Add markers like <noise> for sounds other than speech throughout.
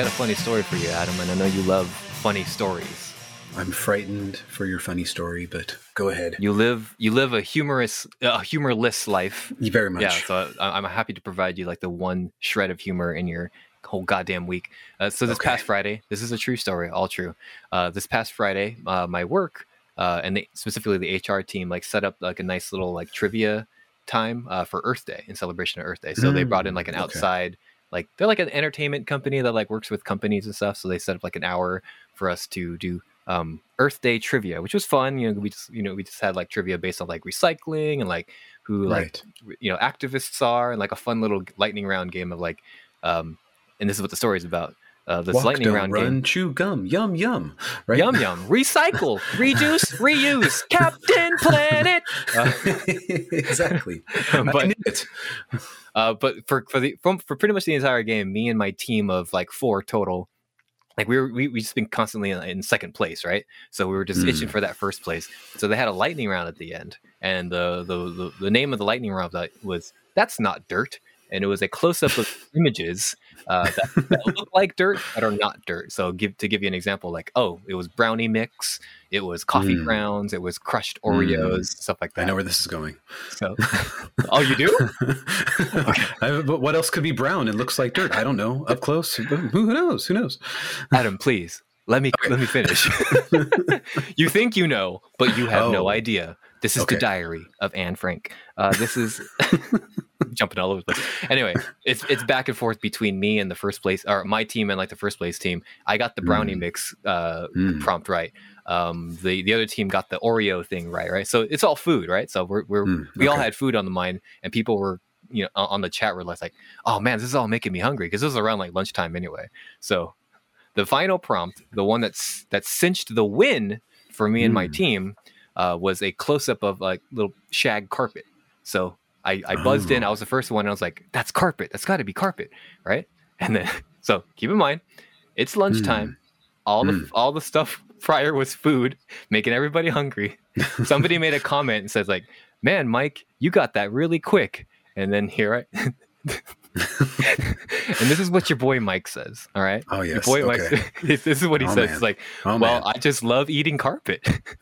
Got a funny story for you, Adam, and I know you love funny stories. I'm frightened for your funny story, but go ahead. You live you live a humorous, a humorless life. You very much. Yeah, so I, I'm happy to provide you like the one shred of humor in your whole goddamn week. Uh, so this Okay. past Friday, this is a true story, all true. Uh, this past Friday, uh, my work uh, and they, specifically the HR team like set up like a nice little like trivia time uh, for Earth Day in celebration of Earth Day. So they brought in like an Mm, okay. outside like they're like an entertainment company that like works with companies and stuff. So they set up like an hour for us to do um, Earth Day trivia, which was fun. You know, we just you know we just had like trivia based on like recycling and like who like right. you know activists are and like a fun little lightning round game of like um and this is what the story is about uh this Walk, lightning round run, game chew gum, yum yum. Right. yum yum recycle reduce <laughs> reuse captain planet <laughs> uh, <laughs> exactly. But uh but for for the from, for pretty much the entire game me and my team of like four total like we were we, we just been constantly in, in second place right so we were just itching Mm. for that first place so they had a lightning round at the end and the the the, the name of the lightning round that was that's not dirt and it was a close-up of images uh, that, that look like dirt but are not dirt so give to give you an example like oh it was brownie mix it was coffee Mm. grounds it was crushed Mm. oreos stuff like that I know where this is going. so <laughs> oh you do <laughs> I- but what else could be brown? It looks like dirt. I don't know. Up close, who knows? Who knows? Adam, please let me let me finish. <laughs> you think you know, but you have no Oh. idea. This is Okay. the diary of Anne Frank. Uh, this is <laughs> jumping all over the place. Anyway, it's it's back and forth between me and the first place, or my team and like the first place team. I got the brownie Mm. mix uh, Mm. prompt right. Um, the the other team got the Oreo thing right, right. So it's all food, right? So we're, we're Mm, we all had food on the mind, and people were you know on the chat were like, "Oh man, this is all making me hungry," because this was around like lunchtime anyway. So the final prompt, the one that's that cinched the win for me and my Hmm. team, uh, was a close up of like little shag carpet. So I, I buzzed in. Oh. I was the first one. And I was like, "That's carpet. That's got to be carpet, right?" And then <laughs> so keep in mind, it's lunchtime. All the Hmm. all the stuff <laughs> prior was food, making everybody hungry. <laughs> Somebody made a comment and says like, "Man, Mike, you got that really quick." And then here I. <laughs> and this is what your boy Mike says. All right. Oh Your yes. boy okay. <laughs> Mike. This is what he Oh, says. man. It's like, Oh, well, man. I just love eating carpet. <laughs>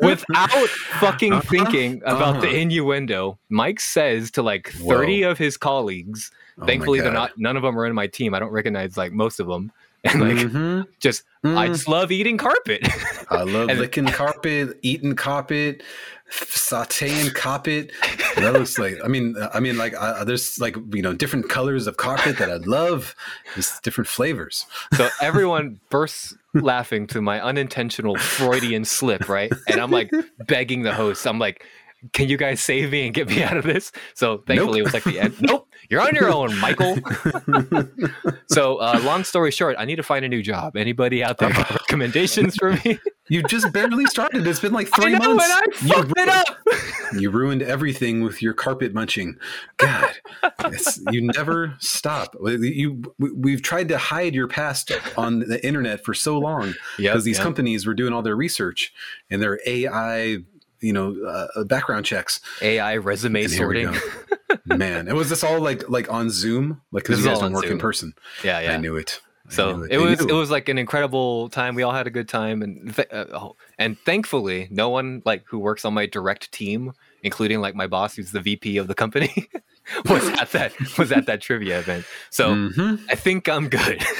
Without fucking Uh-huh, thinking about the uh-huh. innuendo, Mike says to like Whoa. 30 of his colleagues, Oh thankfully they're not none of them are in my team. I don't recognize like most of them. <laughs> And like Mhm. just I Mm. just love eating carpet. I love <laughs> And- licking carpet, eating carpet, sautéing carpet. That looks like, I mean, I mean, like, uh, there's like you know different colors of carpet that I love. There's different flavors. so <laughs> everyone bursts laughing to my unintentional Freudian slip, right? And I'm like begging the host. I'm like, can you guys save me and get me <laughs> out of this? So thankfully it was like the end. Nope, you're on your own, Michael. <laughs> so uh, long story short, I need to find a new job. Anybody out there got <laughs> recommendations for me? You just barely started. It's been like I three know, months. and I you, fucked it up. you ruined everything with your carpet munching. God, it's, you never stop. You, we- we've tried to hide your past on the internet for so long because these companies were doing all their research and their AI, you know, uh, background checks. AI resume And sorting. <laughs> Man, it was this all like like on Zoom? Like This you guys don't on work in person. Yeah, yeah. I knew it. I So knew it, They was it was like an incredible time. We all had a good time, and th- uh, oh, and thankfully, no one like who works on my direct team, including like my boss, who's the VP of the company, <laughs> was at that was at that trivia event. So Mhm. I think I'm good. <laughs>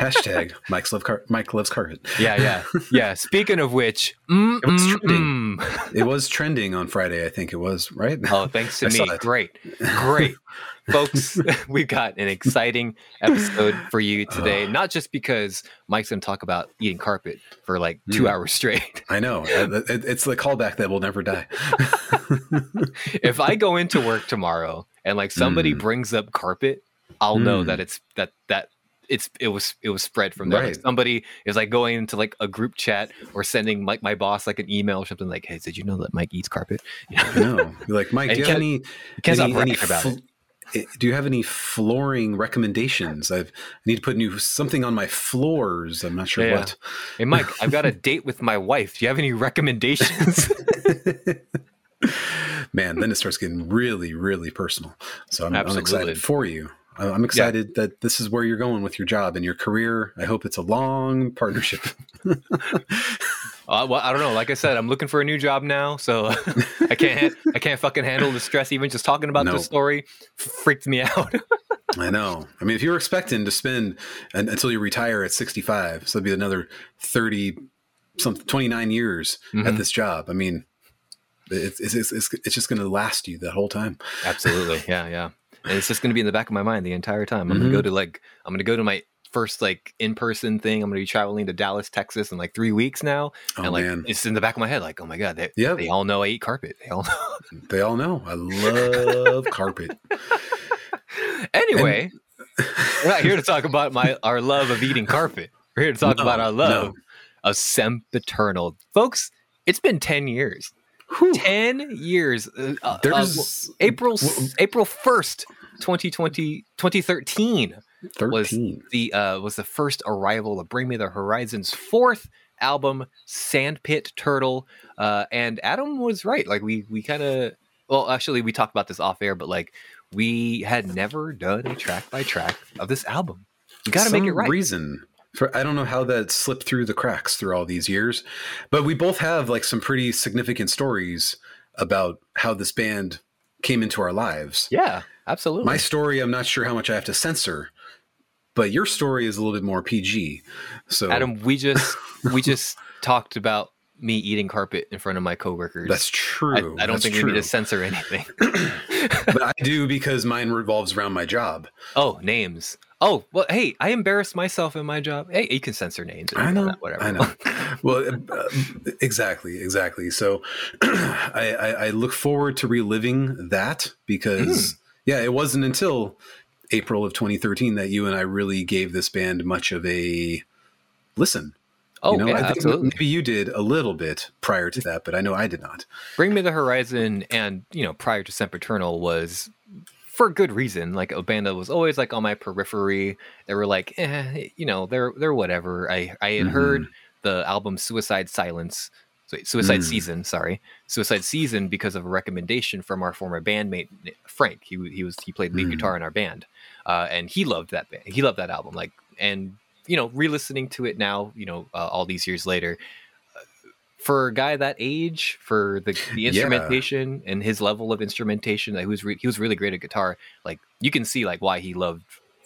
Hashtag Mike's love car- Mike loves carpet. yeah, yeah, <laughs> yeah. Speaking of which, mm, It was mm, trending. mm. It was trending on Friday. I think it was right. Oh, thanks to <laughs> me. Great, great, folks. <laughs> we've got an exciting episode for you <sighs> today. Not just because Mike's going to talk about eating carpet for like two Mm. hours straight. I know. Uh, It's the callback that will never die. if I go into work tomorrow and like somebody Mm. brings up carpet, I'll know that it's that that it's it was it was spread from there. Like, somebody is like going into like a group chat or sending like my boss like an email or something like, "Hey, did you know that Mike eats carpet?" <laughs> No, you're like Mike. Do you have any? can't any, any about it. eh, Do you have any flooring recommendations? I've, I need to put new something on my floors. I'm not sure Yeah. what. Hey, Mike, I've got a <laughs> date with my wife. Do you have any recommendations? <laughs> Man, then it starts getting really, really personal. So I'm, I'm excited for you. I- I'm excited that this is where you're going with your job and your career. I hope it's a long partnership. <laughs> Uh, well, I don't know. Like I said, I'm looking for a new job now, so <laughs> I can't. I can't fucking handle the stress. Even just talking about No. this story freaked me <laughs> out. I know. I mean, if you're expecting to spend un- until you retire at 65, so it'd be another 30, some 29 years at Mhm. this job. I mean, it's it's it's, it's, it's just going to last you that whole time. Absolutely. Yeah, yeah. And it's just going to be in the back of my mind the entire time. I'm going Mm-hmm. to go to like I'm going to go to my first like in-person thing. I'm going to be traveling to Dallas, Texas in like 3 weeks now. Oh and like man, it's in the back of my head like, "Oh my god, they Yep. they all know I eat carpet." They all know. they all know I love carpet. <laughs> anyway, we're not here to talk about my our love of eating carpet. We're here to talk No, about our love no. of sempiternal. Folks, it's been 10 years. Whew. 10 years. Uh, uh, April w- April 1st, 2020 2013 was 13. the uh was the first arrival of Bring Me the Horizon's fourth album Sempiternal uh and Adam was right like we we kind of well actually we talked about this off air but like we had never done a track by track of this album you got to make it right Reason for I don't know how that slipped through the cracks through all these years, but we both have like some pretty significant stories about how this band came into our lives. yeah absolutely My story, I'm not sure how much I have to censor, but your story is a little bit more PG. So Adam we just we <laughs> just talked about me eating carpet in front of my coworkers that's true. I don't That's think we true. need to censor anything <clears throat> but I do because mine revolves around my job. Oh, names. Oh, well, hey, I embarrassed myself in my job. Hey, you can censor names. I know, want, Whatever. I know. <laughs> well, uh, exactly, exactly. So <clears throat> I, I, I look forward to reliving that because, yeah, it wasn't until April of 2013 that you and I really gave this band much of a listen. oh, you know, yeah, I think absolutely. maybe you did a little bit prior to that, but I know I did not. Bring Me the Horizon and, you know, prior to Sempiternal was for good reason. Like a band that was always like on my periphery. They were like, eh, you know, they're they're whatever. I I had Mhm. heard the album Suicide Silence. Suicide Mm. Season, sorry, Suicide Season, because of a recommendation from our former bandmate Frank. He he was he played lead Mm. guitar in our band, uh, and he loved that band. He loved that album. Like, and you know, re-listening to it now, you know, uh, all these years later, for a guy that age, for the, the Yeah. instrumentation and his level of instrumentation, like, he was re- he was really great at guitar. Like, you can see like why he loved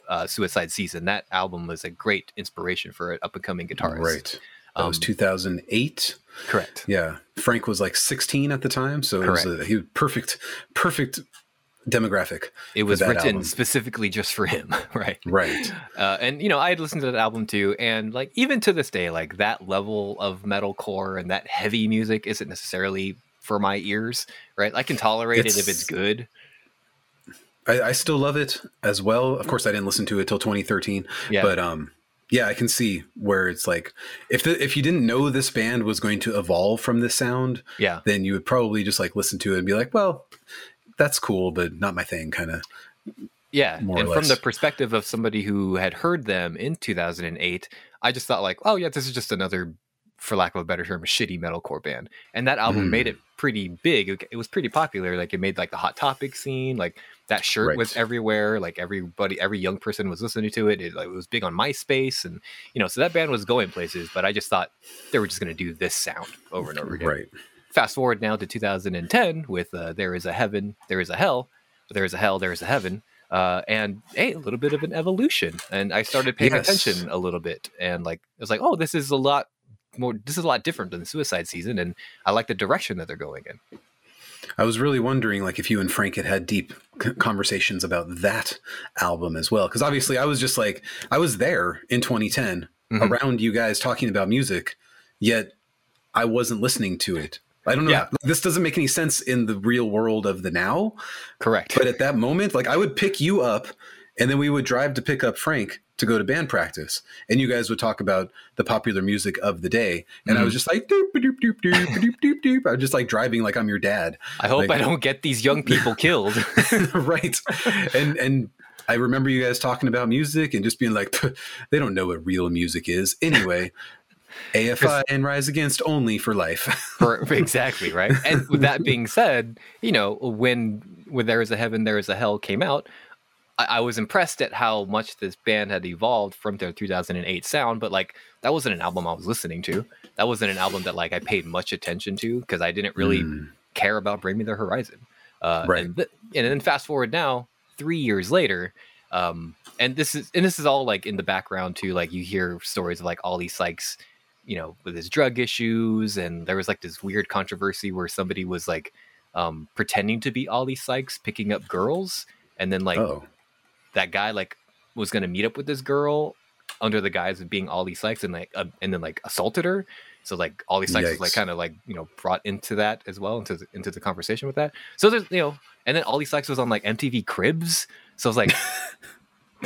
uh, Suicide Season. That album was a great inspiration for an up and coming guitarist. Right. That was Um, 2008. Correct. Yeah. Frank was like 16 at the time. So it was a, he was perfect, perfect demographic. It was written album. specifically just for him, <laughs> right? Right. Uh, and you know, I had listened to that album too, and like even to this day, like that level of metalcore and that heavy music isn't necessarily for my ears, right? I can tolerate it if It's- it's good. I, I still love it as well. Of course, I didn't listen to it till 2013, Yeah, but um, yeah, I can see where it's like if the if you didn't know this band was going to evolve from this sound, yeah, then you would probably just like listen to it and be like, well, that's cool, but not my thing, kind of. yeah. And from the perspective of somebody who had heard them in 2008, I just thought like, oh yeah, this is just another, for lack of a better term, shitty metalcore band. And that album Mm. made it pretty big. It, it was pretty popular. Like it made like the hot topic scene. Like that shirt was everywhere. Like everybody, every young person was listening to it. It, like, it was big on MySpace, and you know, so that band was going places. But I just thought they were just going to do this sound over and over again. Right. Fast forward now to 2010 with uh, "There Is a Heaven, There Is a Hell," "There Is a Hell, There Is a Heaven." Uh, and hey, a little bit of an evolution, and I started paying Yes. attention a little bit, and like it was like, oh, this is a lot more. This is a lot different than Suicide Season, and I like the direction that they're going in. I was really wondering, like, if you and Frank had had deep conversations about that album as well, because obviously I was just like, I was there in 2010 Mhm. around you guys talking about music, yet I wasn't listening to it. I don't know. Yeah. This doesn't make any sense in the real world of the now, Correct. but at that moment, like, I would pick you up, and then we would drive to pick up Frank to go to band practice, and you guys would talk about the popular music of the day, and I Mhm. was just like, doop doop doop doop doop doop doop. I was just like driving like I'm your dad I hope like- I don't get these young people <laughs> killed. <laughs> right and and i remember you guys talking about music and just being like <laughs> they don't know what real music is anyway afi and rise against only for life <laughs> for, exactly right. And with that being said, you know when when there is a heaven, there is a hell came out. I, I was impressed at how much this band had evolved from their 2008 sound, but like that wasn't an album I was listening to. That wasn't an album that like I paid much attention to because I didn't really Mm, care about Bring Me the Horizon. Uh, Right. And, th- and then fast forward now, three years later, um, and this is and this is all like in the background too. Like you hear stories of like Oli Sykes, you know, with his drug issues, and there was like this weird controversy where somebody was like um, pretending to be Oli Sykes, picking up girls, and then like oh, that guy like was gonna meet up with this girl under the guise of being Oli Sykes and like uh, and then like assaulted her. So like Oli Sykes was like kind of like you know brought into that as well into the, into the conversation with that. So there's you know and then Oli Sykes was on like MTV Cribs. So I was like, <laughs>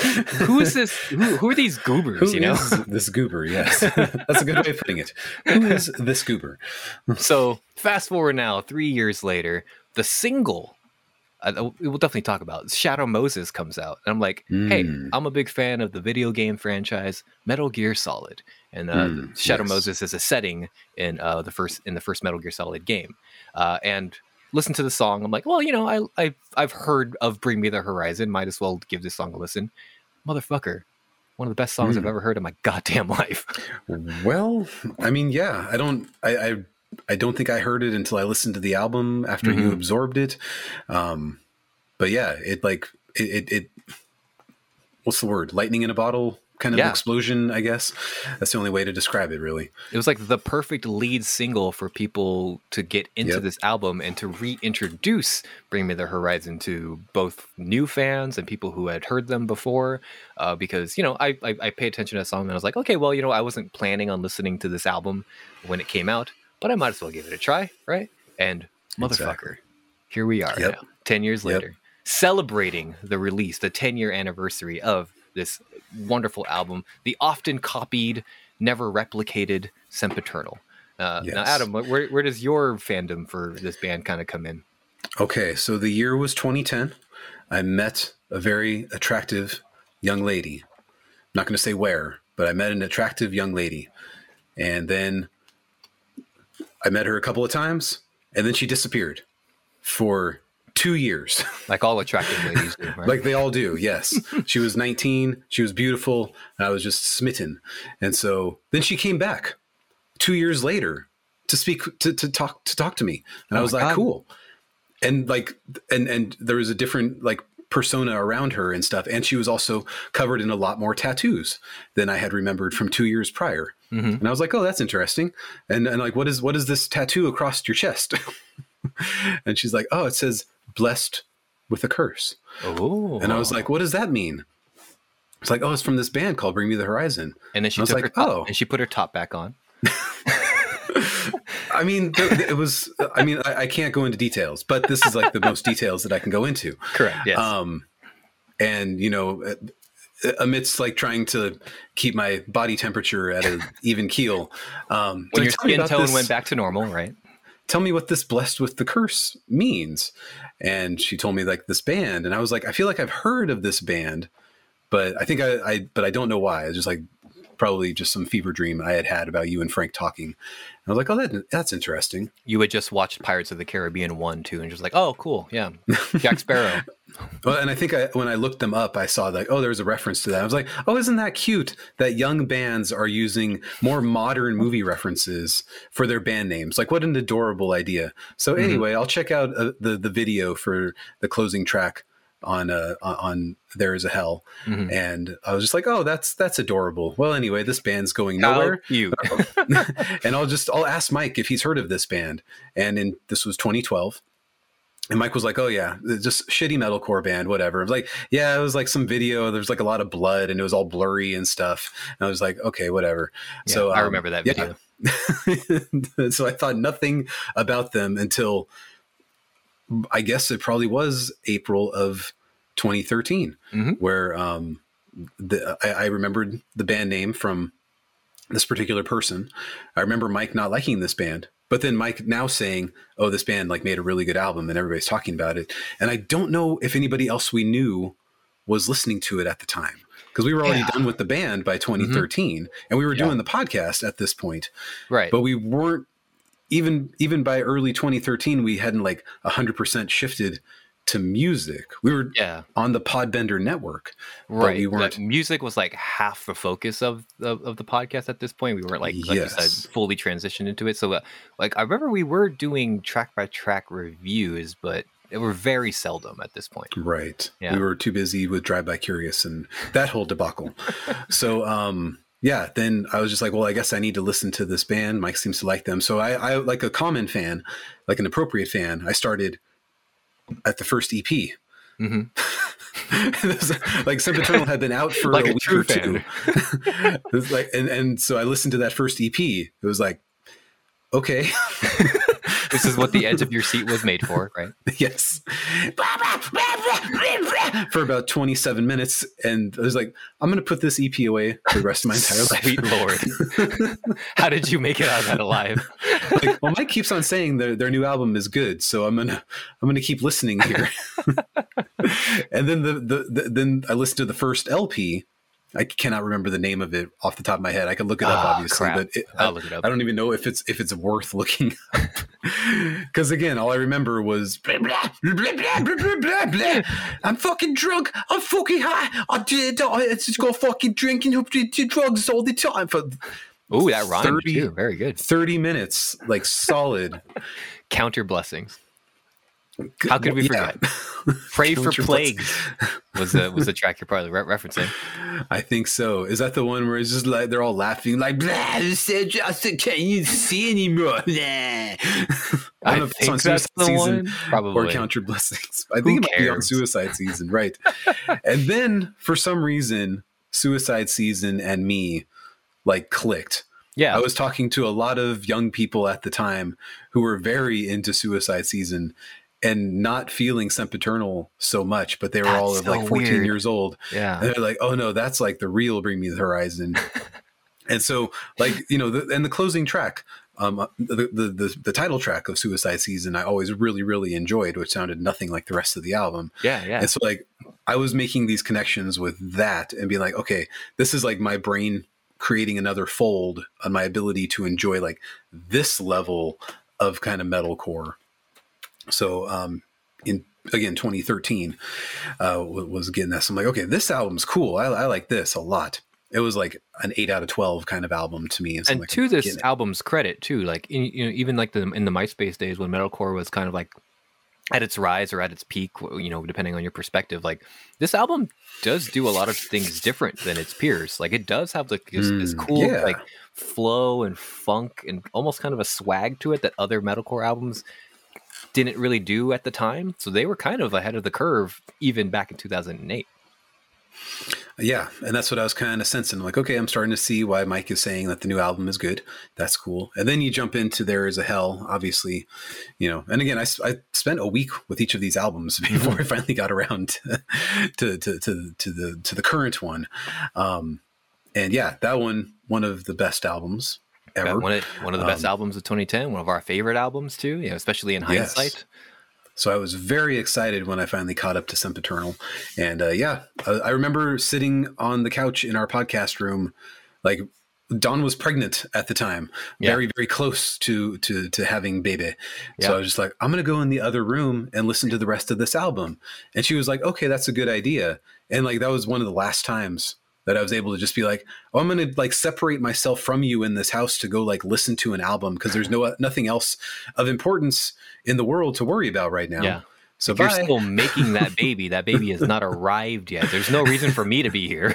<laughs> who is this? Who, who are these goobers? who you know. is this goober? Yes, <laughs> that's a good way of putting it. Who is this goober? <laughs> so fast forward now, three years later, the single. Uh, we'll definitely talk about Shadow Moses comes out, and I'm like, hey, Mm. I'm a big fan of the video game franchise Metal Gear Solid, and uh, Mm, Shadow yes. Moses is a setting in uh, the first in the first Metal Gear Solid game, uh, and listen to the song. I'm like, well, you know, I, I I've heard of Bring Me the Horizon, might as well give this song a listen. Motherfucker, one of the best songs I've Mm. ever heard in my goddamn life. <laughs> Well, I mean, yeah, I don't, I, I, I don't think I heard it until I listened to the album after you Mhm. absorbed it. Um, but yeah, it like it, it, it, what's the word? Lightning in a bottle kind of Yeah. explosion, I guess. That's the only way to describe it, really. It was like the perfect lead single for people to get into Yep. this album and to reintroduce Bring Me the Horizon to both new fans and people who had heard them before. Uh, because, you know, I, I, I pay attention to that song and I was like, okay, well, you know, I wasn't planning on listening to this album when it came out, but I might as well give it a try, right? And motherfucker, Exactly. here we are Yep. now, 10 years Yep. later, celebrating the release, the 10 year anniversary of this wonderful album, the often copied, never replicated Sempiternal. Uh, Now, Adam, where, where does your fandom for this band kind of come in? Okay, so the year was 2010. I met a very attractive young lady. I'm not going to say where, but I met an attractive young lady. And then I met her a couple of times, and then she disappeared for two years. <laughs> Like all attractive ladies do, right? like they all do, yes. <laughs> she was 19, she was beautiful, and I was just smitten. And so then she came back two years later to speak to, to talk to talk to me. And I Oh was like, God. cool. And like and and there was a different like persona around her and stuff. And she was also covered in a lot more tattoos than I had remembered from two years prior. Mhm. And I was like, oh, that's interesting. And and like, what is what is this tattoo across your chest? <laughs> and she's like, oh, it says blessed with a curse. Oh, And I was like, what does that mean? It's like, oh, it's from this band called Bring Me the Horizon. and then she I was like, top, oh. and she put her top back on. <laughs> I mean, it was, I mean, I, I can't go into details, but this is like the most details that I can go into. Correct. Yes. Um, and, you know, uh, amidst like trying to keep my body temperature at an <laughs> even keel. Um, when your skin tone this- went back to normal, right? Tell me what this blessed with the curse means. And she told me like this band. And I was like, I feel like I've heard of this band, but I think I, I but I don't know why. It's just like probably just some fever dream I had had about you and Frank talking. And I was like, oh, that, that's interesting. You had just watched Pirates of the Caribbean one, two, and just like, oh, cool, yeah, Jack Sparrow. <laughs> <laughs> Well, and I think I, when I looked them up, I saw like, oh, there's a reference to that. I was like, oh, isn't that cute that young bands are using more modern movie references for their band names? Like, what an adorable idea. So Mhm. anyway, I'll check out uh, the the video for the closing track on uh, on- There Is a Hell, Mhm. and I was just like, oh, that's that's adorable. Well, anyway, this band's going How nowhere cute. <laughs> and I'll just I'll ask Mike if he's heard of this band. And in this was 2012. And Mike was like, "Oh yeah, just shitty metalcore band, whatever." I was like, "Yeah, it was like some video. There's like a lot of blood, and it was all blurry and stuff." And I was like, "Okay, whatever." Yeah, so I um, remember that yeah. video. <laughs> so I thought nothing about them until I guess it probably was April of 2013, Mhm. where um, the, I, I remembered the band name from this particular person. I remember Mike not liking this band, but then Mike now saying, "Oh, this band like made a really good album, and everybody's talking about it." And I don't know if anybody else we knew was listening to it at the time because we were already Yeah. done with the band by 2013, and we were Yeah. doing the podcast at this point Right. but we weren't even even by early 2013 we hadn't like 100% shifted to music. We were Yeah, on the Podbender network. right. we weren't- music was like half the focus of, of of the podcast at this point. We weren't like like Yes. said fully transitioned into it. So uh, like I remember we were doing track by track reviews, but they were very seldom at this point. Right. Yeah. We were too busy with Drive By Curious and that whole debacle. <laughs> so, um, yeah, then I was just like, well, I guess I need to listen to this band. Mike seems to like them. So I, I like a common fan, like an appropriate fan. I started at the first EP. hmm was like Sempiternal had been out for <laughs> Like a a week true or two. <laughs> Like, and, and so I listened to that first EP. It was like, okay, <laughs> This is what the edge of your seat was made for, right? yes, <laughs> for about 27 minutes. And I was like, I'm going to put this EP away for the rest of my entire <laughs> life. Sweet lord, how did you make it out of that alive? <laughs> like, well, Mike keeps on saying their their new album is good, so I'm gonna I'm gonna keep listening here. and then the, the, the then I listened to the first LP. I cannot remember the name of it off the top of my head. I could look it up, Ah, obviously, crap. but it, I'll I, look it up. I don't even know if it's if it's worth looking up. <laughs> Because again, all I remember was blah, blah, blah, blah, blah, blah, blah. I'm fucking drunk. I'm fucking high. I did. I just go fucking drinking drugs all the time for Oh, that rhymed 30 too. Very good. 30 minutes, like solid. <laughs> Count Your Blessings. How could we Yeah. forget? <laughs> Pray for plagues was the was the track you're probably re- referencing. I think so. Is that the one where it's just like they're all laughing, like, blah, this is just can you see anymore? <laughs> I I, don't know if it's on that's Suicide the Season one. Probably. or Count Your Blessings. <laughs> I think it might be on? Suicide Season, right? and then for some reason, Suicide Season and me like clicked. yeah. I was talking to a lot of young people at the time who were very into Suicide Season and not feeling Sempiternal so much, but they were all That's of like 14 weird. years old. yeah. And they're like, oh no, that's like the real Bring Me the Horizon. <laughs> and so, like, you know, the, and the closing track, um, the, the, the, the title track of Suicide Season, I always really, really enjoyed, which sounded nothing like the rest of the album. Yeah. Yeah. And so, like, I was making these connections with that and being like, okay, this is like my brain creating another fold on my ability to enjoy like this level of kind of metalcore. So, um, in again 2013 uh, was getting this. I'm like, okay, this album's cool. I, I like this a lot. It was like an eight out of twelve kind of album to me. so and like, to this album's credit too like in, you know even like the in the myspace days when metalcore was kind of like at its rise or at its peak you know depending on your perspective like this album does do a lot of things different than its peers like it does have like this, this Mm, cool yeah. like flow and funk and almost kind of a swag to it that other metalcore albums didn't really do at the time so they were kind of ahead of the curve even back in 2008 Yeah, and that's what I was kind of sensing. I'm like, okay, I'm starting to see why Mike is saying that the new album is good. That's cool. And then you jump into There Is a Hell, obviously, you know. And again, I spent a week with each of these albums <laughs> before I finally got around <laughs> to to to, to the to the current one. Um, and yeah, that one one of the best albums ever. one of, one of the best Um, albums of 2010 one of our favorite albums too you know especially in Yes. hindsight So I was very excited when I finally caught up to Sempiternal. And uh, yeah, I, I remember sitting on the couch in our podcast room, like Dawn was pregnant at the time, Yeah. very very close to to to having baby. Yeah. So I was just like, I'm gonna go in the other room and listen to the rest of this album. And she was like, Okay, that's a good idea. And like that was one of the last times that I was able to just be like, oh, I'm gonna like separate myself from you in this house to go like listen to an album because there's no uh, nothing else of importance in the world to worry about right now. Yeah. So if You're still making that <laughs> baby. That baby has not arrived yet. There's no reason for me to be here.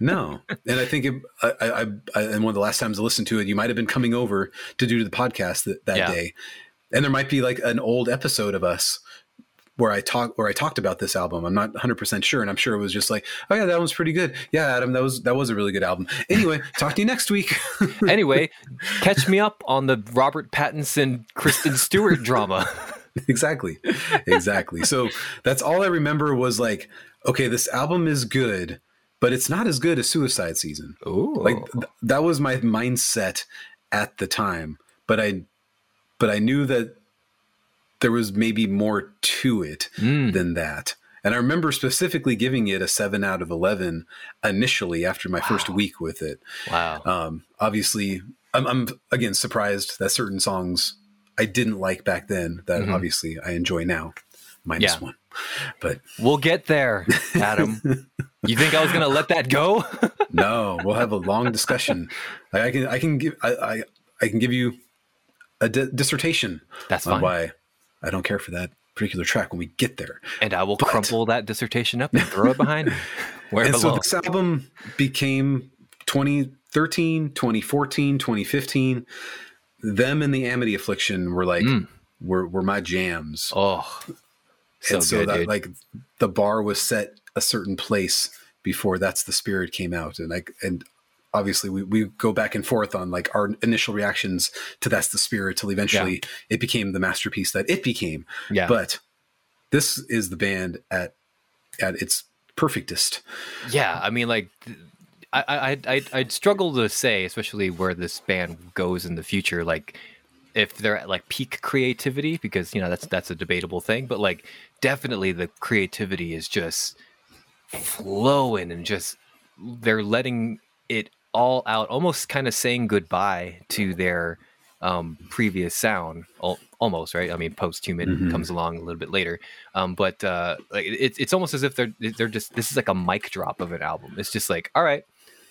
no, and I think it, I, I, I, and one of the last times I listened to it, you might have been coming over to do the podcast that, that Yeah. day, and there might be like an old episode of us where I talk where I talked about this album. I'm not 100 percent sure, and I'm sure it was just like, oh yeah, that one's pretty good. Yeah, Adam, that was that was a really good album. Anyway, <laughs> talk to you next week. <laughs> Anyway, catch me up on the Robert Pattinson Kristen Stewart drama. <laughs> exactly, exactly. So that's all I remember was like, okay, this album is good, but it's not as good as Suicide Season. Ooh. like th- that was my mindset at the time but i but i knew that there was maybe more to it Mm. than that and i remember specifically giving it a 7 out of 11 initially after my first week with it wow. um obviously I'm, I'm again surprised that certain songs i didn't like back then that Mhm. obviously i enjoy now minus Yeah. one But we'll get there, Adam. <laughs> you think I was gonna let that go? <laughs> no, we'll have a long discussion. I, I can I can give I, I, I can give you a di- dissertation. That's on fine. why I don't care for that particular track when we get there. And I will But- crumple that dissertation up and throw it behind me. <laughs> Where it and so belongs. this album became 2013 2014 2015 them and the amity affliction were like Mm. were, were my jams oh, so and so good, that dude. like the bar was set a certain place before that's the spirit came out and like and obviously we, we go back and forth on like our initial reactions to that's the spirit till eventually it became the masterpiece that it became yeah, but this is the band at at its perfectest yeah. I mean, like, I, I, I, I'd- I'd struggle to say, especially where this band goes in the future, like if they're at like peak creativity, because you know that's that's a debatable thing. But like, definitely the creativity is just flowing and just they're letting it all out, almost kind of saying goodbye to their um, previous sound, al- almost right. I mean, post human Mhm. comes along a little bit later, um, but uh, like it's it's almost as if they're they're just this is like a mic drop of an album. It's just like, all right,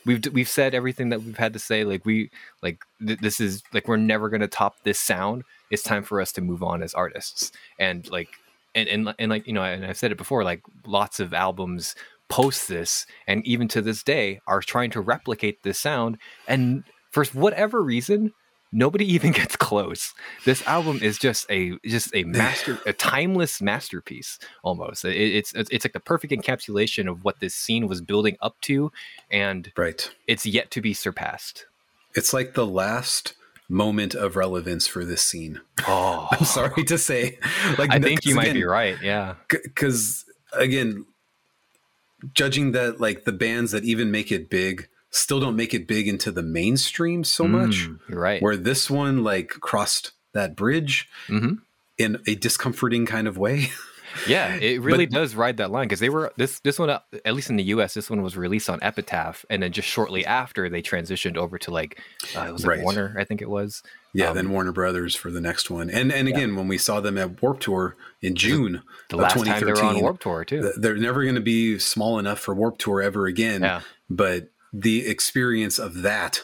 we've we've said everything that we've had to say. Like we like th- this is like we're never gonna top this sound. It's time for us to move on as artists, and like and and and like you know, and I've said it before, like lots of albums post this and even to this day are trying to replicate this sound. And for whatever reason nobody <laughs> even gets close. This album is just a just a <laughs> master a timeless masterpiece almost. It- it's it's like the perfect encapsulation of what this scene was building up to and right. it's yet to be surpassed. It's like the last moment of relevance for this scene. <laughs> oh. I'm sorry to say, like i think you might be right yeah. because again, judging that like the bands that even make it big still don't make it big into the mainstream so much. Mm, you're right Where this one like crossed that bridge hmm in a discomforting kind of way. <laughs> Yeah, it <laughs> really does ride that line because they were this this one uh, at least in the U.S. This one was released on Epitaph, and then just shortly after they transitioned over to like uh, it was like Right. Warner, I think it was. Yeah, Um, then Warner Brothers for the next one, and and again when we saw them at Warped Tour in June The of last time they were on 2013, Warped Tour too. they're never going to be small enough for Warped Tour ever again. Yeah. But the experience of that,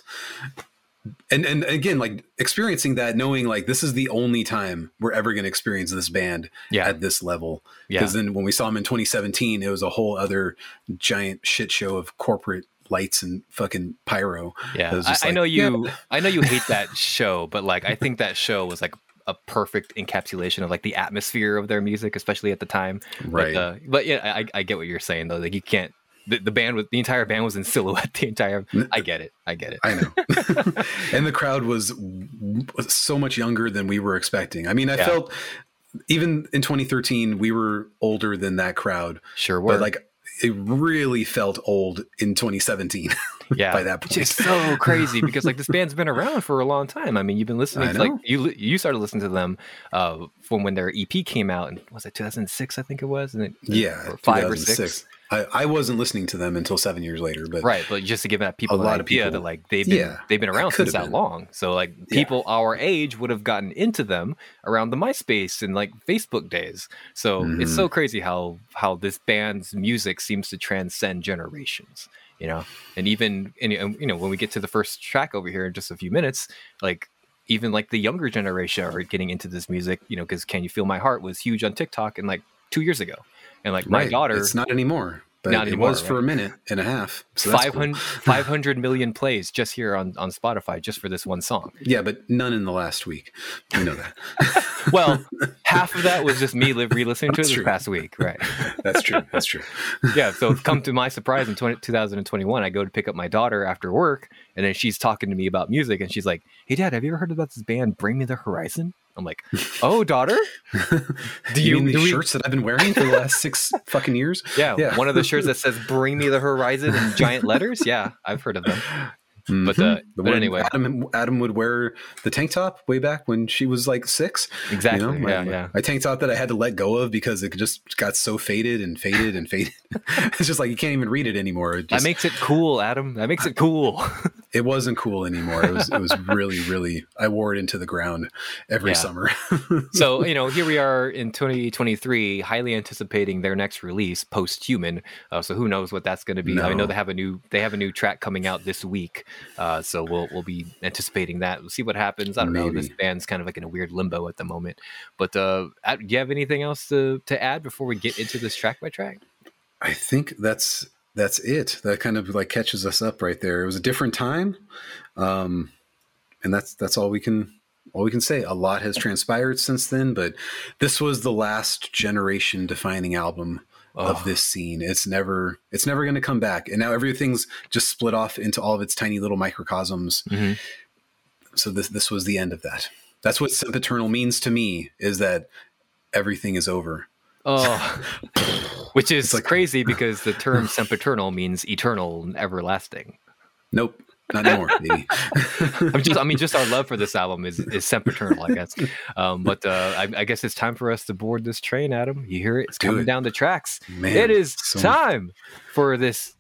and and again, like experiencing that, knowing like this is the only time we're ever going to experience this band Yeah. at this level. Yeah. Because then when we saw them in 2017, it was a whole other giant shit show of corporate lights and fucking pyro. Yeah, I, just I like, know yeah, <laughs> you. I know you hate that show, but like I think that show was like a perfect encapsulation of like the atmosphere of their music, especially at the time. Right. But, uh, but yeah, I, I get what you're saying though. Like you can't. The, the band was the entire band was in silhouette. <laughs> The entire. I get it. I get it. I know. <laughs> <laughs> and the crowd was, was so much younger than we were expecting. I mean, I Yeah. felt even in 2013 we were older than that crowd, Sure were. but like it really felt old in 2017 yeah, by that which point. is so crazy because like this band's been around for a long time. I mean, you've been listening to like you you started listening to them uh, from when their EP came out, and was it 2006? I think it was, and it, yeah, or five or six. 2006. I, I wasn't listening to them until seven years later, but Right, but just to give that people A an lot of idea people- that like they've been Yeah, they've been around since that been. long. So like Yeah. people our age would have gotten into them around the MySpace and like Facebook days. So it's Mhm. so crazy how how this band's music seems to transcend generations. You know, and even and, you know when we get to the first track over here in just a few minutes, like even like the younger generation are getting into this music. You know, because "Can You Feel My Heart" was huge on TikTok and like two years ago, and like my daughter it's not anymore. But Not it anymore, was for a minute and a half. So that's cool. 500, <laughs> 500 million plays just here on, on Spotify just for this one song. Yeah, but none in the last week. We know that. <laughs> Well, half of that was just me li- re-listening to it That's this past week, right? <laughs> That's true. That's true. Yeah. So come to my surprise in 20, 2021, I go to pick up my daughter after work, and then she's talking to me about music, and she's like, "Hey, Dad, have you ever heard about this band, Bring Me the Horizon?" I'm like, "Oh, daughter, <laughs> Do you- you, mean these we- shirts that I've been wearing for the last six <laughs> fucking years? yeah, Yeah. one of the shirts that says Bring Me the <laughs> Horizon in giant letters. Yeah, I've heard of them. But, Mhm. uh, The but anyway. Adam Adam would wear the tank top way back when she was like six. you Exactly. know? My- yeah, yeah. My tank top that I had to let go of because it just got so faded and faded and faded. <laughs> it's just like you can't even read it anymore. It That makes it cool, Adam. That makes it cool. <laughs> it wasn't cool anymore. It was it was really really I wore it into the ground every Yeah. summer. <laughs> so you know here we are in 2023 highly anticipating their next release post-human uh, so who knows what that's going to be i know they have a new they have a new track coming out this week uh, so we'll we'll be anticipating that we'll see what happens i don't know this band's kind of like in a weird limbo at the moment but uh uh, do you have anything else to to add before we get into this track by track I think that's that's it. That kind of like catches us up right there. It was a different time, um, and that's that's all we can all we can say. A lot has transpired since then, but this was the last generation defining album Oh. of this scene. It's never it's never going to come back, and now everything's just split off into all of its tiny little microcosms. Mhm. So this this was the end of that. That's what sempiternal means to me. Is that everything is over. oh <laughs> which is like- crazy <laughs> because the term sempiternal means eternal and everlasting Nope, not anymore. <laughs> I'm just, I mean, just our love for this album is is sempiternal, I guess. Um, but uh, I, I guess it's time for us to board this train, Adam. You hear it? It's coming it. down the tracks. Man, it is so much- time for this.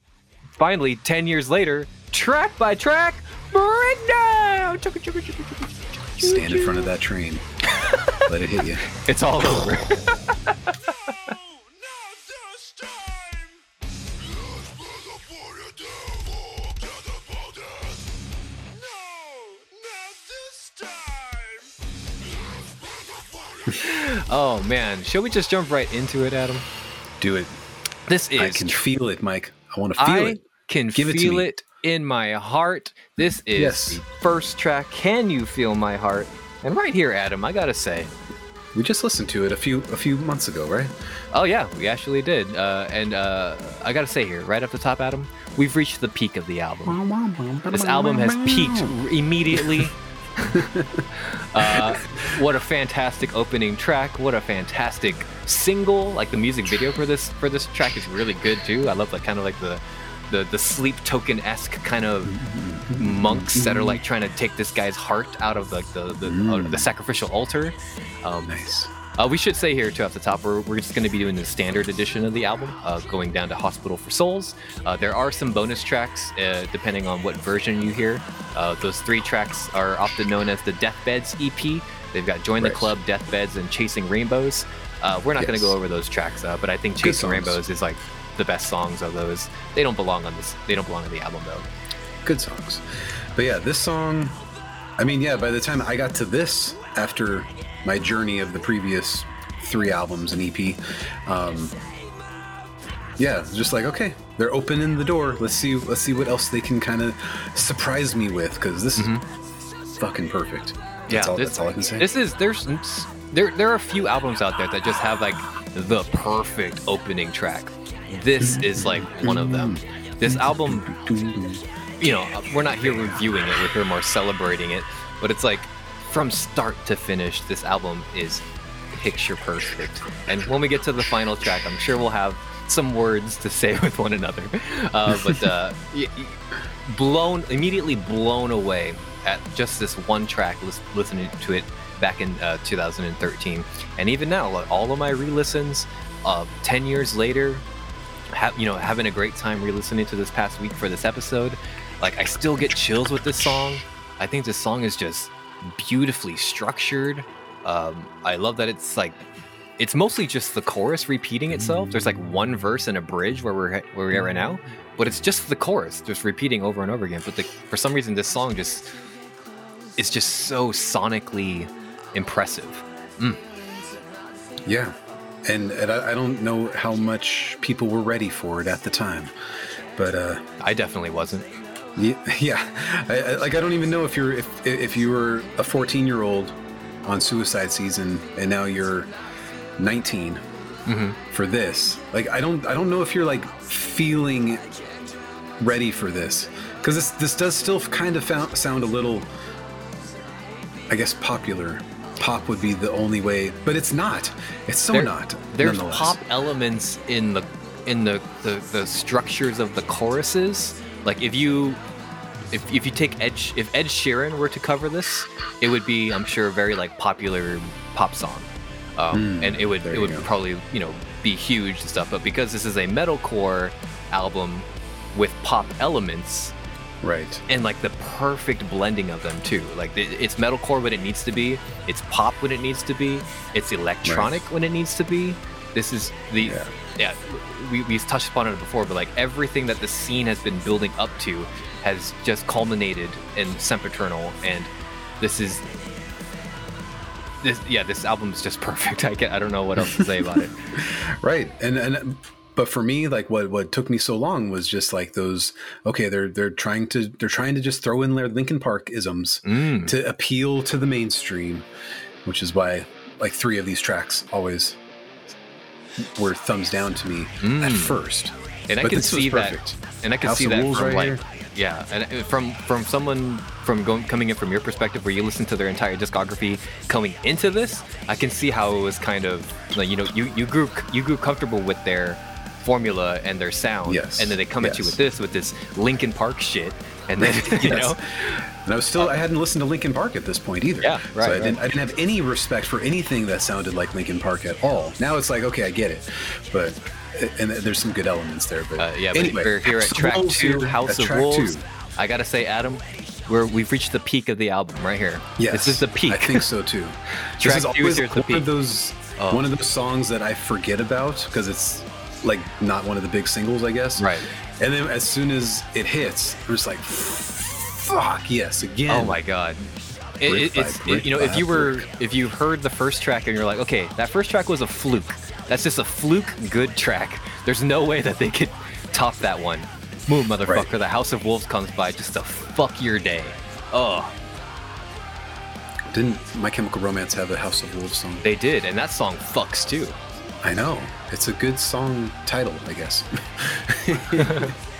Finally, ten years later, track by track breakdown. Stand in front of that train. Let it hit you. <laughs> It's all over. <laughs> <laughs> oh man, shall we just jump right into it, Adam? Do it. This is I can feel it, Mike. I want to feel I it. can Give it feel me. it in my heart. This is Yes. the first track. Can you feel my heart? And right here, Adam, I gotta say, We just listened to it a few a few months ago, right? oh yeah, we actually did. Uh, and uh, I gotta say here, right off the top, Adam, we've reached the peak of the album. This album has peaked immediately. <laughs> <laughs> uh, what a fantastic opening track! What a fantastic single! Like the music video for this for this track is really good too. I love like kind of like the the the sleep token esque kind of monks that are like trying to take this guy's heart out of like the the, uh, the sacrificial altar. Um, Nice. Uh, we should say here too off the top, we're, we're just going to be doing the standard edition of the album, uh, going down to Hospital for Souls. Uh, there are some bonus tracks uh, depending on what version you hear. Uh, those three tracks are often known as the Deathbeds EP. They've got Join the Right. Club, Deathbeds, and Chasing Rainbows. Uh, we're not going to go over those tracks, uh, but I think Chasing. Rainbows is like the best songs of those. They don't belong on this. They don't belong on the album though. Good songs. But yeah, this song I mean, yeah, by the time I got to this after my journey of the previous three albums and EP, um yeah, just like okay, they're opening the door. Let's see let's see what else they can kind of surprise me with cuz this is fucking perfect. That's all, this, that's all I can say. This is there's there there are a few albums out there that just have like the perfect opening track. This is like one of them. This album, you know, we're not here reviewing it. We're here more celebrating it. But it's like from start to finish, this album is picture perfect. And when we get to the final track, I'm sure we'll have some words to say <laughs> with one another. Uh, but uh, <laughs> blown, immediately blown away at just this one track, listening to it back in uh, 2013. And even now, all of my re-listens, uh, 10 years later, ha- you know, having a great time re-listening to this past week for this episode. Like, I still get chills with this song. I think this song is just beautifully structured. Um, I love that it's like it's mostly just the chorus repeating itself. There's like one verse and a bridge where we're where we are right now, but it's just the chorus just repeating over and over again. But the, for some reason, this song just is just so sonically impressive. Yeah, and, and I, I don't know how much people were ready for it at the time, but uh, I definitely wasn't. Yeah, yeah. I, I, like I don't even know if you're if if you were a 14 year old on Suicide Season and now you're 19 Mhm. for this. Like I don't I don't know if you're like feeling ready for this because this this does still kind of found, sound a little, I guess, popular. Pop would be the only way, but it's not. It's so There- not. There's pop elements in the in the, the the structures of the choruses. Like if you if, if you take Ed if Ed Sheeran were to cover this, it would be I'm sure a very like popular pop song, um, Hmm, and it would it would go. probably you know be huge and stuff. But because this is a metalcore album with pop elements, Right. and like the perfect blending of them too. Like it- it's metalcore when it needs to be, it's pop when it needs to be, it's electronic when it needs to be. This is the Yeah. Yeah. we we've touched upon it before, but like everything that the scene has been building up to has just culminated in Sempiternal, and this is this yeah this album is just <laughs> perfect. I can I don't know what else to say about it. <laughs> Right. And and but for me, like what what took me so long was just like those. Okay, they're they're trying to they're trying to just throw in their Linkin Park isms Mm. to appeal to the mainstream, which is why like three of these tracks always were thumbs down to me at Mm. first. and I But can see that, and I can House see that from right like, here. yeah, and from from someone from going coming in from your perspective, where you listen to their entire discography coming into this, I can see how it was kind of like you know you you grew you grew comfortable with their formula and their sound, Yes, and then they come at you with this with this Linkin Park shit, and then <laughs> you Yes. know, And I was still I hadn't listened to Linkin Park at this point either. Yeah, So I right. didn't I didn't have any respect for anything that sounded like Linkin Park at all. Now it's like okay, I get it, but and there's some good elements there. But uh, yeah. But anyway, we're here at track two, House of Wolves. two. I gotta say, Adam, we're we've reached the peak of the album right here. Yes, this is the peak. I think so too. Track <laughs> this is two always is here at the one of those Oh. one of those songs that I forget about because it's like not one of the big singles, I guess. Right. And then as soon as it hits, I'm just like, fuck yes, again. Oh my god. It, it, it's it, you know if you were brick. if you heard the first track and you're like okay that first track was a fluke that's just a fluke good track there's no way that they could top that one Moon motherfucker Right. the House of Wolves comes by just to fuck your day oh Didn't My Chemical Romance have a House of Wolves song? they did and that song fucks too I know. It's a good song title, I guess. <laughs>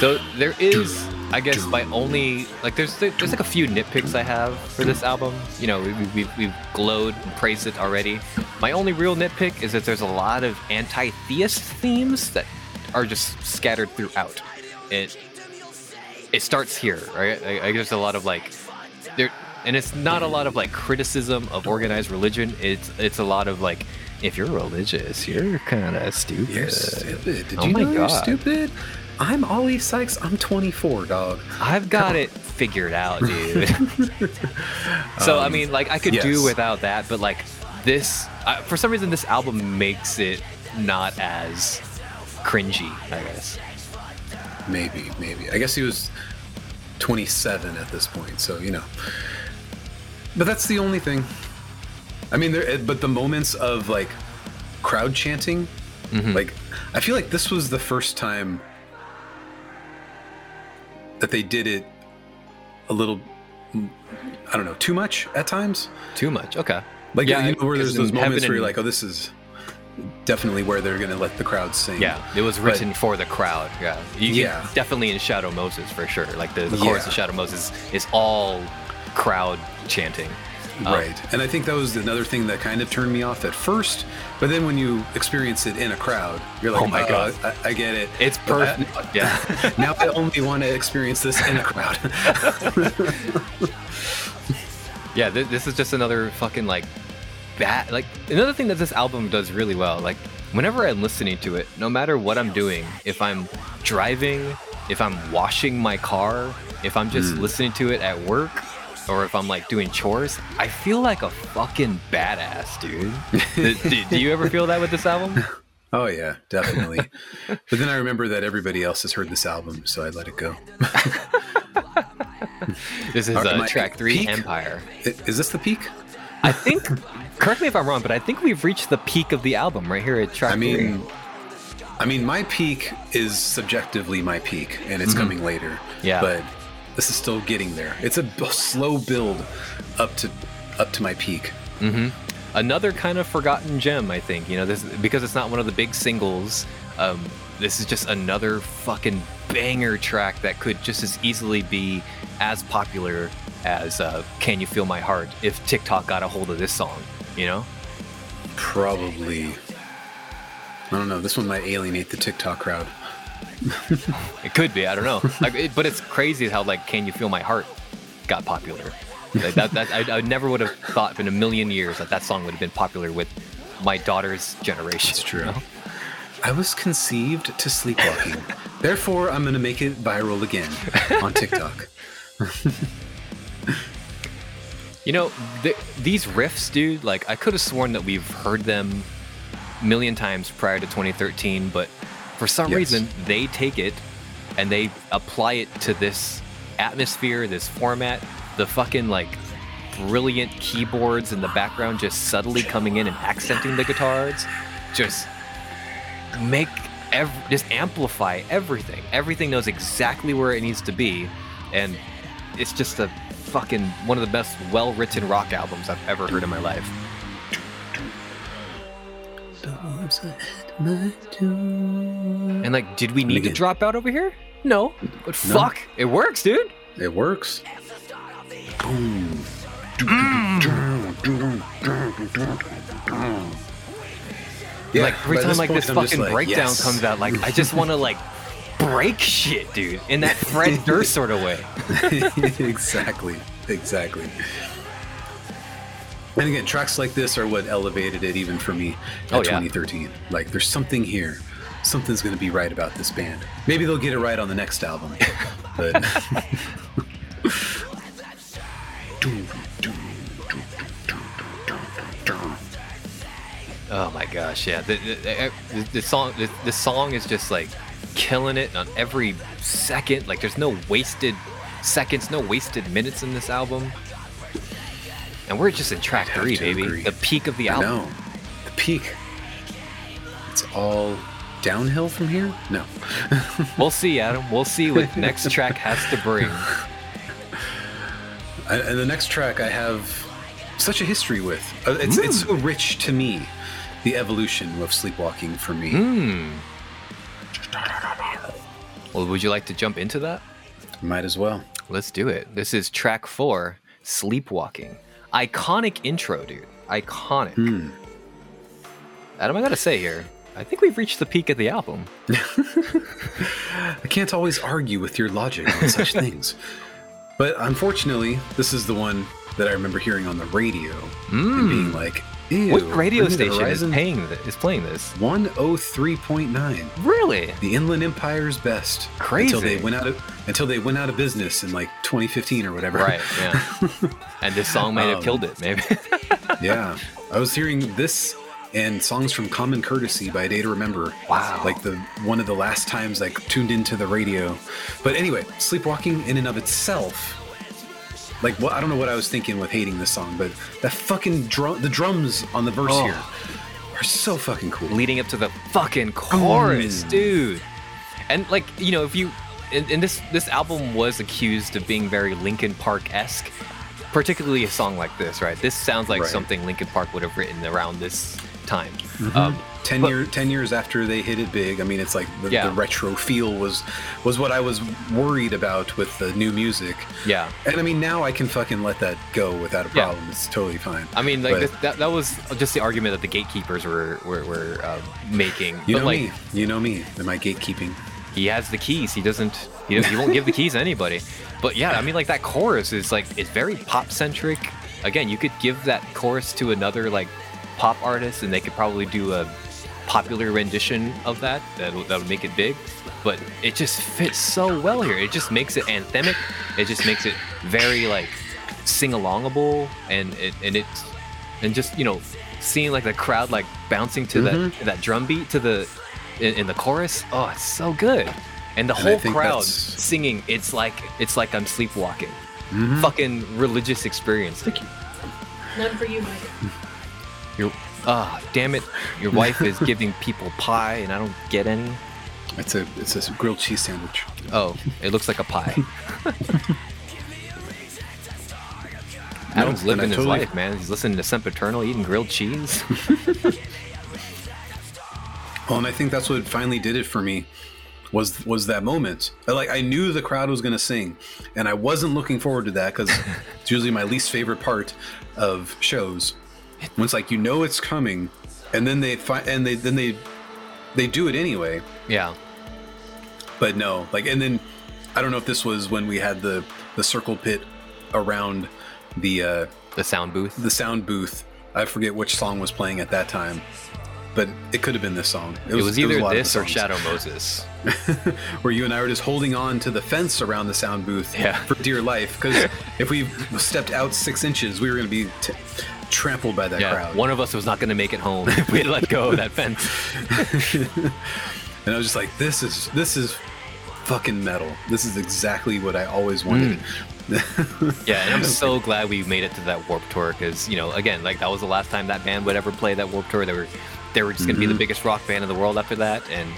So there is, I guess, my only like there's there's like a few nitpicks I have for this album. You know, we, we, we've, glowed and praised it already. My only real nitpick is that there's a lot of anti-theist themes that are just scattered throughout. It it starts here, right? I, I there's a lot of like there, and it's not a lot of like criticism of organized religion. It's it's a lot of like if you're religious, you're kind of stupid. You're stupid. Did Oh you my know you're God. stupid? I'm Oli Sykes. I'm 24, dog. I've got it figured out, dude. <laughs> <laughs> so I mean, like I could do Um, without that, but like this, I, for some reason, this album makes it not as cringy. I guess. Maybe, maybe. I guess he was 27 at this point, so you know. But that's the only thing. I mean, there. But the moments of like crowd chanting, Mhm. like I feel like this was the first time that they did it a little. I don't know, too much at times. Too much. Okay. Like Yeah, you know, where there's those moments where you're like, oh, this is definitely where they're gonna let the crowd sing. Yeah, it was But- written for the crowd. Yeah, you Yeah. definitely in Shadow Moses for sure. Like the, the chorus Yeah. of Shadow Moses is all crowd chanting. Um, Right. And I think that was another thing that kind of turned me off at first. But then when you experience it in a crowd, you're like, Oh my "Oh, God. I, I get it. It's perfect. <laughs> Yeah. now I only want to experience this in a crowd. <laughs> Yeah, th- this is just another fucking like bad. Like another thing that this album does really well. Like whenever I'm listening to it, no matter what I'm doing, if I'm driving, if I'm washing my car, if I'm just listening to it at work, or if I'm like doing chores, I feel like a fucking badass, dude. <laughs> do, do- you ever feel that with this album? <laughs> oh, yeah, definitely. but then I remember that everybody else has heard this album, so I let it go. <laughs> This is uh, track three, peak? Empire. Is this the peak? I think. correct me if I'm wrong, but I think we've reached the peak of the album right here at track I mean, three. I mean, my peak is subjectively my peak, and it's coming later. Mm-hmm. Yeah. But this is still getting there. It's a b- slow build up to up to my peak. another kind of forgotten gem i think you know this because it's not one of the big singles um, this is just another fucking banger track that could just as easily be as popular as uh, can you feel my heart if tiktok got a hold of this song you know Probably. I don't know. This one might alienate the TikTok crowd. It could be i don't know like, it, but it's crazy how like can you feel my heart got popular like, that, that, I, I never would have thought in a million years that that song would have been popular with my daughter's generation It's true. you know? I was conceived to sleepwalking, <laughs> Therefore, I'm gonna make it viral again on TikTok. <laughs> You know, th- these riffs, dude, like I could have sworn that we've heard them a million times prior to 2013, but for some Yes. reason they take it and they apply it to this atmosphere, this format, the fucking like brilliant keyboards in the background just subtly coming in and accenting the guitars. Just make ev- just amplify everything. Everything knows exactly where it needs to be, and it's just a fucking one of the best well-written rock albums I've ever heard in my life. And like, did we need to drop out over here? No, but No. fuck, it works, dude. It works. Boom. Yeah, like every by time like point, this I'm just fucking breakdown yes. comes out, like I just want to like break shit, dude, in that Fred <laughs> Durst sort of way. <laughs> exactly, exactly. And again, tracks like this are what elevated it even for me in Oh, yeah. 2013. Like, there's something here. Something's going to be right about this band. Maybe they'll get it right on the next album. <laughs> But <laughs> Oh my gosh, yeah. The, the, uh, the, the song, the, the song is just like killing it on every second. Like there's no wasted seconds, no wasted minutes in this album. And we're just in track three, baby. agree. The peak of the album. No, The peak. It's all downhill from here? No. <laughs> We'll see, Adam. We'll see what the next track has to bring. <laughs> I- and the next track I have such a history with. Uh, It's, it's Hmm. so rich to me, the evolution of sleepwalking for me. Hmm. Well, would you like to jump into that? Might as well. Let's do it. This is track four, Sleepwalking. Iconic intro, dude. Iconic. Hmm. Adam, I gotta say here, I think we've reached the peak of the album. <laughs> I can't always argue with your logic on such <laughs> things. But unfortunately, this is the one that I remember hearing on the radio and being like, ew. What radio Bring Me the station is paying th- is playing this? 103.9. Really? The Inland Empire's best. Crazy. Until they went out of until they went out of business in like 2015 or whatever. Right. Yeah. <laughs> and this song might have Um, killed it, maybe. <laughs> yeah. I was hearing this and songs from Common Courtesy by A Day to Remember. Wow. Like the one of the last times I tuned into the radio. But anyway, Sleepwalking in and of itself. Like what I don't know what I was thinking with hating this song, but that fucking drum the drums on the verse Oh. here are so fucking cool. Leading up to the fucking chorus, Mm. dude. And like, you know, if you and, and this this album was accused of being very Linkin Park esque, particularly a song like this, right? This sounds like Right. something Linkin Park would have written around this time. Um, Ten But- year, ten years after they hit it big. I mean, it's like the, Yeah. the retro feel was was what I was worried about with the new music. yeah. And I mean, now I can fucking let that go without a Yeah. problem. It's totally fine. I mean, like But- this, that, that was just the argument that the gatekeepers were were, were uh, making. You but know like, me. You know me. Am I gatekeeping? he has the keys. He doesn't. He, he won't give the keys to anybody. But yeah, I mean, like that chorus is like it's very pop centric. Again, you could give that chorus to another like pop artist, and they could probably do a popular rendition of that. That would- that would make it big. But it just fits so well here. It just makes it anthemic. It just makes it very like sing alongable, and it and it's and just you know seeing like the crowd like bouncing to that that drum beat to the in, in the chorus oh it's so good and the And whole crowd that's- singing it's like it's like i'm sleepwalking Mhm. fucking religious experience thank you None for you, Mike. your ah damn it your wife is <laughs> giving people pie and i don't get any It's a it's a grilled cheese sandwich. oh it looks like a pie <laughs> Adam's and I living his totally- life, man. He's listening to Sempiternal, eating grilled cheese. <laughs> Well, and I think that's what finally did it for me. Was was that moment? Like I knew the crowd was going to sing, and I wasn't looking forward to that because it's usually my least favorite part of shows. When it's like you know it's coming, and then they find and they then they they do it anyway. yeah. but no like and then i don't know if this was when we had the the circle pit around the uh The sound booth. the sound booth i forget which song was playing at that time but it could have been this song. It was, a either lot of this or. Shadow <laughs> Moses. where you and I were just holding on to the fence around the sound booth Yeah. for dear life. Because if we stepped out six inches, we were going to be t- trampled by that Yeah, crowd. one of us was not going to make it home if <laughs> we let go of that fence. <laughs> and I was just like, "This is this is fucking metal. This is exactly what I always wanted." Mm. <laughs> Yeah, and I'm so glad we made it to that Warped Tour because you know, again, like that was the last time that band would ever play that Warp Tour. They were, they were just gonna be the mm-hmm. biggest rock band in the world after that, and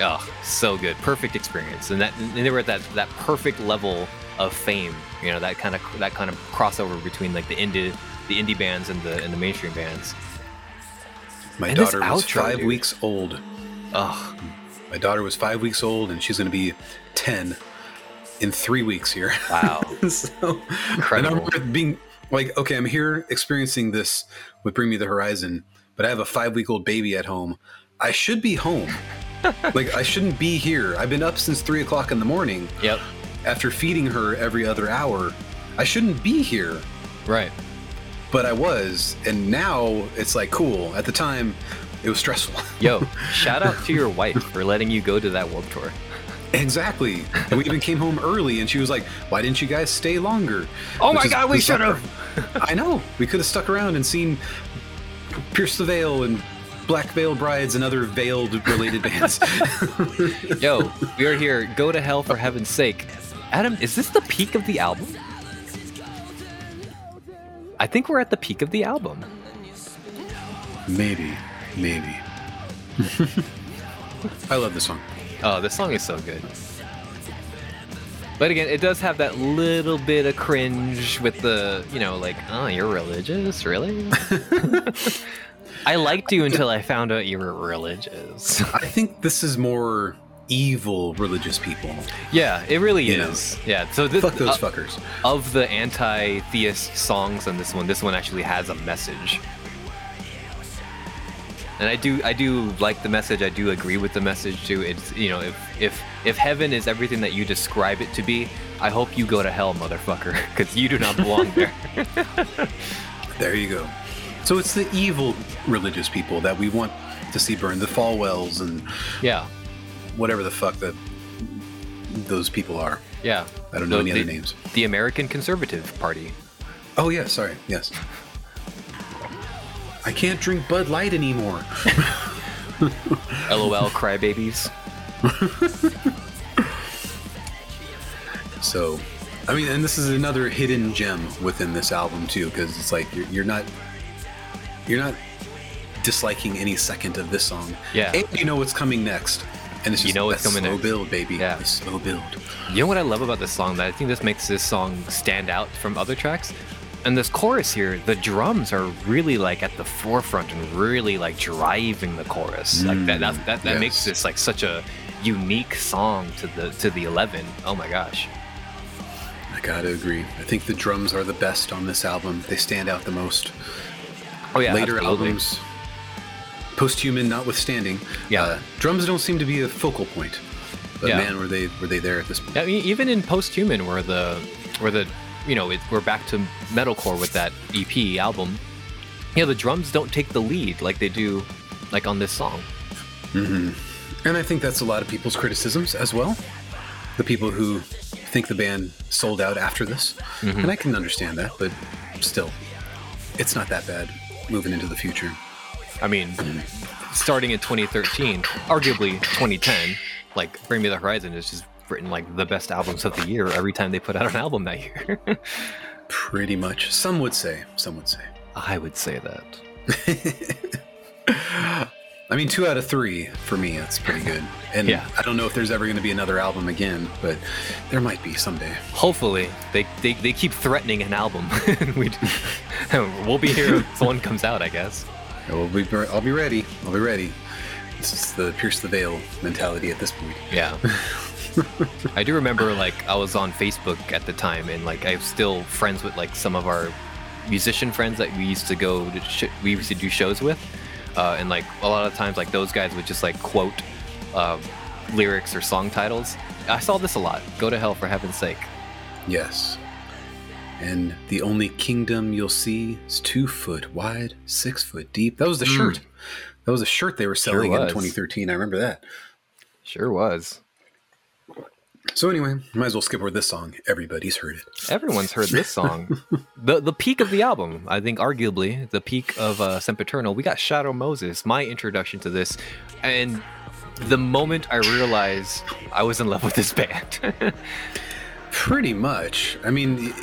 oh, so good, perfect experience, and that and they were at that that perfect level of fame. You know, that kind of that kind of crossover between like the indie the indie bands and the and the mainstream bands. My And daughter was outro, five dude. weeks old. Oh, My daughter was five weeks old, and she's going to be ten in three weeks here. <laughs> wow, so, and I Incredible. remember being like, okay, I'm here experiencing this with Bring Me the Horizon, but I have a five week old baby at home. I should be home. <laughs> like, I shouldn't be here. I've been up since three o'clock in the morning yep, after feeding her every other hour. I shouldn't be here, right. But I was. And now it's like, cool. At the time, it was stressful. <laughs> Yo, shout out to your wife for letting you go to that Warped Tour. exactly. And we even came home early, and she was like, why didn't you guys stay longer? Oh Which my is God, we should've. I know. We could have stuck around and seen Pierce the Veil and Black Veil Brides and other veiled related bands. <laughs> Yo, we are here. Go to hell for heaven's sake. Adam, is this the peak of the album? I think we're at the peak of the album. maybe, maybe. <laughs> I love this song. Oh, this song is so good. But again, it does have that little bit of cringe with the, you know, like, oh, you're religious? Really? <laughs> I liked you until I found out you were religious. I think this is more evil religious people. yeah, it really You know. is. Yeah, so this, Fuck those uh, fuckers. of the anti-theist songs on this one, this one actually has a message. And I do I do like the message. I do agree with the message too. It's you know, if if if heaven is everything that you describe it to be, I hope you go to hell, motherfucker, <laughs> cuz you do not belong there. <laughs> There you go. So it's the evil religious people that we want to see burn the Falwells and yeah. Whatever the fuck that those people are. Yeah. I don't know The- any other the- names. The American Conservative Party. Oh yeah, sorry. Yes. I can't drink Bud Light anymore. <laughs> LOL crybabies. So, I mean, and this is another hidden gem within this album too, because it's like you're, you're not you're not disliking any second of this song. Yeah. and you know what's coming next, and it's You know what's coming slow next. build, baby. Yeah. The slow build. You know what I love about this song? That I think this makes this song stand out from other tracks. And this chorus here, the drums are really like at the forefront and really like driving the chorus. like that, that, that, that mm, makes this like such a unique song to the to the eleven. Oh my gosh. I gotta agree. I think the drums are the best on this album. They stand out the most. Oh yeah. Later absolutely. albums, post-human notwithstanding, Yeah. uh, drums don't seem to be a focal point. But Yeah. man, were they were they there at this point? I mean, even in post-human, where the where the you know it, we're back to metalcore with that EP album. Yeah, the drums don't take the lead like they do, like on this song. And I think that's a lot of people's criticisms as well. The people who think the band sold out after this. Mm-hmm. And I can understand that, but still, it's not that bad moving into the future. I mean, starting in 2013, arguably 2010, like Bring Me the Horizon is just written like the best albums of the year every time they put out an album that year. <laughs> Pretty much. Some would say. Some would say. I would say that. <laughs> I mean, two out of three for me, that's pretty good. And Yeah. I don't know if there's ever going to be another album again, but there might be someday. Hopefully, they, they, they keep threatening an album. <laughs> we we'll be here if one comes out, I guess. I'll be, I'll be ready. I'll be ready. This is the pierce the veil mentality at this point. Yeah. <laughs> I do remember like I was on Facebook at the time and like I'm still friends with like some of our musician friends that we used to go to sh- we used to do shows with. Uh, and like a lot of times like those guys would just like quote uh, lyrics or song titles. I saw this a lot. Go to hell for heaven's sake. Yes. And the only kingdom you'll see is two foot wide, six foot deep. That was the shirt That was a shirt they were selling in 2013. I remember that. Sure was. So anyway, might as well skip over this song. Everybody's heard it. Everyone's heard this song. <laughs> the the peak of the album, I think, arguably the peak of uh, Sempiternal. We got Shadow Moses, my introduction to this, and the moment I realized I was in love with this band. <laughs> Pretty much. I mean,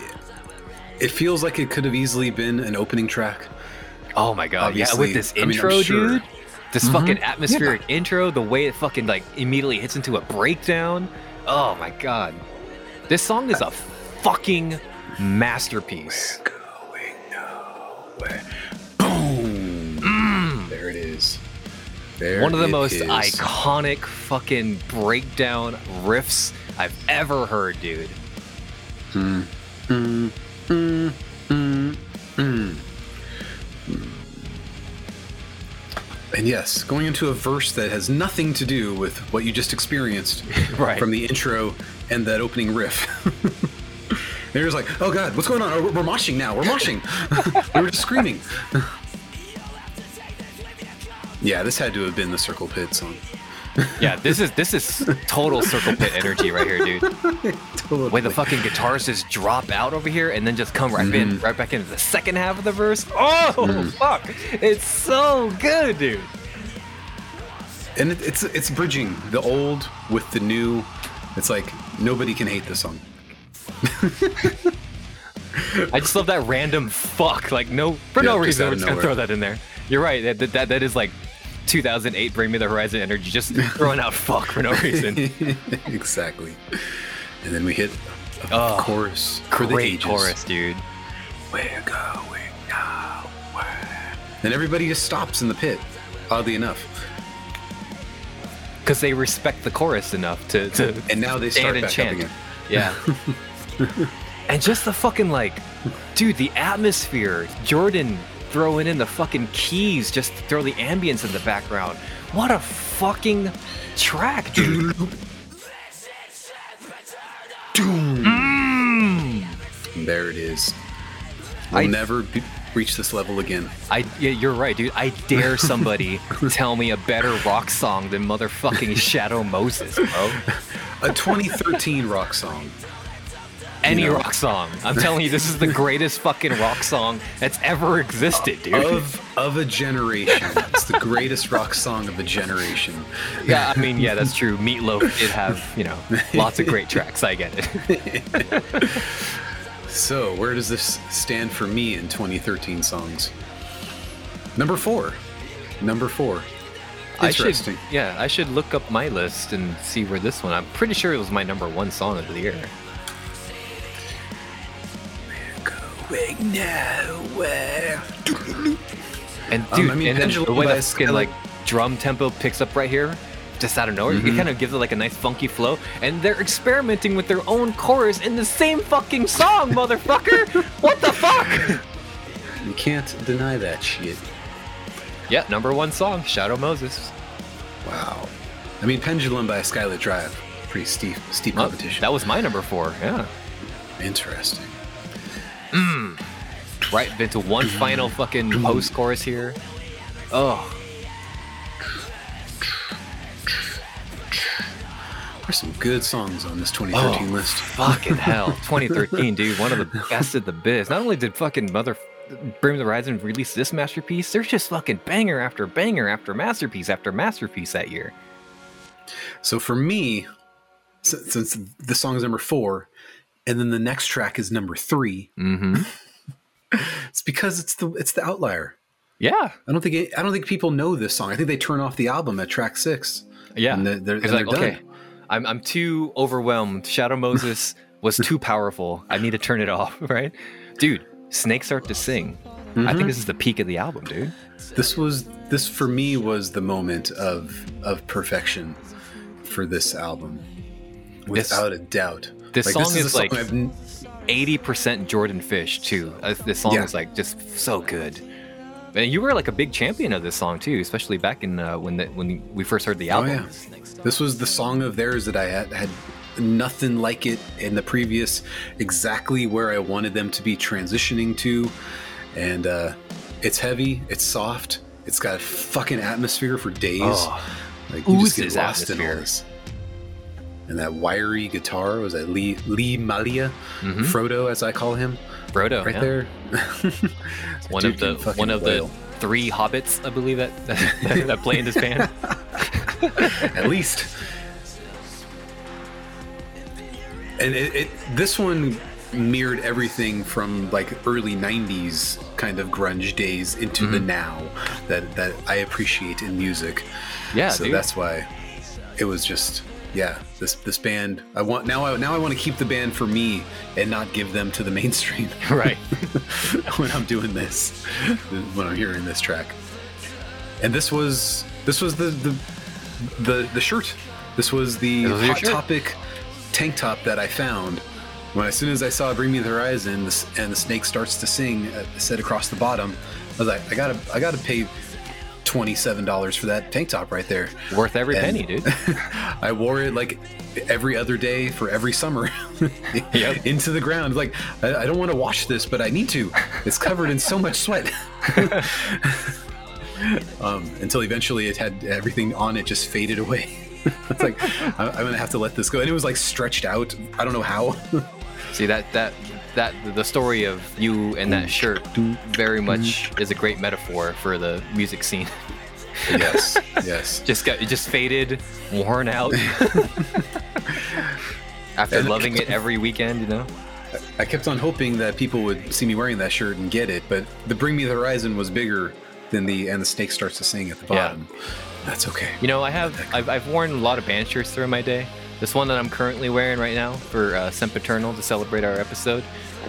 it feels like it could have easily been an opening track. oh my god! Yeah, with this I mean, intro, sure. dude. This mm-hmm. fucking atmospheric intro, the way it fucking like immediately hits into a breakdown. Oh my god! This song is a fucking masterpiece. Going nowhere. Boom. Mm. There it is. There One of the most is. iconic fucking breakdown riffs I've ever heard, dude. Hmm. Hmm. Mm, mm, mm. And yes, going into a verse that has nothing to do with what you just experienced <laughs> Right. from the intro and that opening riff. <laughs> They're just like, oh god, what's going on? Oh, we're we're moshing now. We're moshing. <laughs> we were just screaming. yeah, this had to have been the Circle Pit song. Yeah, this is this is total circle pit energy right here, dude. Totally. Way the fucking guitars just drop out over here and then just come right in, mm. right back into the second half of the verse. Oh mm. fuck! It's so good, dude. and it, it's it's bridging the old with the new. It's like nobody can hate this song. <laughs> I just love that random fuck. Like no, for no Yeah, just reason, out we're just gonna nowhere. throw that in there. You're right. That that, that is like 2008 Bring Me the Horizon energy, just throwing out <laughs> fuck for no reason. <laughs> exactly. And then we hit a Oh, chorus for the Great ages. chorus, dude. We're going nowhere. And everybody just stops in the pit. Oddly enough, Because they respect the chorus enough to, to <laughs> and now they stand start and chant. again. Yeah. and just the fucking like, dude, the atmosphere. Jordan throwing in the fucking keys just to throw the ambience in the background. What a fucking track, dude. There it is. We'll I- never be, reach this level again. I yeah, you're right, dude. I dare somebody <laughs> tell me a better rock song than motherfucking Shadow Moses, bro. <laughs> A 2013 rock song. Any know. rock song. I'm telling you, this is the greatest fucking rock song that's ever existed, dude. Of of a generation. it's the greatest rock song of a generation. Yeah, I mean, yeah, that's true. Meatloaf did have, you know, lots of great tracks. I get it. <laughs> So, where does this stand for me in 2013 songs? Number four. Number four. I should, Interesting. yeah, I should look up my list and see where this one. I'm pretty sure it was my number one song of the year. Going nowhere. And Um, dude, I mean, and then Pendulum the way by the fucking like drum tempo picks up right here, just out of nowhere, Mm-hmm. it kind of gives it like a nice funky flow. And they're experimenting with their own chorus in the same fucking song, motherfucker. <laughs> what the fuck? You can't deny that shit. yeah, number one song, Shadow Moses. Wow. I mean, Pendulum by Skylit Drive. Pretty steep, steep Oh, competition. that was my number four. Yeah. Interesting. Mm. Right into one final fucking post chorus here. Oh, There's some good songs on this 2013 Oh. list. fucking hell. <laughs> 2013, dude. One of the best of the biz. Not only did fucking Mother Bring Me the Horizon release this masterpiece, there's just fucking banger after banger after masterpiece after masterpiece that year. So for me, since, since the song is number four, and then the next track is number three, Mm-hmm. <laughs> it's because it's the it's the outlier. Yeah. I don't think it, I don't think people know this song. I think they turn off the album at track six. Yeah. And they're- they're- and like, they're okay, I'm, I'm too overwhelmed. Shadow Moses <laughs> was too powerful. I need to turn it off, <laughs> right? Dude, Snakes Start to Sing. I Mm-hmm. think this is the peak of the album, dude. This was this for me was the moment of of perfection for this album, This- without a doubt. This song a is like- I've 80% Jordan Fish too. Uh, This song Yeah. is like just so good. And you were like a big champion of this song too, especially back in uh, when the, when we first heard the album. Oh album. yeah, this was the song of theirs that I had had nothing like it in the previous, exactly where I wanted them to be transitioning to, and uh, it's heavy, it's soft, It's got a fucking atmosphere for days. Oh, like you just get lost in all this. And that wiry guitar was that Lee Lee Malia, Mhm. Frodo as I call him, Frodo, right yeah. there. <laughs> One of the one of wail. the three hobbits, I believe that that, <laughs> that play in this band. <laughs> at least. And it, it this one mirrored everything from like early 90s kind of grunge days into the now that that I appreciate in music. Yeah, so dude. that's why it was just yeah, this this band I want now I now I want to keep the band for me and not give them to the mainstream <laughs> right. <laughs> when I'm doing this, when I'm hearing this track. And this was this was the the the, the shirt. This was the was hot topic tank top that I found. When as soon as I saw "Bring Me the Horizon" and the snake starts to sing, uh, said across the bottom, I was like, I gotta I gotta pay twenty seven dollars for that tank top right there. Worth every And- penny, dude. <laughs> I wore it like every other day for every summer <laughs> Yep. into the ground. Like, I, I don't want to wash this, but I need to. It's covered in so much sweat. <laughs> um, until eventually it had everything on it just faded away. it's like, I'm going to have to let this go. And it was like stretched out. I don't know how. See that that that the story of you and that shirt very much is a great metaphor for the music scene. <laughs> yes, yes. <laughs> Just got just faded, worn out. <laughs> After And- loving it every weekend, you know. I kept on hoping that people would see me wearing that shirt and get it, but the Bring Me the Horizon was bigger than the And the Snake Starts to Sing at the bottom. Yeah. That's okay. You know, I have I've, I've worn a lot of band shirts throughout my day. This one that I'm currently wearing right now for uh, Sempiternal to celebrate our episode,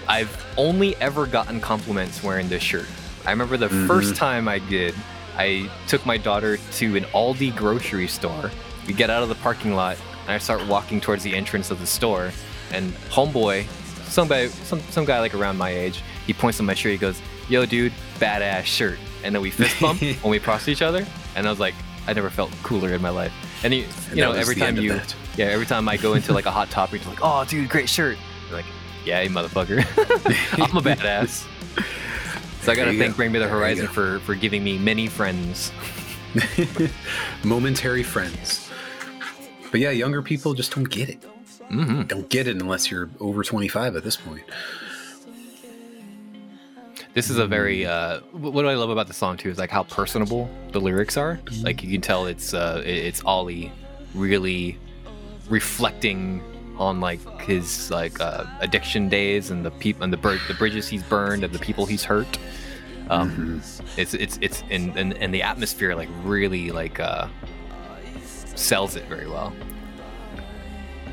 I've only ever gotten compliments wearing this shirt. I remember the first time I did, I took my daughter to an Aldi grocery store. We get out of the parking lot, and I start walking towards the entrance of the store, and homeboy, some guy, some some guy like around my age, he points at my shirt. He goes, "Yo, dude, badass shirt." And then we fist bump <laughs> when we crossed each other, and I was like, I never felt cooler in my life. And you, you know, every time you, yeah, every time I go into like a hot topic, like, "Oh, dude, great shirt." You're like, "Yeah, you motherfucker, <laughs> I'm a badass." So I gotta There thank go. Bring Me the Horizon for for giving me many friends. <laughs> momentary friends. But yeah, younger people just don't get it. Mm-hmm. Don't get it unless you're over 25 at this point. This is a very uh, what do I love about the song too is like how personable the lyrics are. Like you can tell it's uh, it's Oli really reflecting on like his like uh, addiction days and the people and the bur- the bridges he's burned and the people he's hurt. Um, It's it's it's and, and and the atmosphere like really like uh, sells it very well.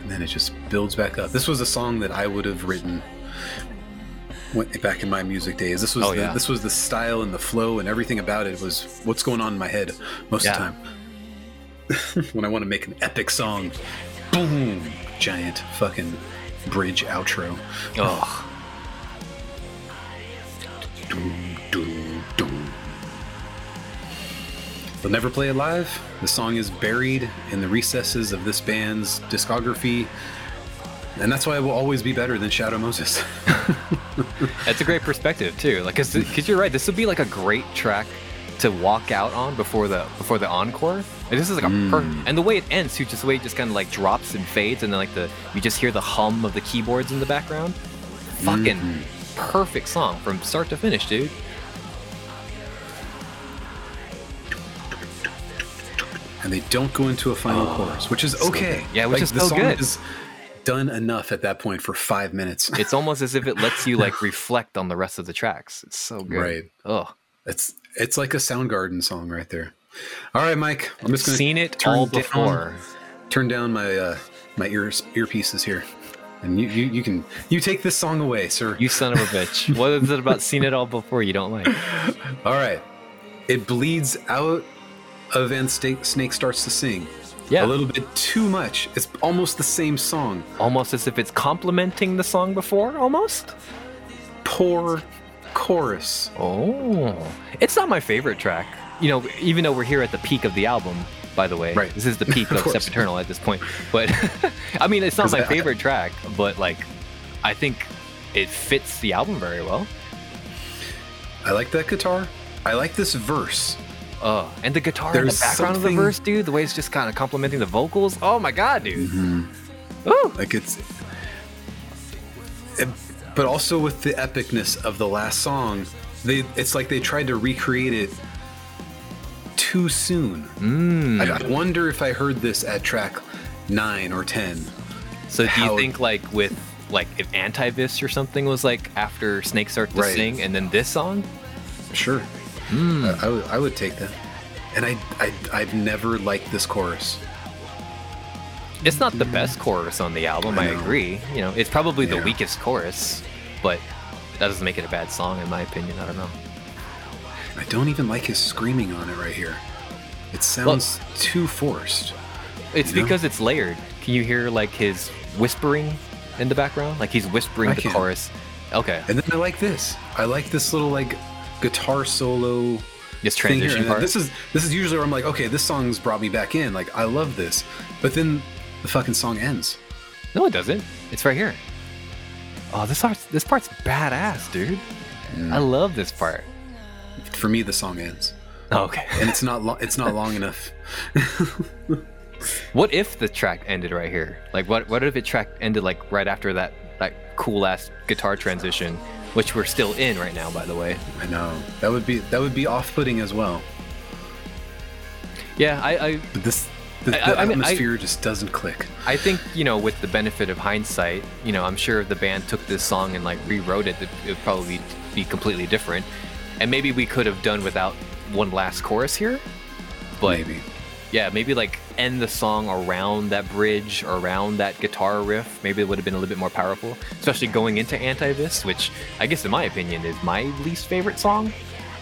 And then it just builds back up. This was a song that I would have written back in my music days. This was Oh, the, yeah. this was the style and the flow and everything about it was what's going on in my head most Yeah. of the time. <laughs> when I want to make an epic song, boom, giant fucking bridge outro. Oh, Doom, doom, doom. They'll never play it live. The song is buried in the recesses of this band's discography. And that's why it will always be better than Shadow Moses. <laughs> That's a great perspective too. Like, because you're right. This would be like a great track to walk out on before the before the encore. Like, this is like a mm. per- and the way it ends too, just the way it just kind of like drops and fades, and then like the you just hear the hum of the keyboards in the background. Fucking mm-hmm. perfect song from start to finish, dude. and they don't go into a final oh, chorus, which is okay. Yeah, which Like, is the so song good. is done enough at that point for five minutes. <laughs> It's almost as if it lets you like reflect on the rest of the tracks. It's so good. Right. Oh, It's it's like a Soundgarden song right there. All right, Mike. I'm just gonna seen it turn all down- before. turn down my uh, my ear earpieces here, and you, you you can you take this song away, sir. You son of a bitch. <laughs> what is it about seen it all before you don't like? All right. It bleeds out of and Snake starts to sing. Yeah. A little bit too much. It's almost the same song. Almost as if it's complimenting the song before, almost. Poor chorus. Oh, it's not my favorite track. You know, even though we're here at the peak of the album, by the way, Right. this is the peak <laughs> Of of, course. Sempiternal at this point. But <laughs> I mean, it's not my favorite track, but like, I think it fits the album very well. I like that guitar. I like this verse. Oh, and the guitar in the There's background of the verse, dude. The way it's just kind of complementing the vocals. Oh my god, dude. Mm-hmm. Ooh. Like it's, it- but also with the epicness of the last song, they it's like they tried to recreate it too soon. Mm. I, I wonder if I heard this at track nine or ten. So do you how- think like with like if Antivist or something was like after Snake started to Right. sing and then this song? Sure, Hmm. I, I would would take that. And I, I I've never liked this chorus. It's not the hmm. best chorus on the album, I, I agree. You know, it's probably the weakest chorus, but that doesn't make it a bad song in my opinion. I don't know. I don't even like his screaming on it right here. It sounds too forced. It's You know? because it's layered. Can you hear like his whispering in the background? Like he's whispering I the can. chorus. Okay. And then I like this. I like this little like guitar solo This transition part. this is this is usually where I'm like, okay, this song's brought me back in. Like I love this. But then the fucking song ends. No, it doesn't. It's right here. Oh, this part's this part's badass, dude. Mm. I love this part. For me, the song ends, Oh, okay. and it's not lo- it's not <laughs> long enough. What if the track ended right here? Like, what what if it track ended like right after that that cool ass guitar transition, which we're still in right now, by the way. I know that would be that would be off putting as well. Yeah, I I, But this the, I- the I mean, I- atmosphere just doesn't click. I think you know, with the benefit of hindsight, you know, I'm sure if the band took this song and like rewrote it, it would probably be completely different, and maybe we could have done without one last chorus here. But Maybe. Yeah, maybe like end the song around that bridge or around that guitar riff. Maybe it would have been a little bit more powerful, especially going into Antivist, which I guess, in my opinion, is my least favorite song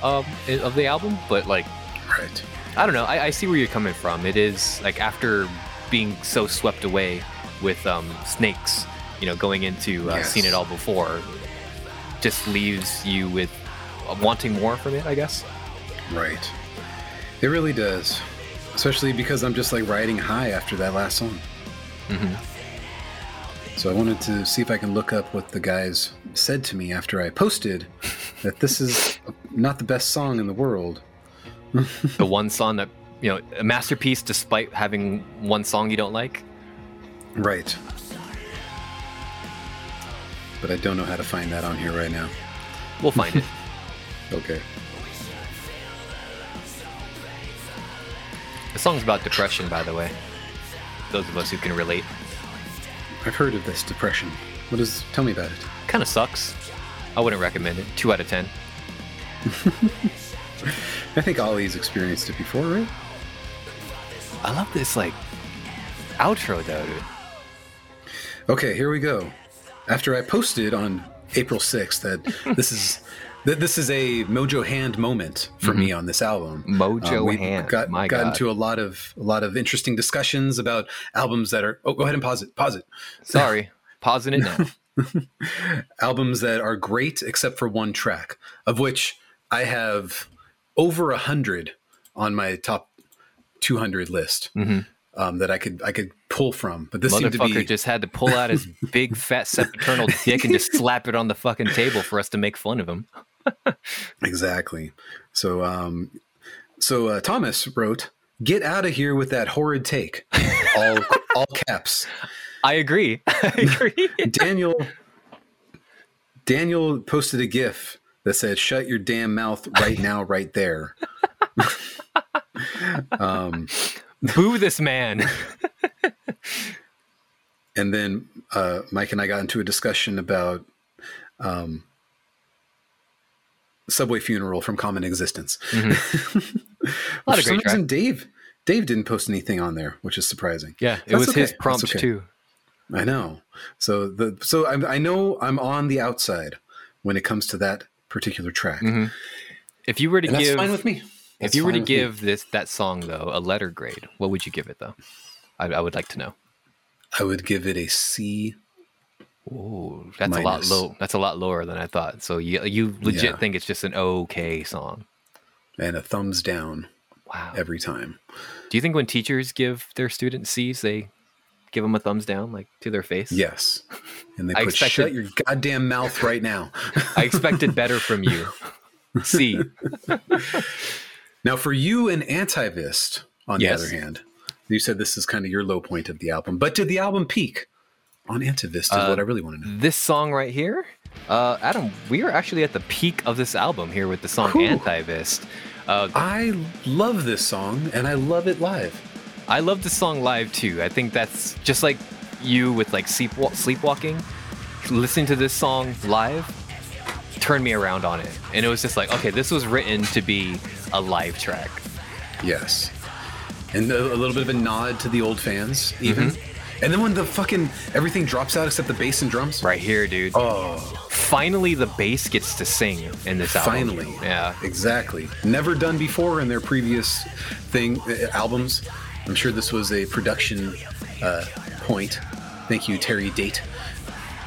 um, of the album. But like, Right. I don't know. I, I see where you're coming from. It is like after being so swept away with um, snakes, you know, going into uh, Yes. seen it all before, just leaves you with uh, wanting more from it. I guess. Right. It really does. Especially because I'm just like riding high after that last song. hmm So I wanted to see if I can look up what the guys said to me after I posted that this is not the best song in the world. the one song that you know a masterpiece despite having one song you don't like Right. But I don't know how to find that on here right now. we'll find it <laughs> Okay. The song's about depression by the way those of us who can relate I've heard of this depression. What is tell me about it? kind of sucks i wouldn't recommend it 2 out of 10 <laughs> I think Oli's experienced it before, right? i love this like outro though dude Okay, here we go. After I posted on April 6th that this is <laughs> this is a Mojo Hand moment for me on this album. Mojo we Hand, Got, my got God. into a lot of a lot of interesting discussions about albums that are. Oh, go ahead and pause it. Pause it. sorry <laughs> pausing it now <laughs> Albums that are great except for one track, of which I have over a hundred on my top 200 list Mhm. um, that I could I could pull from. But this seemed to motherfucker be just had to pull out his big fat sempiternal dick and just <laughs> slap it on the fucking table for us to make fun of him <laughs> Exactly. So, um, so uh, Thomas wrote, "Get out of here with that horrid take." All <laughs> all caps. i agree <laughs> i agree Daniel Daniel posted a GIF that said, "Shut your damn mouth right now, right there." um, boo this man and then uh, Mike and I got into a discussion about um, Subway Funeral from Common Existence. Mhm. For <laughs> lot of some great reason, Dave Dave didn't post anything on there, which is surprising. yeah it That's was his okay. prompt okay. too I know. So the so I, I know I'm on the outside when it comes to that particular track, Mhm. if you were to and that's give fine with me. If you were to with me. give this that song though a letter grade, what would you give it though? I, I would like to know. I would give it a C. Oh, that's a lot low. That's a lot lower than I thought. So you you legit Yeah. think it's just an okay song? and a thumbs down Wow. every time. Do you think when teachers give their students C's, they give them a thumbs down, like to their face? Yes, and they I put expected- shut your goddamn mouth right now. <laughs> I expected better from you. C. Now, for you and Antivist, on Yes. the other hand, you said this is kind of your low point of the album. But did the album peak on Antivist? Is Uh, what I really want to know. This song right here, uh, Adam, we are actually at the peak of this album here with the song Cool. Antivist. Uh, I love this song and I love it live. I love the song live too. I think that's just like you with like sleep sleepwalking. Listening to this song live turned me around on it, and it was just like, okay, this was written to be a live track. Yes. And a, a little bit of a nod to the old fans, even. And then when the fucking everything drops out except the bass and drums. Right here, dude. Oh, Finally, the bass gets to sing in this album. finally. Yeah. Exactly. Never done before in their previous thing uh, albums. I'm sure this was a production uh, point. Thank you, Terry Date.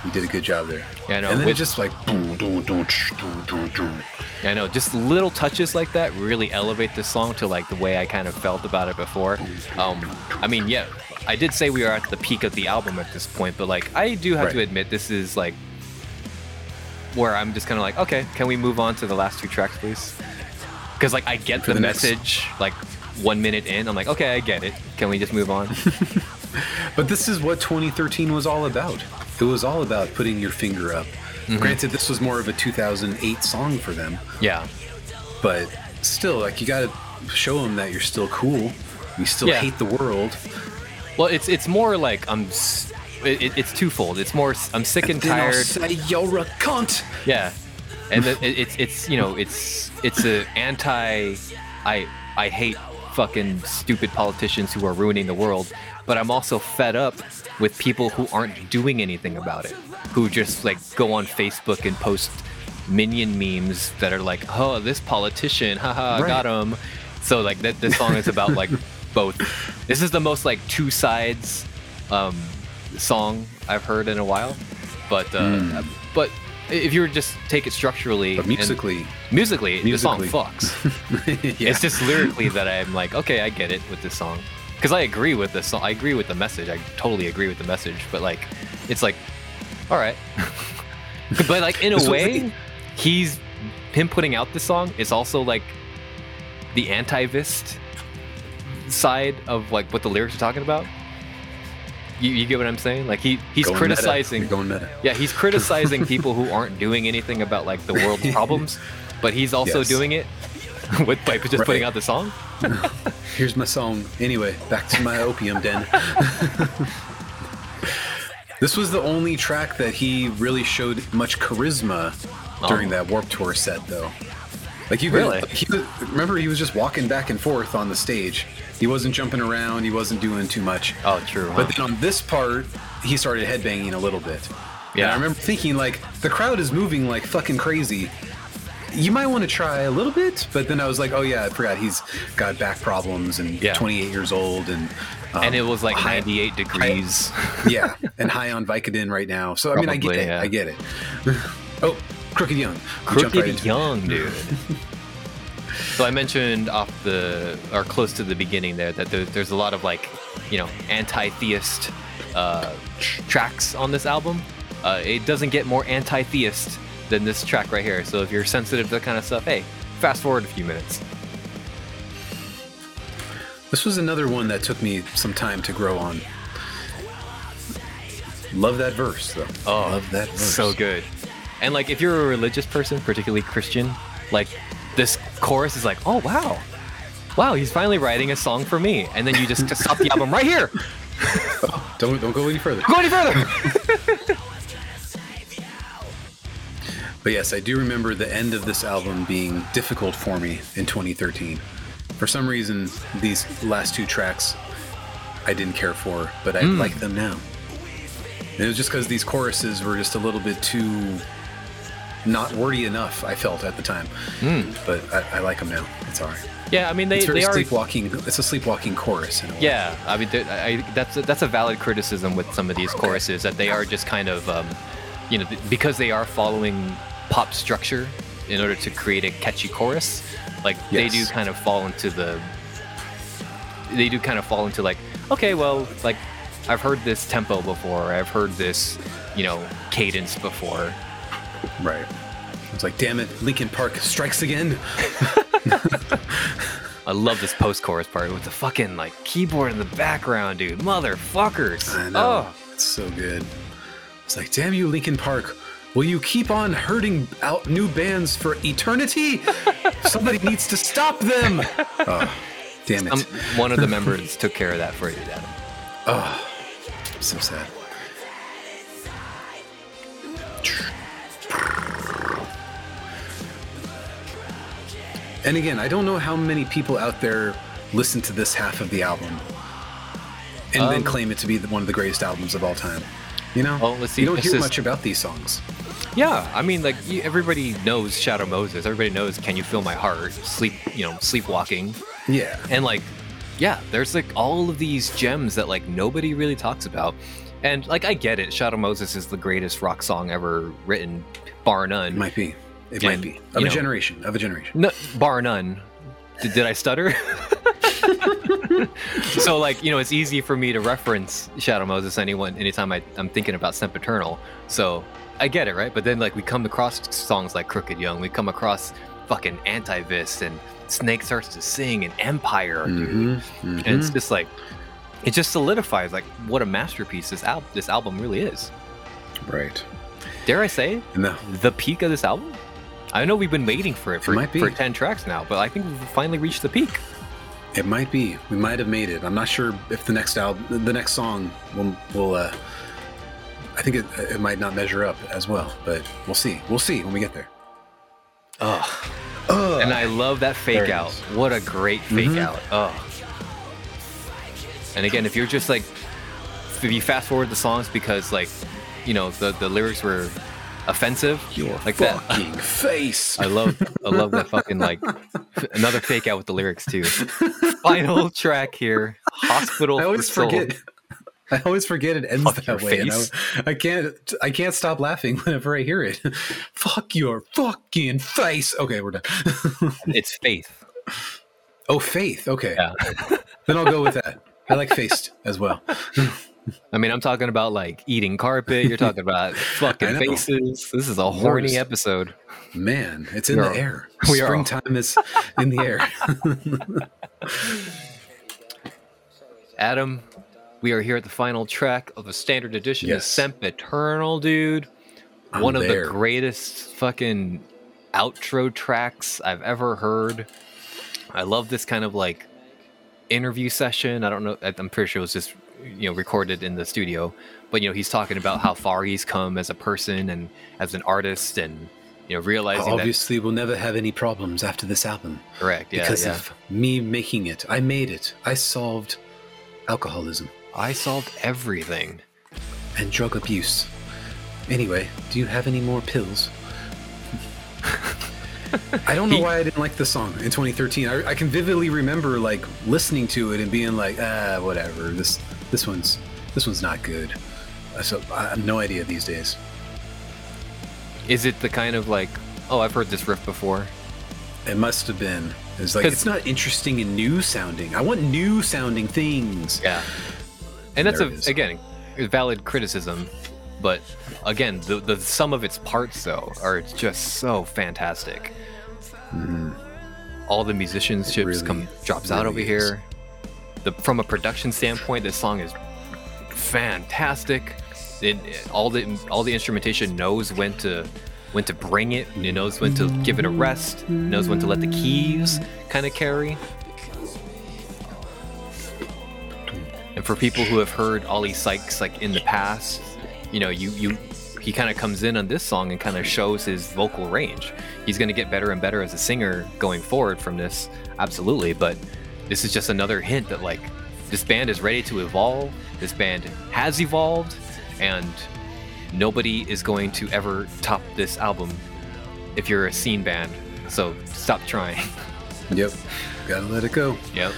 You did a good job there. Yeah, I know. And then With- it just like boom, boom. I know, just little touches like that really elevate this song to like the way I kind of felt about it before. Um, I mean, yeah, I did say we are at the peak of the album at this point, but like I do have to admit this is like where I'm just kind of like, okay, can we move on to the last two tracks, please? Because like I get the, the next- message like one minute in, I'm like, okay, I get it. Can we just move on? <laughs> But this is what 2013 was all about. It was all about putting your finger up. Mm-hmm. Granted, this was more of a 2008 song for them, yeah, but still, like you got to show them that you're still cool. You still Yeah. hate the world. Well, it's it's more like I'm. It, it- it's twofold. It's more I'm sick and I'll tired. say you're a cunt. Yeah, and it, it's it's you know it's it's a anti. I I hate fucking stupid politicians who are ruining the world, but I'm also fed up with people who aren't doing anything about it, who just like go on Facebook and post minion memes that are like, oh, this politician, haha, Right. got him. So like that this song is about like <laughs> both. This is the most like two sides um, song I've heard in a while, but uh, but if you were just take it structurally, But and- musically, musically, the song fucks. <laughs> yeah. It's just lyrically that I'm like, okay, I get it with this song, because I agree with the song. I agree with the message. I totally agree with the message. But like, it's like, all right. <laughs> but like in a way, the- he's him putting out this song is also like the Antivist side of like what the lyrics are talking about. You, you get what I'm saying? Like he he's Going criticizing yeah, he's criticizing <laughs> people who aren't doing anything about like the world's <laughs> problems, but he's also Yes. doing it <laughs> with by just putting out the song. Here's my song. Anyway, back to my opium den. this was the only track that he really showed much charisma during Oh. that Warped Tour set, though. Like you Really? he remember he was just walking back and forth on the stage. He wasn't jumping around. He wasn't doing too much. Oh, true. huh? But then on this part, he started headbanging a little bit. And Yeah. I remember thinking like the crowd is moving like fucking crazy. You might want to try a little bit, but then I was like, oh yeah, I forgot he's got back problems and Yeah. 28 years old and um, and it was like high- 98 degrees. <laughs> yeah, and high on Vicodin right now. So I mean, I get it. yeah. I get it. <laughs> oh, Crooked Young. Crooked right. Young, dude. <laughs> so I mentioned off the or close to the beginning there that there, there's a lot of like, you know, anti-theist uh, tr- tracks on this album. Uh, it doesn't get more anti-theist than this track right here. So if you're sensitive to that kind of stuff, hey, fast forward a few minutes. This was another one that took me some time to grow on. Love that verse though. Oh, Love that verse. so good. And like, if you're a religious person, particularly Christian, like this chorus is like, oh wow, wow, he's finally writing a song for me. And then you just <laughs> stop the album right here. <laughs> Don't don't go any further. Go any further. <laughs> But yes, I do remember the end of this album being difficult for me in 2013. For some reason, these last two tracks I didn't care for, but I hmm. like them now. And it was just because these choruses were just a little bit too not wordy enough. I felt at the time, but I, I like them now. It's all right. yeah, I mean they It's very they are. sleepwalking. It's a sleepwalking chorus. In a way. Yeah, I mean I, that's a, that's a valid criticism with some of these choruses that they are just kind of, um, you know, because they are following pop structure in order to create a catchy chorus. Like they do kind of fall into the. They do kind of fall into like, okay, well, like I've heard this tempo before. I've heard this, you know, cadence before. Right. It's like, damn it, Linkin Park strikes again. <laughs> I love this post chorus part with the fucking like keyboard in the background, dude. Motherfuckers. I know. Oh, It's so good. It's like, damn you, Linkin Park. Will you keep on hurting out new bands for eternity? <laughs> Somebody needs to stop them. <laughs> Oh, damn it. um, one of the members took care of that for you, Adam. Oh, so sad. And again, I don't know how many people out there listen to this half of the album and then Um, claim it to be the, one of the greatest albums of all time. You know, Well, let's see, you don't hear much about these songs. Yeah, I mean, like everybody knows Shadow Moses. Everybody knows "Can You Feel My Heart?" Sleep, you know, sleepwalking, Yeah, and like, yeah, there's like all of these gems that like nobody really talks about. And like, I get it. Shadow Moses is the greatest rock song ever written, bar none. it might be. It And, might be of a know- generation. Of a generation. No, bar none. Did, did I stutter? <laughs> so like you know, it's easy for me to reference Shadow Moses anyone anytime I, I'm thinking about Sempiternal. So I get it, right? But then like we come across songs like Crooked Young, we come across fucking Antivist and Snake starts to sing and Empire, dude. Mhm, And it's mhm. just like it just solidifies like what a masterpiece this al- this album really is. Right. Dare I say No. the peak of this album? I know we've been waiting for it for, be. for 10 tracks now, but I think we've finally reached the peak. It might be. We might have made it. I'm not sure if the next album, the next song, will will. Uh, I think it, it might not measure up as well, but we'll see. We'll see when we get there. Ugh. And I love that fake out. What a great fake Mhm. out. Oh. And again, if you're just like, if you fast forward the songs because like, you know, the, the lyrics were offensive, Your like that. fucking face. I love, I love that fucking like <laughs> another fake out with the lyrics too. Final track here, hospital. I always for Soul. I always forget it ends Fuck that way. face. I, I can't. I can't stop laughing <laughs> whenever I hear it. Fuck your fucking face. Okay, we're done. <laughs> It's faith. oh, faith. Okay, Yeah. <laughs> then I'll go with that. I like faced as well. I mean, I'm talking about like eating carpet. You're talking about fucking faces. This is a horny Yours. episode. Man, it's in We the are- air. we are- Springtime is in the air. Adam, we are here at the final track of a standard edition Yes. of Sempiternal, dude. I'm One of there. the greatest fucking outro tracks I've ever heard. I love this kind of like interview session. I don't know. I'm pretty sure it was just you know recorded in the studio, but you know he's talking about how far he's come as a person and as an artist, and you know realizing that Obviously, we'll never have any problems after this album correct. Yeah, because yeah. of me making it. I made it. I solved alcoholism I solved everything. and drug abuse. Anyway, do you have any more pills? <laughs> I don't know why I didn't like the song in 2013. I, I can vividly remember like listening to it and being like, ah, whatever. This this one's this one's not good. Uh, So I have no idea these days. Is it the kind of like, oh, I've heard this riff before? It must have been. It's like it's not interesting and new sounding. I want new sounding things. Yeah. And that's a again a valid criticism, but again, the the sum of its parts though are just so fantastic. All the musicianship really- come drops out over is. here. The from a production standpoint, this song is fantastic. It, all the all the instrumentation knows when to when to bring it. It knows when to give it a rest. It knows when to let the keys kind of carry. And for people who have heard Oli Sykes like in the past, you know, you you he kind of comes in on this song and kind of shows his vocal range. He's going to get better and better as a singer going forward from this, absolutely. But this is just another hint that like this band is ready to evolve. This band has evolved, and nobody is going to ever top this album if you're a scene band. So stop trying. Yep. Gotta let it go. yep.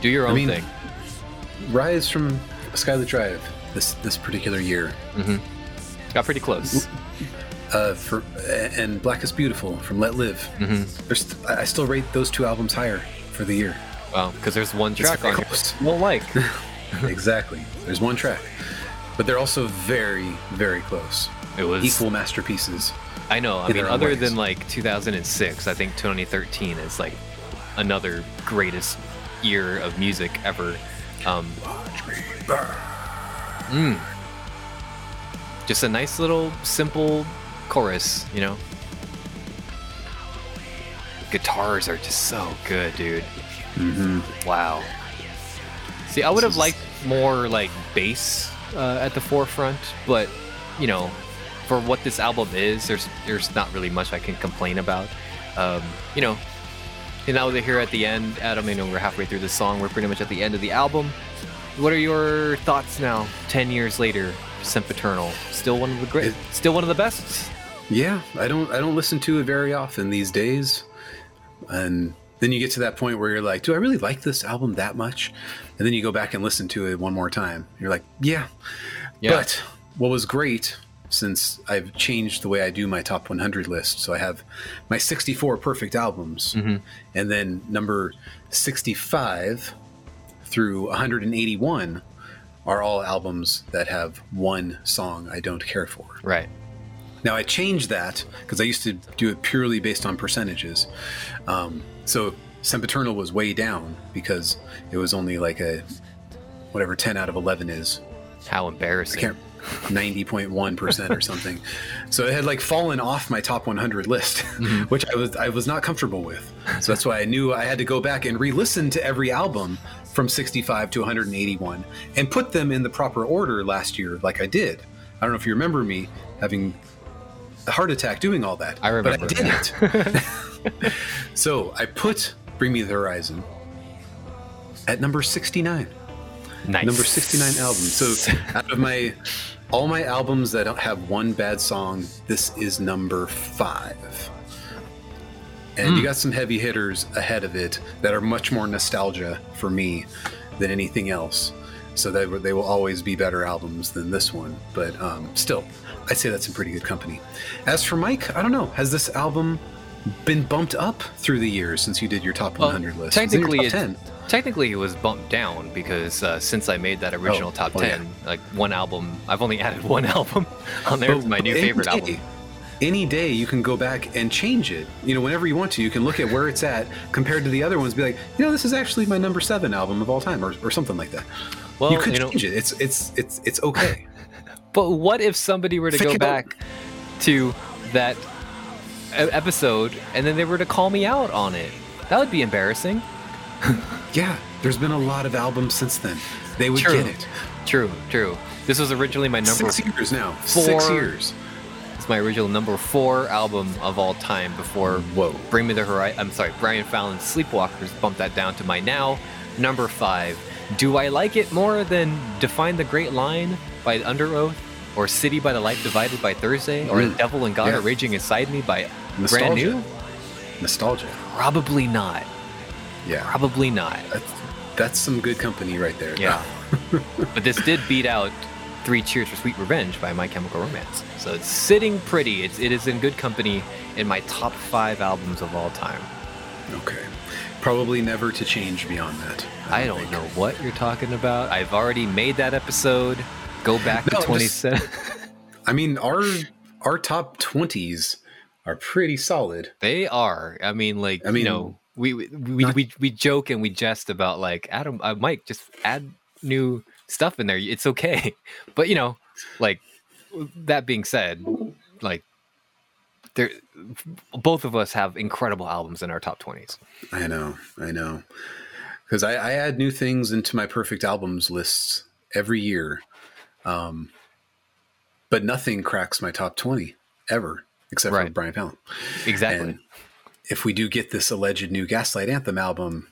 Do your own mean, thing. Rise from Skylit Drive this this particular year. Got pretty close. Uh, for and Black is Beautiful from Let Live. hmm There's I still rate those two albums higher for the year. Well, because there's one track on here close. you won't like. <laughs> <laughs> exactly. There's one track, but they're also very very close. It was. Equal masterpieces. I know. I mean, other ways. than like 2006, I think 2013 is like another greatest year of music ever. Um, mm. Just a nice little simple chorus, you know. Guitars are just so good, dude. mmm Wow. See, I would have liked more like bass uh, at the forefront, but you know, for what this album is, there's there's not really much I can complain about. Um, you know, and now we're here at the end, Adam. You know, we're halfway through the song. We're pretty much at the end of the album. What are your thoughts now, ten years later? Sempiternal, still one of the great, It- still one of the best. Yeah, I don't I don't listen to it very often these days. And then you get to that point where you're like, do I really like this album that much? And then you go back and listen to it one more time. You're like, yeah. Yeah. But what was great since I've changed the way I do my top 100 list. So I have my 64 perfect albums Mhm. and then number 65 through 181 are all albums that have one song I don't care for. Right. Now I changed that because I used to do it purely based on percentages. Um, so Sempiternal was way down because it was only like a whatever 10 out of 11 is. How embarrassing. Can't 90.1% or something. So it had like fallen off my top 100 list, mm-hmm. which I was I was not comfortable with. So that's why I knew I had to go back and re-listen to every album from 65 to 181 and put them in the proper order last year like I did. I don't know if you remember me having a heart attack doing all that. I remember. But I didn't. <laughs> so I put Bring Me the Horizon at number 69 Nice. number 69 album. So <laughs> out of my all my albums that don't have one bad song this is number five. And Hmm. you got some heavy hitters ahead of it that are much more nostalgia for me than anything else. So they, they will always be better albums than this one but um, still i'd say that's in pretty good company. As for mike i don't know has this album been bumped up through the years since you did your top Well, 100 list? It's in your technically, top it, 10 technically it was bumped down because uh, since I made that original Oh, top oh, yeah. ten, like one album, I've only <laughs> added one album on there. It's my new favorite day- album. Any day you can go back and change it. You know, whenever you want to, you can look at where it's at compared to the other ones. Be like, you know, this is actually my number seven album of all time, or, or something like that. Well, you could you know, change it. It's it's it's it's okay. <laughs> but what if somebody were to Think go back to that episode and then they were to call me out on it? That would be embarrassing. <laughs> yeah, there's been a lot of albums since then. They would True. get it. True, true. This was originally my number. Six years now. Six years. It's my original number four album of all time. Before Whoa. Bring Me the Horizon. I'm sorry, Brian Fallon's Sleepwalkers bumped that down to my now number five. Do I like it more than Define the Great Line by Underoath, or City by the Light Divided by Thursday, or Mm. The Devil and God Yeah. Are Raging Inside Me by Brand New? Nostalgia. Probably not. Yeah, Probably not. that's, that's some good company right there. Yeah. <laughs> but this did beat out Three Cheers for Sweet Revenge by My Chemical Romance. So it's sitting pretty. It's, it is in good company in my top five albums of all time. Okay. Probably never to change beyond that. I don't think. know what you're talking about. I've already made that episode. Go back No, to just- 27. <laughs> I mean, our our top twenties are pretty solid. they are. I mean, like, I mean, you know, we we, we, not- we we joke and we jest about like Adam, uh, Mike, just add new stuff in there. It's okay. <laughs> But you know, like that being said, like there, both of us have incredible albums in our top 20s. I know, I know, because I, I add new things into my perfect albums lists every year, um, but nothing cracks my top twenty ever, except for Brian Fallon. Exactly. And if we do get this alleged new Gaslight Anthem album,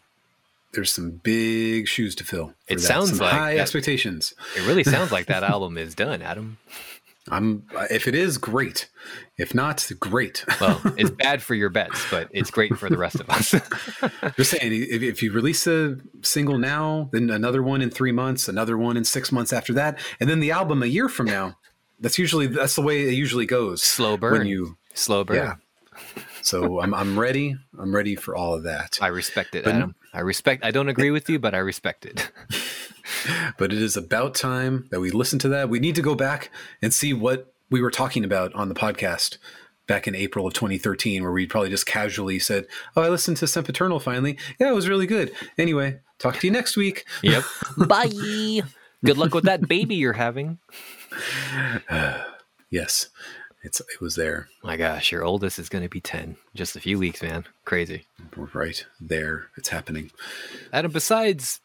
there's some big shoes to fill. It that. sounds Some like high that- expectations. it really sounds like that <laughs> album is done, Adam. I'm if it is great, if not great. Well, <laughs> it's bad for your bets, but it's great for the rest of us. <laughs> Just saying, if, if you release a single now, then another one in three months, another one in six months after that, and then the album a year from now. That's usually that's the way it usually goes. Slow burn. When you Slow burn. yeah. So I'm I'm ready. I'm ready for all of that. I respect it, But- Adam. I respect. I don't agree with you, but I respect it. <laughs> But it is about time that we listen to that. We need to go back and see what we were talking about on the podcast back in April of 2013, where we probably just casually said, "Oh, I listened to Sempiternal finally. Yeah, it was really good." Anyway, talk to you next week. Yep. <laughs> Bye. Good luck with that baby you're having. <sighs> Yes, it's it was there, My gosh, your oldest is going to be 10. Just a few weeks, man. Crazy. We're right there. It's happening. Adam, besides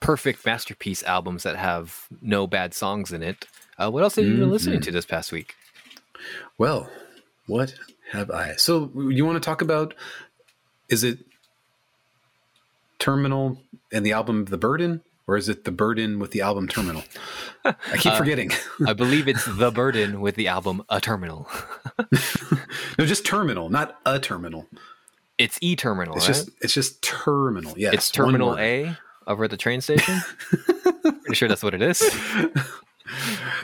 perfect masterpiece albums that have no bad songs in it, uh, what else have you been listening to this past week? Well, what have I? So you want to talk about? Is it Terminal and the album The Burden, or is it The Burden with the album Terminal? I keep <laughs> forgetting. I believe it's <laughs> The Burden with the album A Terminal. <laughs> no, just Terminal, not a Terminal. It's E Terminal, It's right? just it's just Terminal. Yes, it's Terminal. A over at the train station. Pretty sure that's what it is.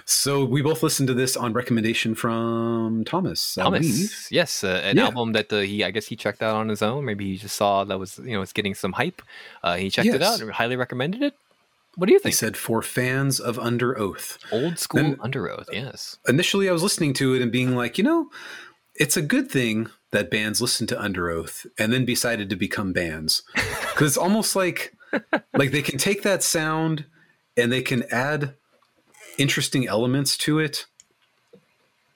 So we both listened to this on recommendation from Thomas. Thomas, yes, uh, an Yeah. album that uh, he, I guess, he checked out on his own. Maybe he just saw that was, you know, it's getting some hype. Uh, he checked it out and highly recommended it. What do you think? He said for fans of Underoath. Old school Then- Underoath, yes. initially I was listening to it and being like, you know, it's a good thing that bands listen to Underoath and then decided to become bands. <laughs> Cuz it's almost like like they can take that sound and they can add interesting elements to it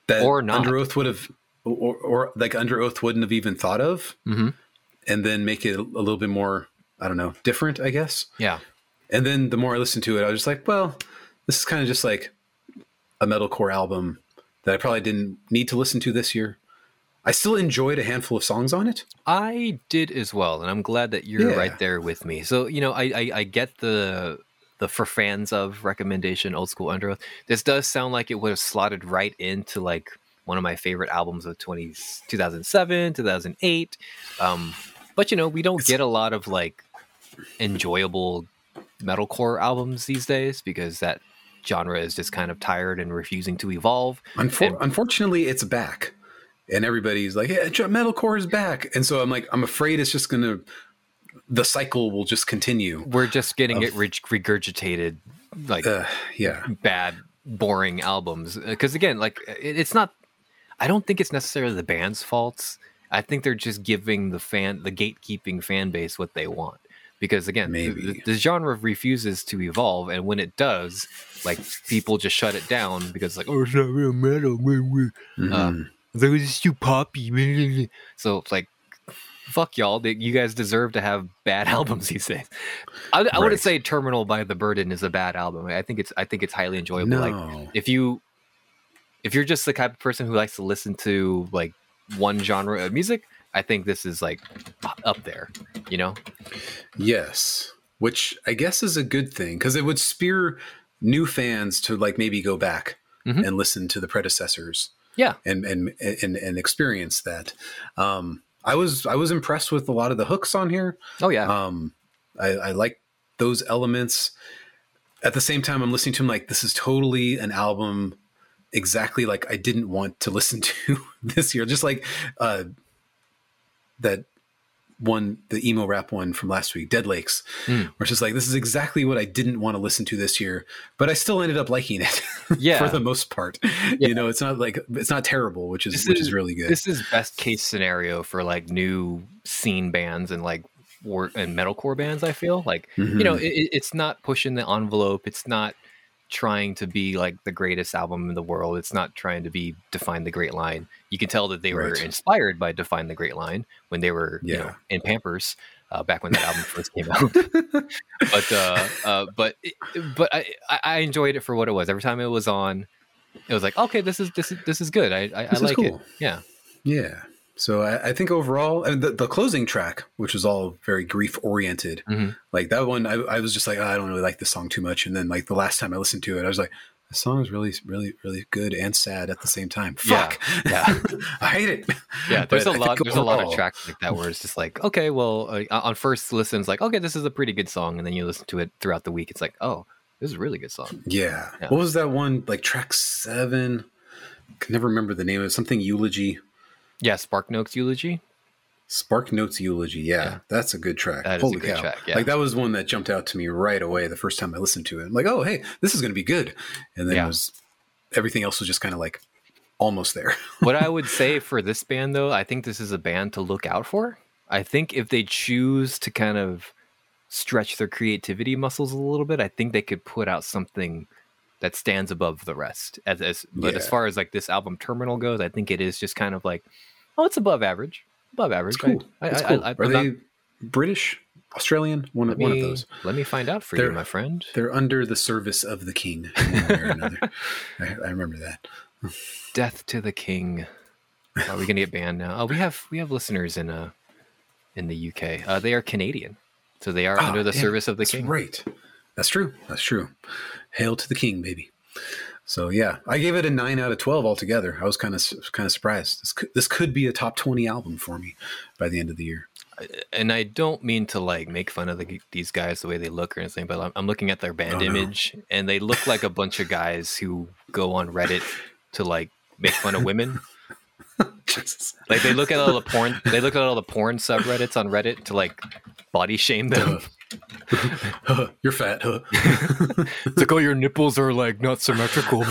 that Or not. Underoath would have or, or like Underoath wouldn't have even thought of Mhm. and then make it a little bit more I don't know, different, I guess. Yeah. And then the more I listened to it, I was just like, well, this is kind of just like a metalcore album that I probably didn't need to listen to this year. I still enjoyed a handful of songs on it. I did as well, and I'm glad that you're Yeah. right there with me. So you know, I, I I get the the for fans of recommendation, old school Underoath. This does sound like it would have slotted right into like one of my favorite albums of 20, 2007, 2008. Um, but you know, we don't It's- get a lot of like enjoyable metalcore albums these days because that genre is just kind of tired and refusing to evolve. Unfor- And- unfortunately, it's back, and everybody's like, "Yeah, metalcore is back." And so I'm like, I'm afraid it's just gonna, the cycle will just continue. We're just getting it re- regurgitated like Uh, yeah, bad boring albums because again like it, it's not i don't think it's necessarily the band's faults i think they're just giving the fan the gatekeeping fan base what they want because again the- the, genre refuses to evolve and when it does like people just shut it down because like oh it's not real metal Mhm. Um, They're just too poppy. So like, fuck y'all. You guys deserve to have <laughs> bad albums these days. I, I Right. wouldn't say "Terminal" by The Burden is a bad album. I think it's I think it's highly enjoyable. Like if you if you're just the type of person who likes to listen to like one genre of music, I think this is like up there. You know? yes, which I guess is a good thing because it would spear new fans to like maybe go back Mhm. and listen to the predecessors. Yeah. and and and, and experience that. Um, I was I was impressed with a lot of the hooks on here. Oh yeah. Um, I, I like those elements. At the same time, I'm listening to them like this is totally an album exactly like I didn't want to listen <laughs> to this year. Just like uh, that one, the emo rap one from last week, Dead Lakes, Mm. where it's just like this is exactly what I didn't want to listen to this year, but I still ended up liking it. <laughs> Yeah. for the most part. Yeah. You know, it's not like it's not terrible, which is This which is- is really good. This is best case scenario for like new scene bands and like war and metalcore bands. I feel like you know Mhm. it, it- it's not pushing the envelope. It's not trying to be like the greatest album in the world. It's not trying to be define the great line. You can tell that they were inspired by define the great line when they were you know in Pampers. Uh, back when that album <laughs> first came out, <laughs> but uh, uh, but it- but I, I enjoyed it for what it was. Every time it was on, it was like okay, this is this is this is good. I I, I like it. Yeah. Yeah. So I, I think overall, and the, the closing track, which was all very grief oriented, Mhm. like that one, I, I was just like, "Oh, I don't really like this song too much. And then like the last time I listened to it, I was like, the song is really, really, really good and sad at the same time. Yeah, Fuck. yeah. <laughs> I hate it. Yeah, there's But a I lot. There's a lot of overall- tracks like that where it's just like, okay, well, uh, on first listen, it's like, okay, this is a pretty good song, and then you listen to it throughout the week, it's like, oh, this is a really good song. Yeah. Yeah. What was that one? Like track seven? I can never remember the name of it. Something eulogy. Yeah, Spark Notes Eulogy. Spark Notes Eulogy. Yeah, Yeah. that's a good track. That is a Holy good cow. track, yeah. Like that was one that jumped out to me right away the first time I listened to it. I'm like, oh, hey, this is going to be good. And then Yeah. it was everything else was just kind of like almost there. <laughs> what I would say for this band, though, I think this is a band to look out for. I think if they choose to kind of stretch their creativity muscles a little bit, I think they could put out something that stands above the rest. As, as but as far as like this album Terminal goes, I think it is just kind of like, oh, it's above average, above average. It's cool. I, It's I, cool. I, Are they not- British, Australian? One, let one of those. Let me find out for They're- you, my friend. They're under the service of the king. one way or another. <laughs> I, I remember that. Death to the King. Are we gonna get banned now? Oh, we have we have listeners in uh in the UK. Uh, they are Canadian, so they are Ah, under the yeah, service of the That's king. right. That's true. That's true. Hail to the king, baby. So yeah, I gave it a nine out of twelve altogether. I was kind of kind of surprised. This could, this could be a top twenty album for me by the end of the year. And I don't mean to like make fun of the, these guys the way they look or anything, but I'm, I'm looking at their oh, band Oh, no. image, and they look like a bunch of guys who go on Reddit to like make fun of women. <laughs> Jesus. Like they look at all the porn, they look at all the porn subreddits on Reddit to like body shame them. Huh, You're fat. Huh? <laughs> It's like, oh, your nipples are like not symmetrical. <laughs>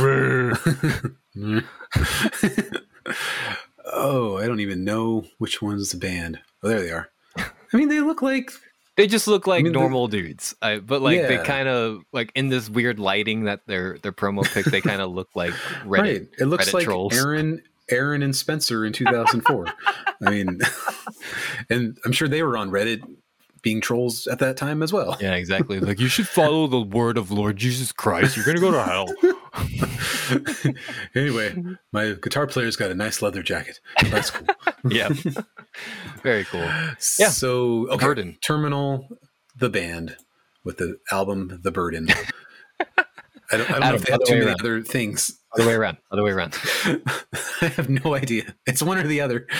oh, I don't even know which one's the band. Oh, there they are. I mean, they look like They just look like mean, the- normal dudes, I, but like they kind of like in this weird lighting that their their promo pic, they kind of look like <laughs> Reddit. right. It looks Reddit like trolls. Aaron, Aaron and Spencer in 2004. <laughs> I mean, <laughs> and I'm sure they were on Reddit being trolls at that time as well. Yeah, exactly. Like you should follow the word of Lord Jesus Christ. You're gonna go to hell. <laughs> anyway, my guitar player's got a nice leather jacket. That's cool. yeah, very cool. Yeah. So okay, Burden. Terminal, the band with the album The Burden. I don't, I don't know if they have other too many around. other things. Other way around. Other way around. <laughs> I have no idea. It's one or the other. <laughs>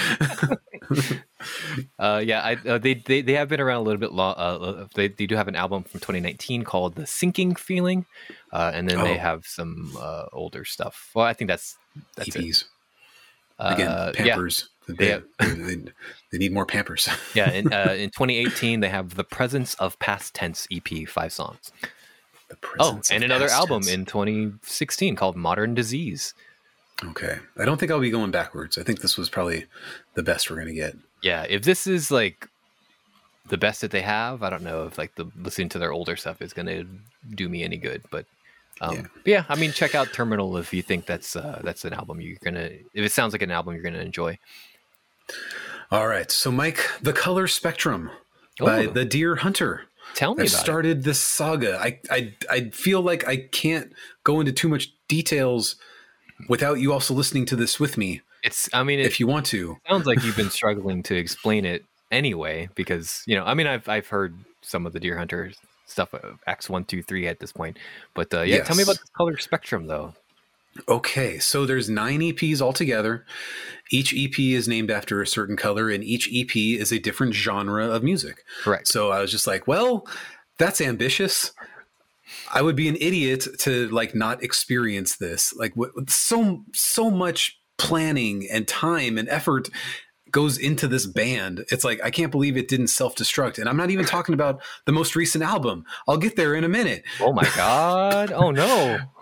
Uh, yeah, I, uh, they, they they have been around a little bit. Long, uh, they they do have an album from 2019 called "The Sinking Feeling," uh, and then they Oh. have some uh, older stuff. Well, I think that's that's it. EPs. Again, Uh, yeah, Pampers. They, Yeah. they, they, they need more Pampers. yeah. In, <laughs> uh, in 2018, they have "The Presence of Past Tense" EP, five songs. The Oh, and another album in 2016 called "Modern Disease." Okay. I don't think I'll be going backwards. I think this was probably the best we're going to get. Yeah, if this is like the best that they have, I don't know if like the listening to their older stuff is gonna do me any good. But um, Yeah. but yeah, I mean, check out Terminal if you think that's uh, that's an album you're gonna. If it sounds like an album you're gonna enjoy. All right. So, Mike, The Color Spectrum by. The Dear Hunter. Tell me I've about started this saga. I, I I feel like I can't go into too much details without you also listening to this with me. It's. I mean, it If you want to, sounds like you've been <laughs> struggling to explain it anyway, because you know, I mean, I've I've heard some of the Dear Hunter stuff, uh, Acts one, two, three at this point. But uh, yeah, tell me about the color spectrum though. Okay. So there's nine EPs altogether. Each EP is named after a certain color, and each EP is a different genre of music. Correct. So I was just like, well, that's ambitious. I would be an idiot to like not experience this. Like what so so much planning and time and effort goes into this band. It's like I can't believe it didn't self-destruct. And I'm not even talking about the most recent album. I'll get there in a minute. Oh my god! Oh no! <laughs>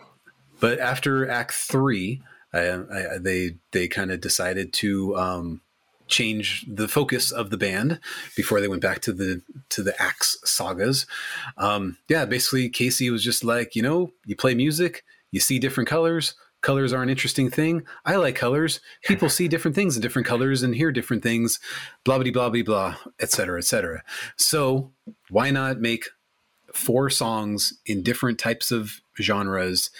But after Act Three, I, I, they they kind of decided to um, change the focus of the band before they went back to the to the Axe sagas. Um, yeah, basically Casey was just like, you know, you play music, you see different colors. Colors are an interesting thing. I like colors. People see different things in different colors and hear different things. Blah blah blah blah blah, et cetera, et cetera. So why not make four songs in different types of genres?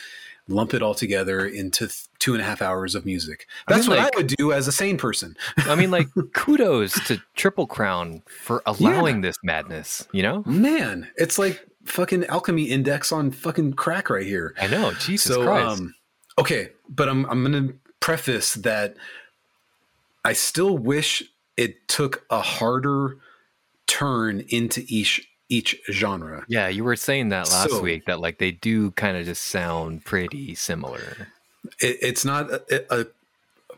Lump it all together into th- two and a half hours of music. I mean, That's what like- I would do as a sane person. I mean, like, <laughs> kudos to Triple Crown for allowing this madness. You know, Man, it's like fucking alchemy index on fucking crack right here. I know. Jesus so, Christ. um, okay, but I'm I'm gonna preface that I still wish it took a harder turn into each each genre. yeah, you were saying that last so- week that like they do kind of just sound pretty similar. It, it's not a, a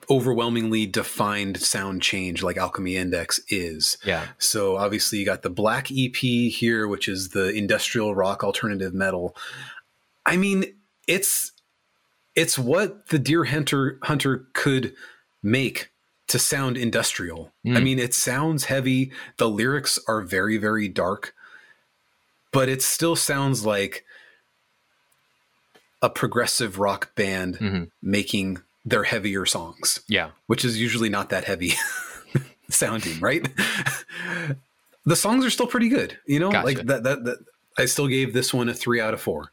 overwhelmingly defined sound change like Alchemy Index is. Yeah. So obviously you got the Black EP here, which is the industrial rock alternative metal. I mean, it's it's what the Dear Hunter Hunter could make to sound industrial. I Mm. mean, it sounds heavy. The lyrics are very, very dark, but it still sounds like a progressive rock band Mhm. making their heavier songs, Yeah. which is usually not that heavy <laughs> sounding, right? <laughs> the songs are still pretty good, you know. Gotcha. Like that, that. That I still gave this one a three out of four.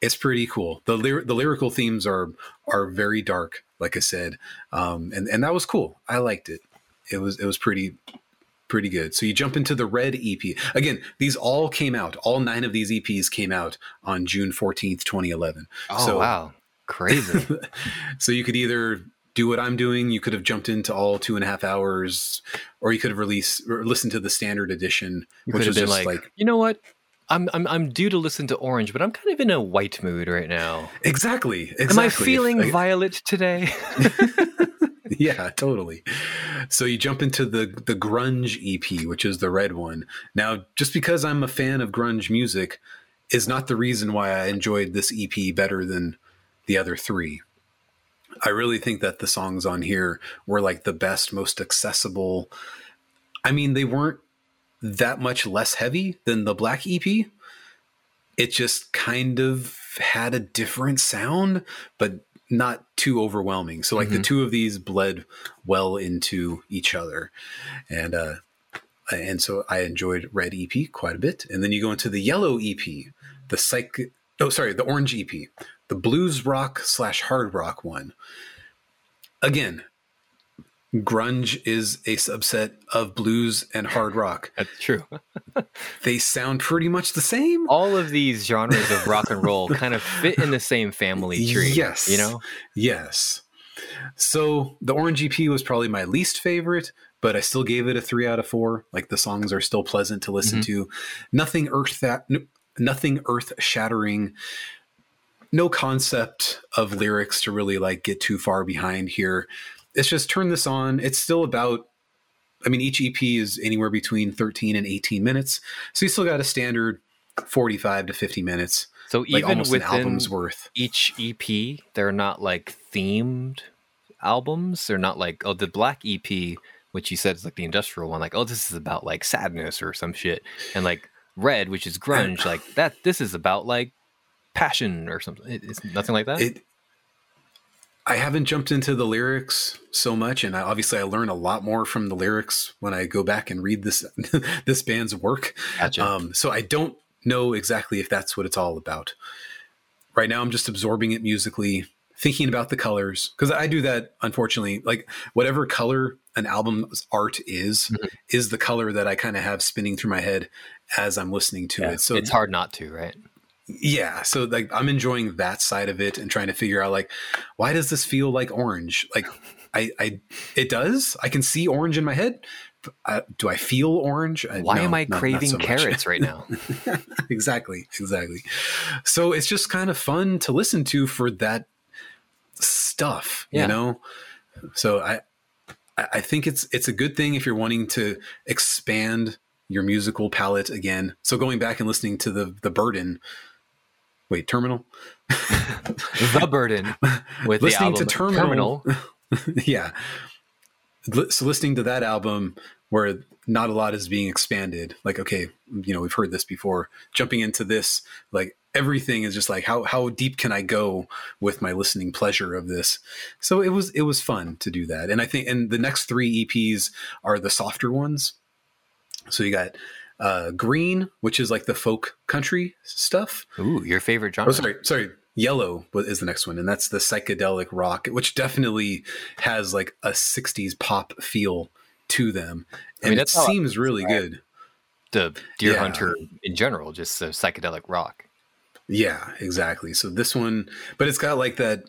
It's pretty cool. the The lyrical themes are are very dark, like I said, um, and and that was cool. I liked it. It was it was pretty pretty good. So you jump into the Red EP again. These all came out. All nine of these EPs came out on June fourteenth, twenty eleven. Oh So- wow, crazy. <laughs> so you could either do what I'm doing. You could have jumped into all two and a half hours, or you could have released or listened to the standard edition, You which was just like, like, you know what? I'm, I'm I'm due to listen to Orange, but I'm kind of in a white mood right now. exactly. exactly. Am I feeling Like, violet today? <laughs> yeah, totally. So you jump into the the grunge EP, which is the red one. Now, just because I'm a fan of grunge music is not the reason why I enjoyed this EP better than the other three. I really think that the songs on here were like the best, most accessible. I mean, they weren't that much less heavy than the Black EP. It just kind of had a different sound, but not too overwhelming. So like the Mhm. two of these bled well into each other. And uh and so I enjoyed Red EP quite a bit. And then you go into the Yellow EP, the psych oh sorry, the Orange EP, the blues rock slash hard rock one. Again, grunge is a subset of blues and hard rock. That's true. <laughs> They sound pretty much the same. All of these genres of rock and roll kind of fit in the same family tree. Yes. You know? Yes. So the Orange EP was probably my least favorite, but I still gave it a three out of four. Like the songs are still pleasant to listen Mhm. to. Nothing earth that nothing earth shattering. No concept of lyrics to really like get too far behind here. It's just turn this on. It's still about I mean, each EP is anywhere between 13 and 18 minutes. So you still got a standard 45 to 50 minutes, So like even almost an within album's worth. each EP, they're not like themed albums. They're not like, oh, the Black EP, which you said is like the industrial one, like, oh, this is about like sadness or some shit. And like Red, which is grunge, like that, this is about like passion or something. It- It's nothing like that. it i haven't jumped into the lyrics so much and I, obviously i learn a lot more from the lyrics when i go back and read this <laughs> this band's work gotcha. um, so i don't know exactly if that's what it's all about right now i'm just absorbing it musically thinking about the colors because i do that unfortunately like whatever color an album's art is Mhm. is the color that i kind of have spinning through my head as i'm listening to Yeah, it so it's hard not to, right? Yeah so like i'm enjoying that side of it and trying to figure out like why does this feel like orange? Like i i it does. I can see orange in my head. I, do i feel orange? I- Why no, am I not- not craving so carrots right now? <laughs> exactly exactly. So it's just kind of fun to listen to for that stuff Yeah. you know? So i I I think it's it's a good thing if you're wanting to expand your musical palette again. So going back and listening to the the burden, wait, terminal, <laughs> the burden with listening to album Terminal, <laughs> yeah. So listening to that album where not a lot is being expanded, like okay, you know we've heard this before. Jumping into this, like everything is just like how how deep can I go with my listening pleasure of this? So it was it was fun to do that, and I think and the next three EPs are the softer ones. So you got uh, Green, which is like the folk country stuff. Ooh, your favorite genre. Oh, sorry, sorry. Yellow is the next one, and that's the psychedelic rock, which definitely has like a '60s pop feel to them, I mean, it that's how I seems really good. The Dear Yeah. Hunter in general, just the psychedelic rock. Yeah, exactly. So this one, but it's got like that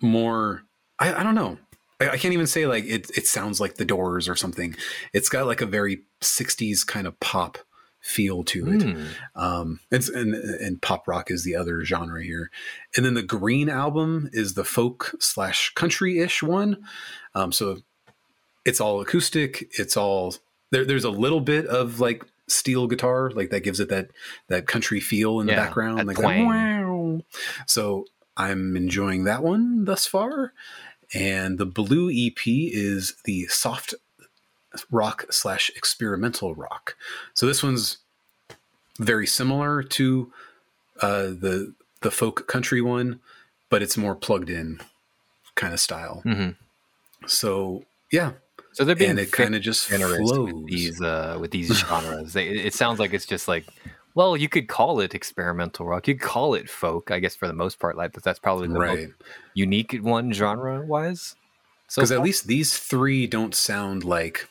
more. I, I don't know. I, I can't even say like it. It sounds like the Doors or something. It's got like a very '60s kind of pop feel to it. Hmm. Um, it's and and pop rock is the other genre here, and then the Green album is the folk slash country ish one. Um, so it's all acoustic. It's all there. There's a little bit of like steel guitar, like that gives it that that country feel in the Yeah, background, like that. wow. So I'm enjoying that one thus far. And the blue EP is the soft rock slash experimental rock. So this one's very similar to uh, the the folk country one, but it's more plugged in kind of style. Mhm. So yeah, So they're being and it kind of just flows. with these uh, with these genres. They, it sounds like it's just like, well, you could call it experimental rock. You could call it folk, I guess, for the most part. Like that's probably the right. most unique one genre wise. So Because at least these three don't sound like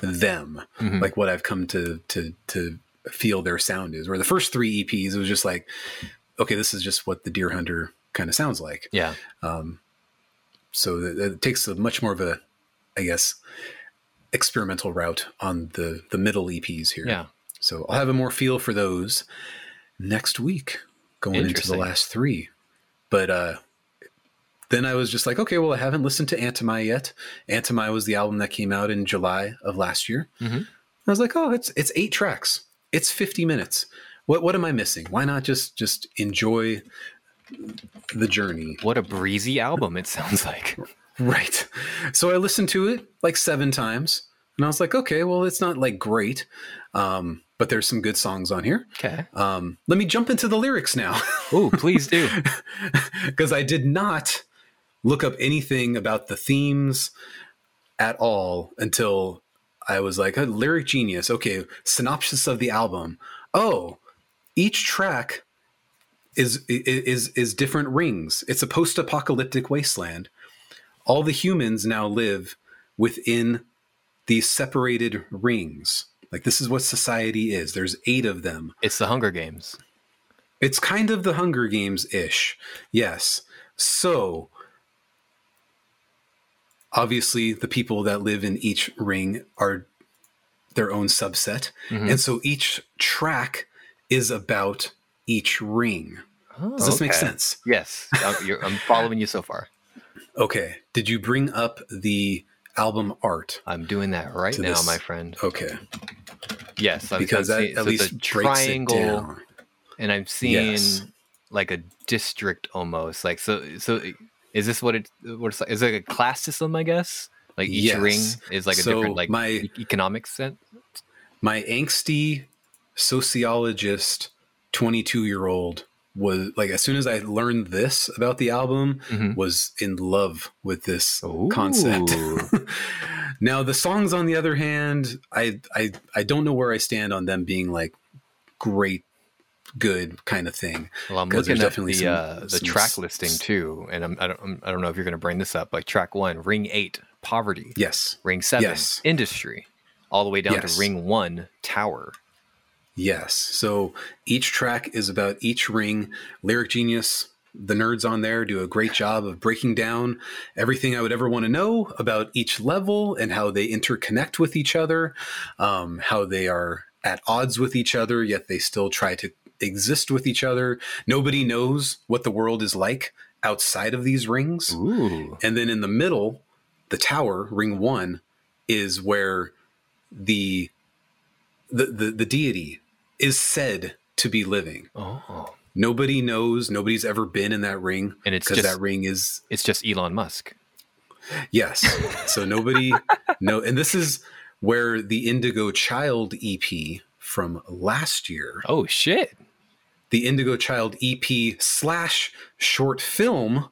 them, Mhm. like what I've come to to to feel their sound is. Where the first three EPs, it was just like, okay, this is just what the Dear Hunter kind of sounds like. yeah, Um, so it, it takes a much more of a, I guess, experimental route on the the middle EPs here. yeah, So I'll have a more feel for those next week, going into the last three. But uh, then I was just like, okay, well, I haven't listened to Antimai yet. Antimai was the album that came out in July of last year. Mhm. I was like, oh, it's it's eight tracks. It's fifty minutes. What what am I missing? Why not just just enjoy the journey? what a breezy album it sounds like. Right. So I listened to it like seven times, and I was like, okay, well, it's not like great, um, but there's some good songs on here. Okay. Um, let me jump into the lyrics now, <laughs> Ooh, please do. <laughs> because I did not look up anything about the themes at all until I was like, lyric genius. Okay, synopsis of the album. Oh, each track is is is different rings. It's a post-apocalyptic wasteland. All the humans now live within these separated rings. Like this is what society is. There's eight of them. It's the Hunger Games. It's kind of the Hunger Games ish. Yes. So, obviously, the people that live in each ring are their own subset. Mhm. And so each track is about each ring. Oh, Does this make sense? Yes, I'm, I'm following you so far. <laughs> Okay. Did you bring up the album art? I'm doing that right now, this- my friend. Okay. Yes, Because that seeing- at so least triangle, it down. and I'm seeing Yes. like a district almost. Like so, so is this what it? What it's like? Is it like a class system? I guess. Like each Yes. ring is like a So different like my- e- economic sense. my angsty sociologist 22 year old was like as soon as i learned this about the album Mhm. was in love with this concept Ooh. <laughs> now the songs on the other hand I, I i don't know where i stand on them being like great good kind of thing Well, I'm looking at definitely the some- uh, the track s- listing too, and I'm, I don't I'm- I don't know if you're going to bring this up. Like track one, ring eight, poverty. yes Ring seven, Yes. industry, all the way down Yes. to ring one, tower. Yes. So each track is about each ring. Lyric Genius, the nerds on there do a great job of breaking down everything I would ever want to know about each level and how they interconnect with each other, um, how they are at odds with each other, yet they still try to exist with each other. Nobody knows what the world is like outside of these rings. Ooh, And then in the middle, the tower, ring one, is where the the the, the deity is said to be living. oh, Nobody knows. Nobody's ever been in that ring and it's because just that ring is it's just Elon Musk. yes. So nobody <laughs> no, and this is where the Indigo Child EP from last year, Oh shit! the Indigo Child EP slash short film,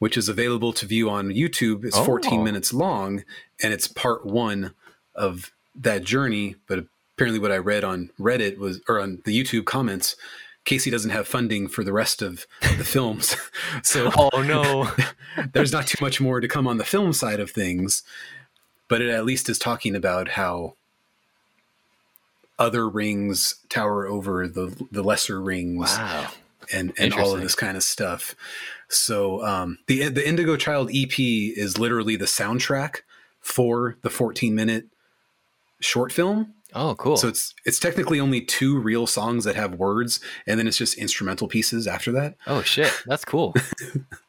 which is available to view on YouTube. 14 Oh. minutes long, and it's part one of that journey. But apparently, what I read on Reddit was, or on the YouTube comments, Casey doesn't have funding for the rest of the films. <laughs> so Oh no! <laughs> there's not too much more to come on the film side of things, but it at least is talking about how other rings tower over the the lesser rings wow. and and all of this kind of stuff. So um, the the Indigo Child EP is literally the soundtrack for the 14 minute short film. Oh, cool. So it's it's technically only two real songs that have words, and then it's just instrumental pieces after that. oh shit, that's cool. <laughs>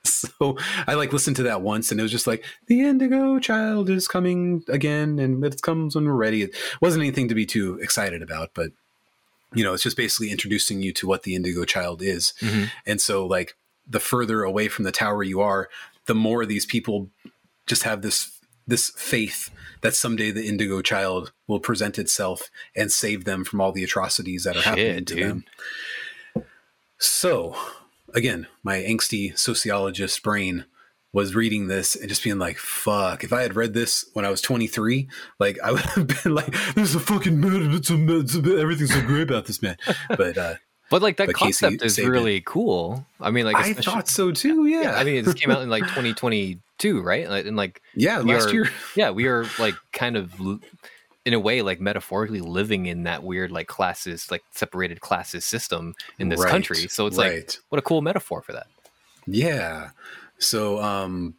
So I like listened to that once, and it was just like the Indigo Child is coming again, and it comes when we're ready. It wasn't anything to be too excited about, but you know, it's just basically introducing you to what the Indigo Child is. Mhm. And so, like the further away from the tower you are, the more these people just have this this faith that someday the indigo child will present itself and save them from all the atrocities that are happening to dude. them. So, again, my angsty sociologist brain was reading this and just being like, fuck, if I had read this when I was 23, like I would have <laughs> been like, there's a fucking man, it's a, it's a, everything's so great about this man. <laughs> But uh, But like that But Casey concept is saved it. really cool. I mean, like I thought so too. Yeah. yeah, I mean, it just came out in like <laughs> 2022, right? And like, yeah, last are- year. <laughs> yeah, we are like kind of in a way like metaphorically living in that weird like classes, like separated classes system in this Right, country. So it's like, what a cool metaphor for that. Yeah. So um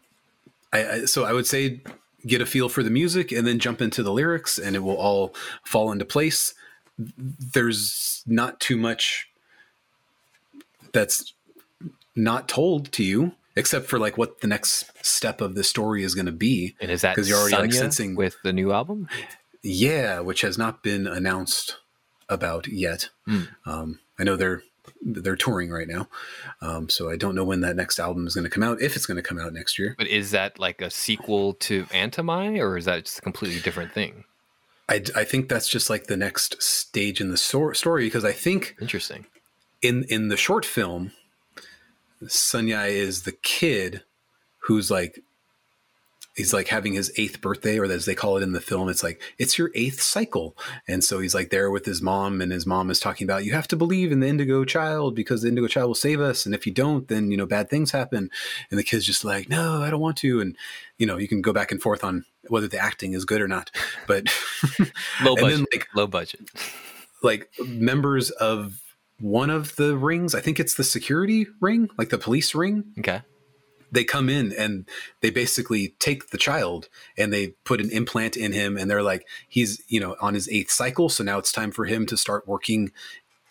I, I so I would say get a feel for the music and then jump into the lyrics and it will all fall into place. There's not too much that's not told to you except for like what the next step of the story is going to be. And is that because you're already, like, sensing- with the new album? Yeah, which has not been announced about yet. Hmm. Um, I know they're they're touring right now, um, so I don't know when that next album is going to come out. If it's going to come out next year, But is that like a sequel to Antimai, or is that just a completely different thing? I, I think that's just like the next stage in the story because I think Interesting. In in the short film, Sunyai is the kid who's like he's like having his eighth birthday, or as they call it in the film, it's like it's your eighth cycle, and so he's like there with his mom, and his mom is talking about you have to believe in the Indigo Child because the Indigo Child will save us, and if you don't, then you know bad things happen, and the kid's just like no, I don't want to, and you know you can go back and forth on whether the acting is good or not, but <laughs> Low <laughs> budget. then like low budget. like members of one of the rings, I think it's the security ring, like the police ring, Okay. they come in and they basically take the child and they put an implant in him and they're like he's you know on his eighth cycle so now it's time for him to start working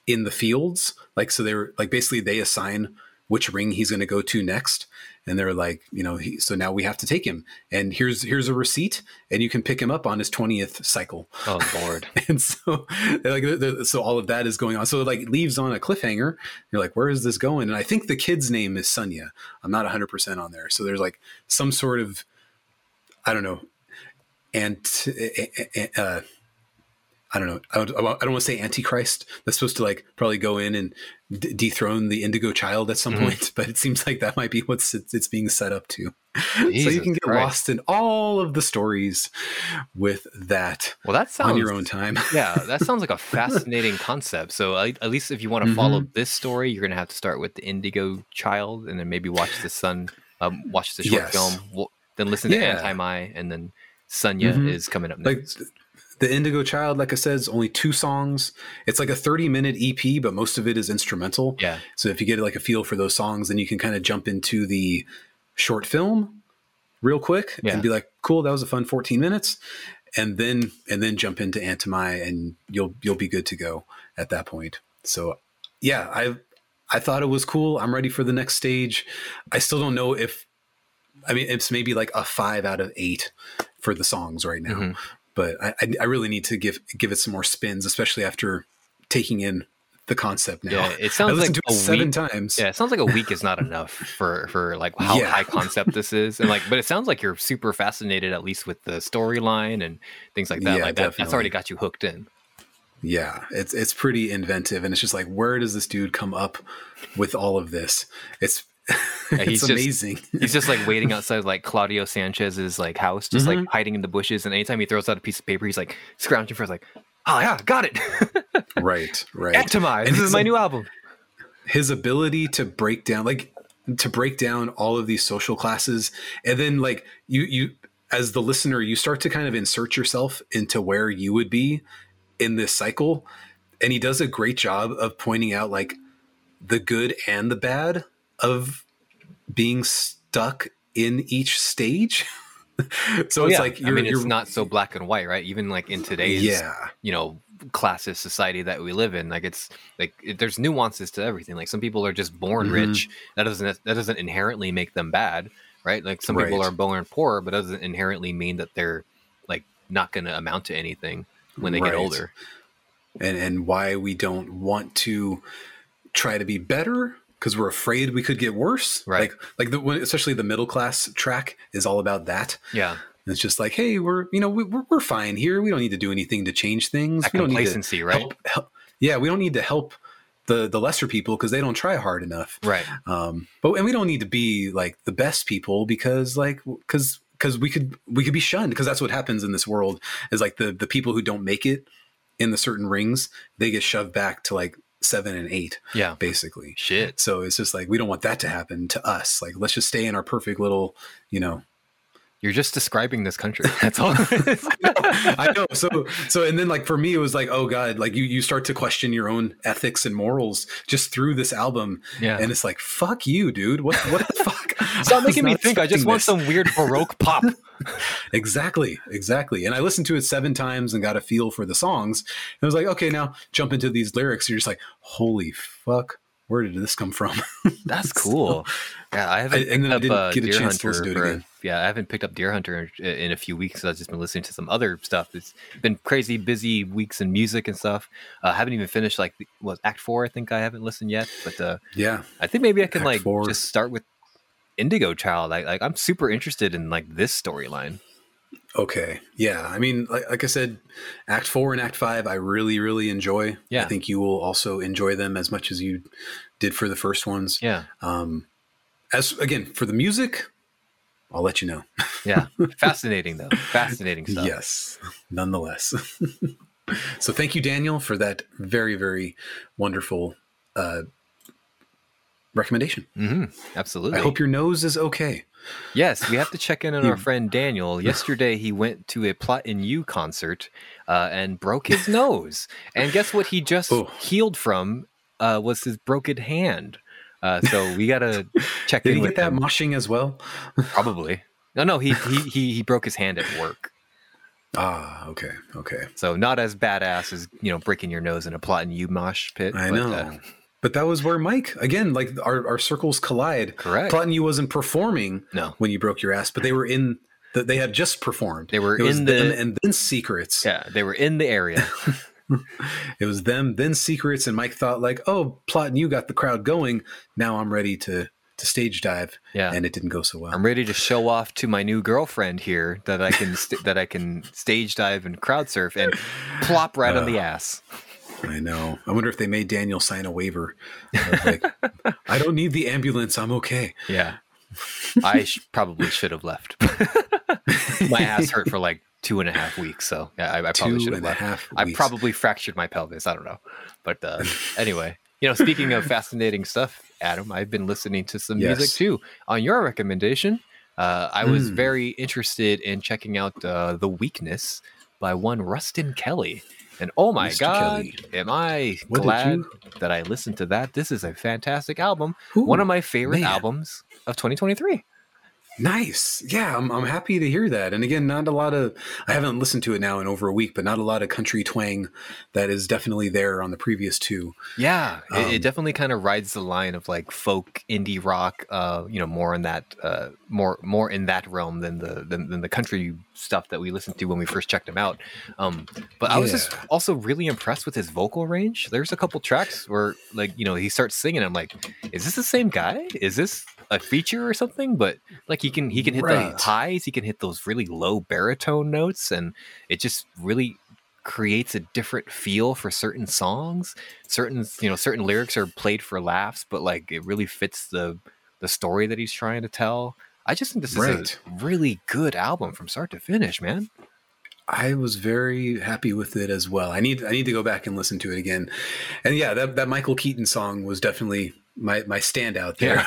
in the fields. Like so they're like basically they assign which ring he's going to go to next and they're like you know he, so now we have to take him. And here's here's a receipt and you can pick him up on his 20th cycle. Oh lord. <laughs> and so like so all of that is going on. So it, like leaves on a cliffhanger. You're like where is this going? And i think the kid's name is sunya i'm not 100% on there. So there's like some sort of i don't know and uh I don't know. I don't, I don't want to say Antichrist. That's supposed to like probably go in and d- dethrone the Indigo Child at some Mhm. point, <laughs> but it seems like that might be what's it's, it's being set up to. so you can get Christ. lost in all of the stories with that Well, that sounds on your own time. <laughs> yeah, that sounds like a fascinating concept. So at at least if you want to follow Mm-hmm. this story, you're gonna have to start with the Indigo Child, and then maybe watch the Sun, um, watch the short Yes. film, then listen to Yeah. Antimai, and then Sunya Mhm. is coming up like next. The Indigo Child, like I said, is only two songs. It's like a 30 minute EP, but most of it is instrumental. yeah, So if you get like a feel for those songs, then you can kind of jump into the short film real quick Yeah. and be like, cool, that was a fun 14 minutes. And then and then jump into Antimai and you'll you'll be good to go at that point. So yeah, I I thought it was cool. I'm ready for the next stage. I still don't know if I mean it's maybe like a five out of eight for the songs right now. Mhm. But I, I really need to give give it some more spins, especially after taking in the concept now. Yeah, it <laughs> sounds like it a seven week- times. yeah. It sounds like a week is not enough for for like how Yeah. high concept this is, and like, but it sounds like you're super fascinated at least with the storyline and things like that. Yeah, like that, that's already got you hooked in. Yeah, it's it's pretty inventive, and it's just like, where does this dude come up with all of this? It's Yeah, <laughs> he's it's just- amazing. <laughs> He's just like waiting outside like Claudio Sanchez's like house, just Mm-hmm. like hiding in the bushes. And anytime he throws out a piece of paper, he's like scrounging for. Like, oh yeah, got it. <laughs> right, right. Antimai. This is my like- new album. his ability to break down like to break down all of these social classes and then like you you as the listener you start to kind of insert yourself into where you would be in this cycle and he does a great job of pointing out like the good and the bad of being stuck in each stage <laughs> so it's yeah. like I you're, mean, it's you're not so black and white, right? Even like in today's, yeah you know, classist society that we live in, like it's like it, there's nuances to everything. Like some people are just born Mhm. rich. That doesn't that doesn't inherently make them bad, right? Like some people are born poor, but doesn't inherently mean that they're like not going to amount to anything when they get older. and and why we don't want to try to be better because we're afraid we could get worse. Right. Like like the especially the middle class track is all about that. Yeah. And it's just like, hey, we're you know we, we're we're fine here. We don't need to do anything to change things. That we don't need to complacency, right? help, help. Yeah, we don't need to help the the lesser people because they don't try hard enough. Right. Um, but and we don't need to be like the best people because like because because we could we could be shunned because that's what happens in this world is like the the people who don't make it in the certain rings they get shoved back to like seven and eight Yeah. basically. Shit. So it's just like we don't want that to happen to us. Like let's just stay in our perfect little you know You're just describing this country. <laughs> That's all. <laughs> I know. So so and then like for me it was like oh god like you you start to question your own ethics and morals just through this album yeah. and it's like fuck you dude what what the <laughs> fuck Stop making me think. I just expecting want this. some weird Baroque pop. Exactly, exactly. And I listened to it seven times and got a feel for the songs. And I was like, okay, now jump into these lyrics. You're just like, holy fuck, where did this come from? That's cool. Yeah, I haven't I- and then I didn't uh, get a Dear chance to Hunter. listen to it again. Yeah, I haven't picked up Dear Hunter in, in a few weeks. I've just been listening to some other stuff. It's been crazy busy weeks in music and stuff. Uh, I haven't even finished like what Act Four. I think I haven't listened yet, but uh, yeah, I think maybe I can Act like four. just start with Indigo Child. Like, like I'm super interested in like this storyline. okay, yeah. I mean, like, like I said, Act Four and Act Five, I really, really enjoy. Yeah. I think you will also enjoy them as much as you did for the first ones. Yeah, Um, as again for the music, I'll let you know. yeah, <laughs> fascinating though. Fascinating stuff. Yes, nonetheless. <laughs> so thank you, Daniel, for that very, very wonderful uh, recommendation. hmm Absolutely. I hope your nose is okay. Yes, we have to check in on our <laughs> friend Daniel. Yesterday, he went to a Plot in You concert uh, and broke his nose. And guess what? He just Oh. healed from uh, was his broken hand. Uh, so we gotta <laughs> check that. Did in he get that him. moshing as well? Probably. No, no, he, he he he broke his hand at work. Ah, okay, okay. So not as badass as you know breaking your nose in a Plot in You mosh pit. I but, know. uh, but that was where Mike again, like our, our circles collide. correct. Plot in You wasn't performing No. when you broke your ass, but they were in. The, they had just performed. They were It in the- and then secrets. Yeah, they were in the area. <laughs> <laughs> It was them, then secrets, and Mike thought like, "Oh, Plot in You got the crowd going. Now I'm ready to to stage dive." Yeah. and it didn't go so well. I'm ready to show off to my new girlfriend here that I can st- that I can stage dive and crowd surf and plop right on the uh, ass. I know. I wonder if they made Daniel sign a waiver. of, like, <laughs> I don't need the ambulance. I'm okay. Yeah, I sh- probably should have left. <laughs> my ass hurt for like two and a half weeks, so yeah, I, I probably should have left. half. I weeks. probably fractured my pelvis. I don't know, but uh, anyway, you know, speaking of <laughs> fascinating stuff, Adam, I've been listening to some music too. On your recommendation, uh, I was Hmm. very interested in checking out uh, "The Weakness" by one Rustin Kelly. And oh my Mr. god, Kelly. am I What glad you- that I listened to that? This is a fantastic album. Ooh, one of my favorite man. albums of 2023. Nice. Yeah, I'm, I'm happy to hear that. And again, not a lot of, I haven't listened to it now in over a week, but not a lot of country twang that is definitely there on the previous two. Yeah, it, it Um, definitely kind of rides the line of like folk, indie rock. Uh, you know, more in that, uh, more more in that realm than the than, than the country stuff that we listened to when we first checked him out. Um, but I was just also really impressed with his vocal range. There's a couple tracks where like you know he starts singing. I'm like, is this the same guy? Is this a feature or something? But like he can he can hit Right. the highs, he can hit those really low baritone notes, and it just really creates a different feel for certain songs certain you know certain lyrics are played for laughs but like it really fits the the story that he's trying to tell i just think this Right. is a really good album from start to finish man I was very happy with it as well. I need I need to go back and listen to it again. And yeah, that, that Michael Keaton song was definitely my my standout there.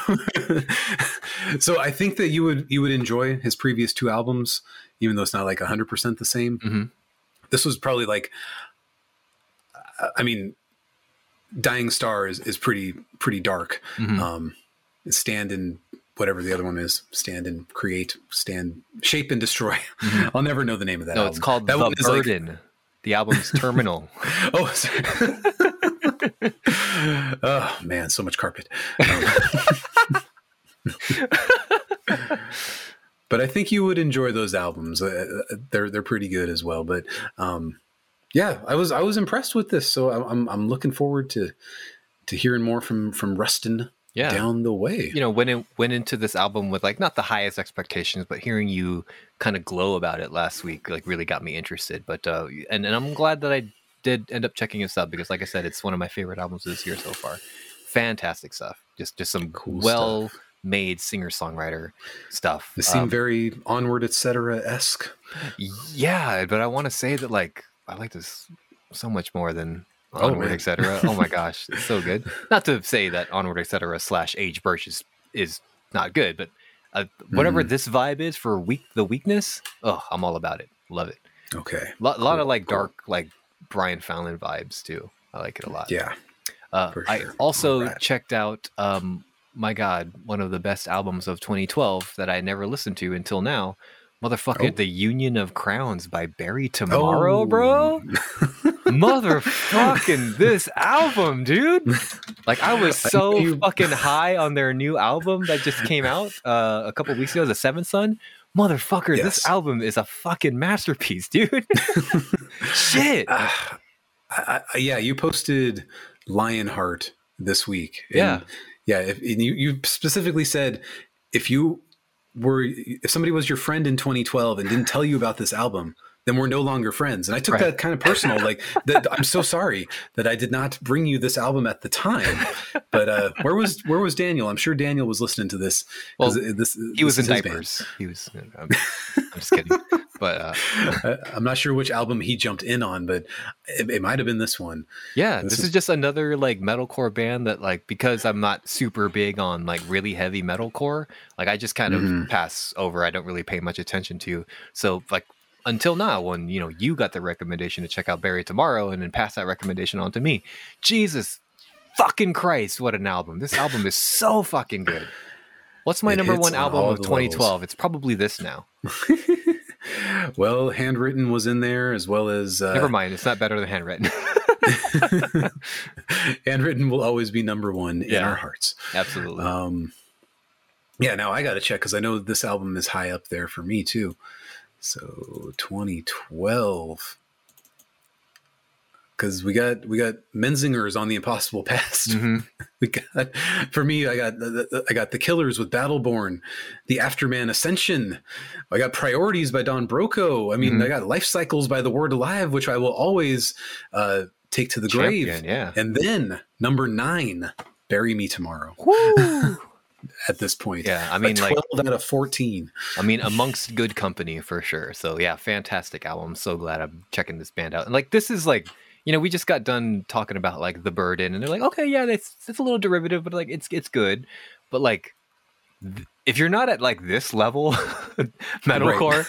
<laughs> so I think that you would you would enjoy his previous two albums, even though it's not like hundred percent the same. Mhm. This was probably like, I mean, Dying Star is, is pretty pretty dark. Mhm. Um, stand and whatever the other one is, stand and create, stand, shape and destroy. Mhm. I'll never know the name of that. no album. it's called that the is like- burden the album's terminal <laughs> oh, sorry. <laughs> <laughs> oh man, so much carpet. Um, <laughs> but I think you would enjoy those albums. Uh, they're they're pretty good as well. But um, yeah, I was I was impressed with this. So I'm I'm, I'm looking forward to to hearing more from from Rustin. Yeah. down the way. you know went in, went into this album with like not the highest expectations but hearing you kind of glow about it last week like really got me interested but uh and, and i'm glad that i did end up checking this out because like i said it's one of my favorite albums of this year so far fantastic stuff just just some Cool well made singer songwriter stuff It seemed Um, very onward, etc. esque. yeah but i want to say that like i like this so much more than Oh, onward etc oh my <laughs> gosh it's so good not to say that onward etc slash age birch is is not good but uh, whatever Mhm. this vibe is for weak the weakness oh i'm all about it love it Okay. a lot, lot of like cool. dark like brian fallon vibes too i like it a lot Yeah. uh, for I also checked out, um, my God, one of the best albums of 2012 that I never listened to until now. Motherfucker, Oh. The Union of Crowns by Bury Tomorrow, Oh. bro. <laughs> Motherfucking this album, dude. Like I was so fucking high on their new album that just came out uh, a couple weeks ago, The Seventh Sun. Motherfucker, this album is a fucking masterpiece, dude. <laughs> Shit. <sighs> Ah, I, I, yeah, you posted Lionheart this week. And Yeah. yeah. If, and you you specifically said if you were if somebody was your friend in 2012 and didn't tell you about this album, then we're no longer friends. And I took Right. that kind of personal. Like that, I'm so sorry that I did not bring you this album at the time. But uh, where was where was Daniel? I'm sure Daniel was listening to this. Well, this he was in this his band. diapers. He was. I'm, I'm just kidding. But uh, I- I'm not sure which album he jumped in on, but it, it might have been this one. Yeah, This this, is- is, just another like metalcore band that like because I'm not super big on like really heavy metalcore, like I just kind of Mhm. pass over. I don't really pay much attention to. So like until now, when you know you got the recommendation to check out Bury Tomorrow and then pass that recommendation on to me, Jesus fucking Christ, what an album! This album is so fucking good. What's my It number one album of the 2012? It's probably this now. <laughs> Well, handwritten was in there as well as uh, Never mind, it's not better than handwritten. <laughs> handwritten will always be number one in our hearts. Absolutely. Um, yeah, now I got to check because I know this album is high up there for me too. So 2012, because we got we got Menzingers on the Impossible Past. Mhm. <laughs> We got for me, I got I got the Killers with Battleborn, the Afterman Ascension. I got Priorities by Don Broco. I mean, Mhm. I got Life Cycles by The Word Alive, which I will always uh, take to the grave. Yeah. And then number nine, Bury Me Tomorrow. <laughs> At this point, Yeah, I mean, like, 12 out of 14. I mean, amongst good company for sure. So yeah, fantastic album. I'm so glad I'm checking this band out. And like, this is like, you know, we just got done talking about like the Burden, and they're like, okay, yeah, it's it's a little derivative, but like, it's it's good. But like, th- if you're not at like this level, <laughs> metalcore,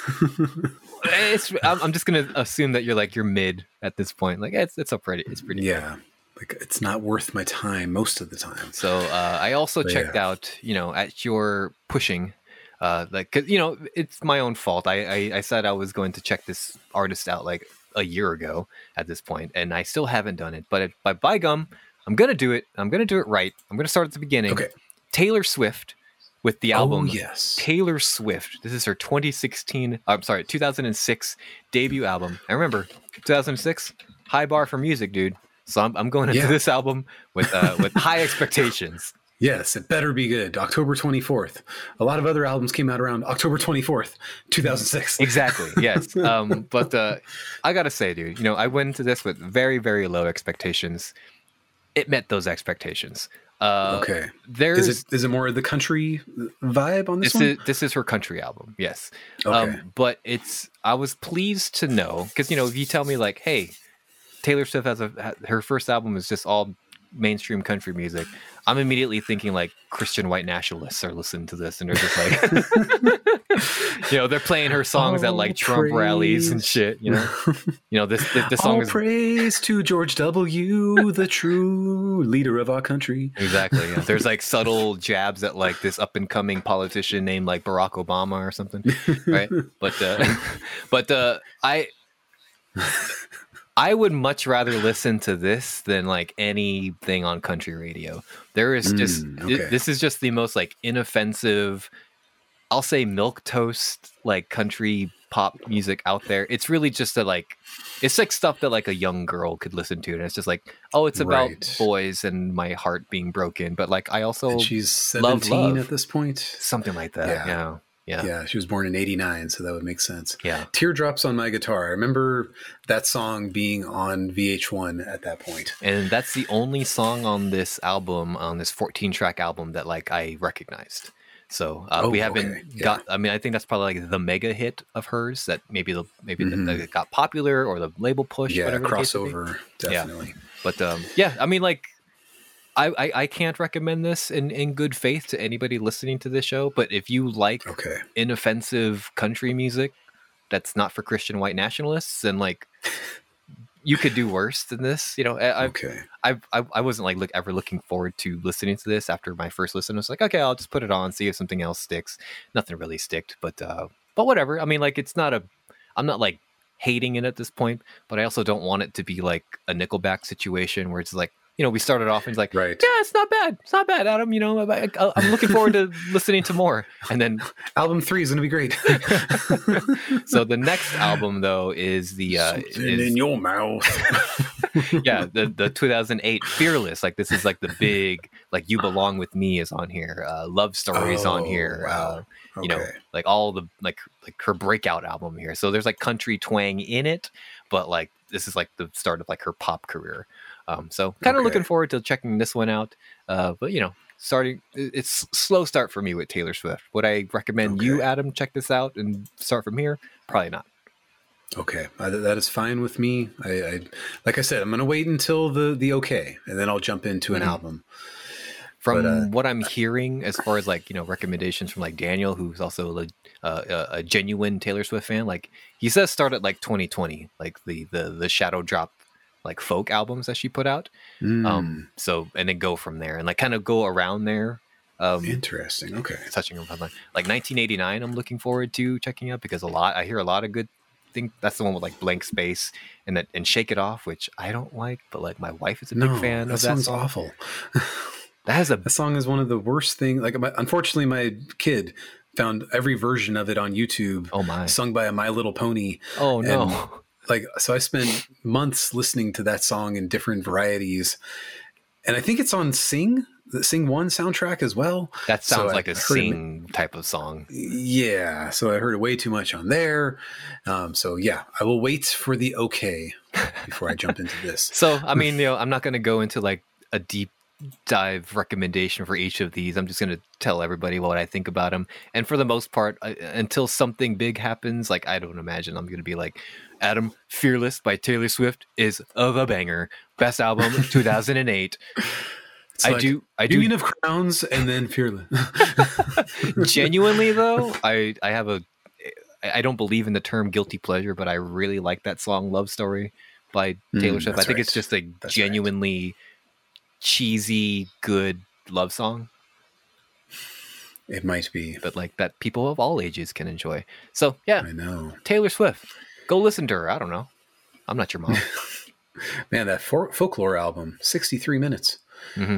<laughs> it's I'm, I'm just gonna assume that you're like you're mid at this point. Like, it's it's a pretty, it's pretty. good. Like it's not worth my time most of the time. So uh, I also But checked yeah. out, you know, at your pushing, uh, like, cause you know, it's my own fault. I, I I said I was going to check this artist out like a year ago at this point, and I still haven't done it. But it, by by gum, I'm gonna do it. I'm gonna do it right. I'm gonna start at the beginning. Okay. Taylor Swift with the album Oh, yes. Taylor Swift. This is her 2016. I'm sorry, 2006 debut album. I remember 2006. High bar for music, dude. So I'm, I'm going into Yeah. this album with uh, with <laughs> high expectations. Yes, it better be good. October 24th. A lot of other albums came out around October 24th, 2006. Exactly. Yes. <laughs> Um, but uh, I gotta say, dude, you know, I went into this with very, very low expectations. It met those expectations. Uh, okay. There's Is it is it more of the country vibe on this, this one? is this is her country album. Yes. okay. Um, but it's I was pleased to know because you know if you tell me like, hey, Taylor Swift has a her first album is just all mainstream country music. I'm immediately thinking like Christian white nationalists are listening to this and they're just like, <laughs> you know, they're playing her songs at like Trump rallies and shit. You know, <laughs> you know this this, this song All is praise to George W., the true leader of our country. Exactly. Yeah. There's <laughs> like subtle jabs at like this up and coming politician named like Barack Obama or something, right? But uh, but uh, I I would much rather listen to this than like anything on country radio. There is just Mm, okay. this is just the most like inoffensive. I'll say milk toast like country pop music out there. It's really just a like, it's like stuff that like a young girl could listen to, and it's just like, oh, it's about Right. boys and my heart being broken. But like, I also and she's love, 17 love. at this point. something like that. Yeah. Yeah, yeah, Yeah, she was born in 89, so that would make sense. yeah. Teardrops on My Guitar. I remember that song being on VH1 at that point. And that's the only song on this album, on this 14 track album, that like I recognized. So uh, Oh, we haven't okay. Yeah. got. I mean, I think that's probably like the mega hit of hers that maybe the maybe the- Mhm. that it got popular or the label push. yeah, whatever the case may be. crossover, definitely. But um, yeah, I mean, like, I, I I can't recommend this in in good faith to anybody listening to this show. But if you like Okay. inoffensive country music that's not for Christian white nationalists, then like you could do worse than this. You know, I, Okay. I, I I wasn't like look ever looking forward to listening to this after my first listen. I was like, okay, I'll just put it on, see if something else sticks. Nothing really sticked, but uh, but whatever. I mean, like it's not a. I'm not like hating it at this point, but I also don't want it to be like a Nickelback situation where it's like you know we started off and he's like Right. yeah, it's not bad, it's not bad, Adam. You know, I, I, I'm looking forward to <laughs> listening to more, and then <laughs> Album three is going to be great. <laughs> so the next album though is the uh, Something is, in your mouth. yeah the the 2008 fearless like this is like the big like you belong with me is on here uh love stories on Oh, here wow. uh you know like all the like like her breakout album here so there's like country twang in it but like this is like the start of like her pop career um so kind of Okay. looking forward to checking this one out uh but you know starting it's slow start for me with taylor swift would i recommend you adam check this out and start from here probably not Okay, uh, th- that is fine with me. I, I like I said, I'm going to wait until the the okay, and then I'll jump into an Mhm. album. from But, uh, what I'm hearing, as far as like you know recommendations from like Daniel, who's also a, uh, a, a genuine Taylor Swift fan, like he says start at like 2020, like the the the Shadow Drop like folk albums that she put out. Mm, Um, so and then go from there and like kind of go around there. Um, interesting. Okay. touching upon like, like 1989, I'm looking forward to checking out because a lot I hear a lot of good. Think that's the one with like blank space and that and shake it off, which I don't like, but like my wife is a big fan that of that sounds song. awful. <laughs> That has a That song is one of the worst things. Like, my, unfortunately, my kid found every version of it on YouTube, oh my sung by a My Little Pony. oh no. <laughs> Like, so I spent months listening to that song in different varieties, and I think it's on Sing, the Sing One soundtrack as well. That sounds I like a heard it- sing type of song. Yeah, so I heard it way too much on there. Um, so yeah, I will wait for the okay before I jump into this. <laughs> So, I mean, you know, I'm not going to go into like a deep dive recommendation for each of these. I'm just going to tell everybody what I think about them. And for the most part, I, until something big happens, like I don't imagine I'm going to be like, Adam Fearless by Taylor Swift is of a banger. Best album <laughs> 2008. It's I like do, I do Union of Crowns and then Fearless. <laughs> <laughs> genuinely though i i have a I don't believe in the term guilty pleasure but i really like that song love story by taylor Mm, swift i think right. it's just a That's right. genuinely cheesy good love song it might be. but like that people of all ages can enjoy so yeah I know. taylor swift go listen to her i don't know i'm not your mom <laughs> Man, that for- folklore album, 63 minutes. Mm-hmm.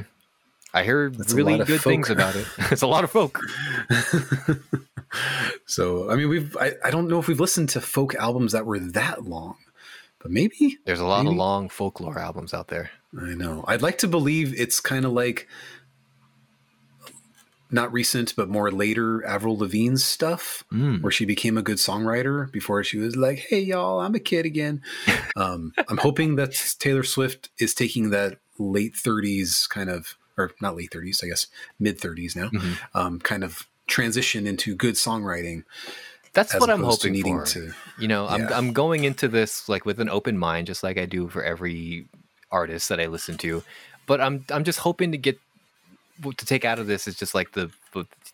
i heard That's really good things about it <laughs> it's a lot of folk <laughs> So, I mean, we've, I, I don't know if we've listened to folk albums that were that long, but maybe. there's a lot Maybe. of long folklore albums out there I know. I'd like to believe it's kind of like not recent, but more later Avril Lavigne's stuff, Mm. where she became a good songwriter before she was like, "Hey, y'all, I'm a kid again." <laughs> um, I'm hoping that Taylor Swift is taking that late 30s kind of, or not late 30s, I guess, mid 30s now, Mhm. um, kind of transition into good songwriting. that's what i'm to hoping needing for to. you know I'm, I'm going into this like with an open mind just like i do for every artist that i listen to but i'm i'm just hoping to get to take out of this is just like the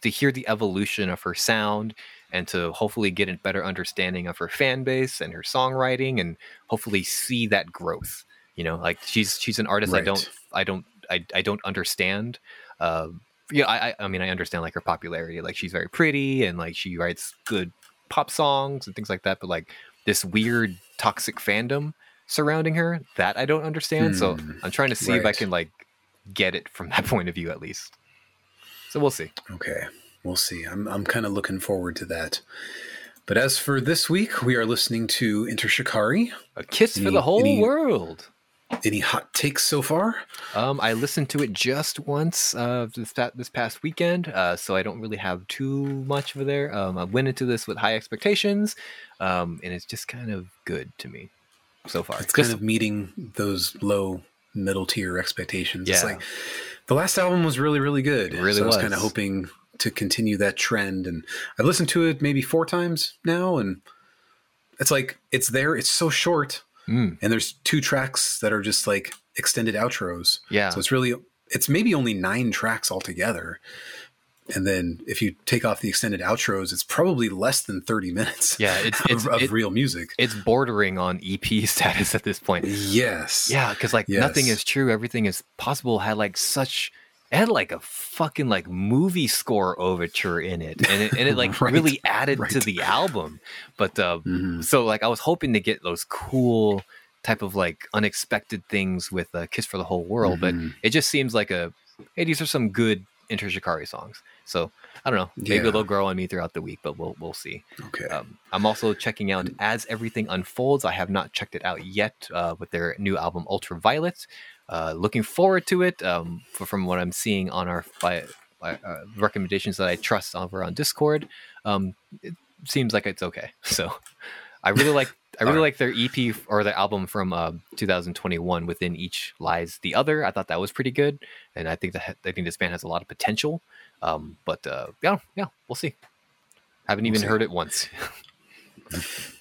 to hear the evolution of her sound and to hopefully get a better understanding of her fan base and her songwriting and hopefully see that growth you know like she's she's an artist i don't i don't i, I don't understand uh yeah I, I mean i understand like her popularity like she's very pretty and like she writes good pop songs and things like that but like this weird toxic fandom surrounding her that i don't understand so Hmm, i'm trying to see if i can like get it from <laughs> that point of view at least so we'll see Okay, we'll see. I'm I'm kind of looking forward to that. But as for this week, we are listening to Enter Shikari. A kiss for the whole any- world. Any hot takes so far? Um, I listened to it just once uh, this, this past weekend, uh, so I don't really have too much over there. Um, I went into this with high expectations, um, and it's just kind of good to me so far. It's kind of meeting those low middle tier expectations. It's Yeah. like the last album was really, really good. It really so I was was. kind of hoping to continue that trend. And I've listened to it maybe four times now, and it's like it's there. It's so short, Mm, and there's two tracks that are just like extended outros. yeah, So it's really it's maybe only nine tracks altogether. And then if you take off the extended outros, it's probably less than 30 minutes yeah. It's <laughs> of, it's of it- real music. it's bordering on EP <laughs> status at this point. Yes. Yeah, because like nothing is true, everything is possible. Had like such, it had like a fucking like movie score overture in it, and it, and it like <laughs> Right, really added to the album. But uh, Mhm. so like I was hoping to get those cool type of like unexpected things with uh, "Kiss for the Whole World," but Mhm. it just seems like a hey, these are some good Enter Shikari songs. So I don't know, maybe Yeah. they'll grow on me throughout the week, but we'll we'll see. Okay. Um, I'm also checking out as everything unfolds. I have not checked it out yet uh, with their new album Ultraviolet. Uh, looking forward to it. Um, f- from what I'm seeing on our by, by, uh, recommendations that I trust over on Discord, um, it seems like it's okay. <laughs> So I really like. I really like their EP or their album from uh, 2021. Within each lies the other. I thought that was pretty good, and I think that I think this band has a lot of potential. Um, but uh, yeah, yeah, we'll see. Haven't We'll even see. heard it once. <laughs>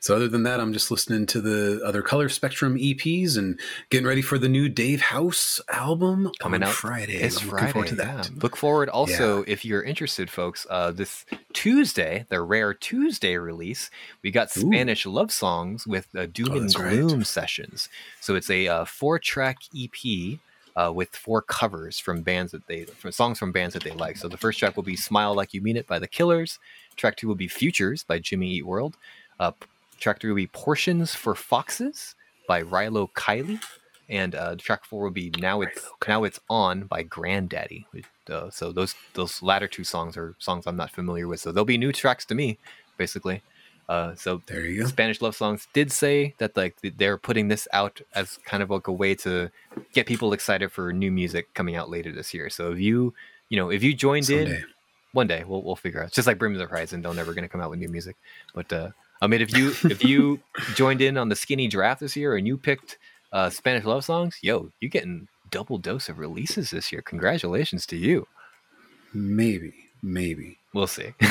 So other than that, I'm just listening to the other Color Spectrum EPs and getting ready for the new Dave House album Coming out Friday. It's I'm Friday. looking forward to that. yeah. Look forward also if you're interested, folks. Uh, this Tuesday, the rare Tuesday release, we got Ooh. Spanish love songs with uh, Doom Oh, and that's right. Gloom sessions. So it's a uh, four-track EP. Uh, with four covers from bands that they from songs from bands that they like. So the first track will be "Smile Like You Mean It" by the Killers. Track two will be "Futures" by Jimmy Eat World. Uh, track three will be "Portions for Foxes" by Rilo Kiley, and uh, track four will be "Now It's Now It's On" by Grandaddy. Uh, so those those latter two songs are songs I'm not familiar with. So they'll be new tracks to me, basically. Uh, so There you go. Spanish Love Songs did say that like they're putting this out as kind of like a way to get people excited for new music coming out later this year. So if you you know if you joined in one day we'll we'll figure out. It's just like Bring Me the Horizon, they're never going to come out with new music. But uh, I mean, if you if you <laughs> joined in on the skinny draft this year and you picked uh, Spanish Love Songs, yo, you're getting double dose of releases this year. Congratulations to you. Maybe, maybe. We'll see. <laughs>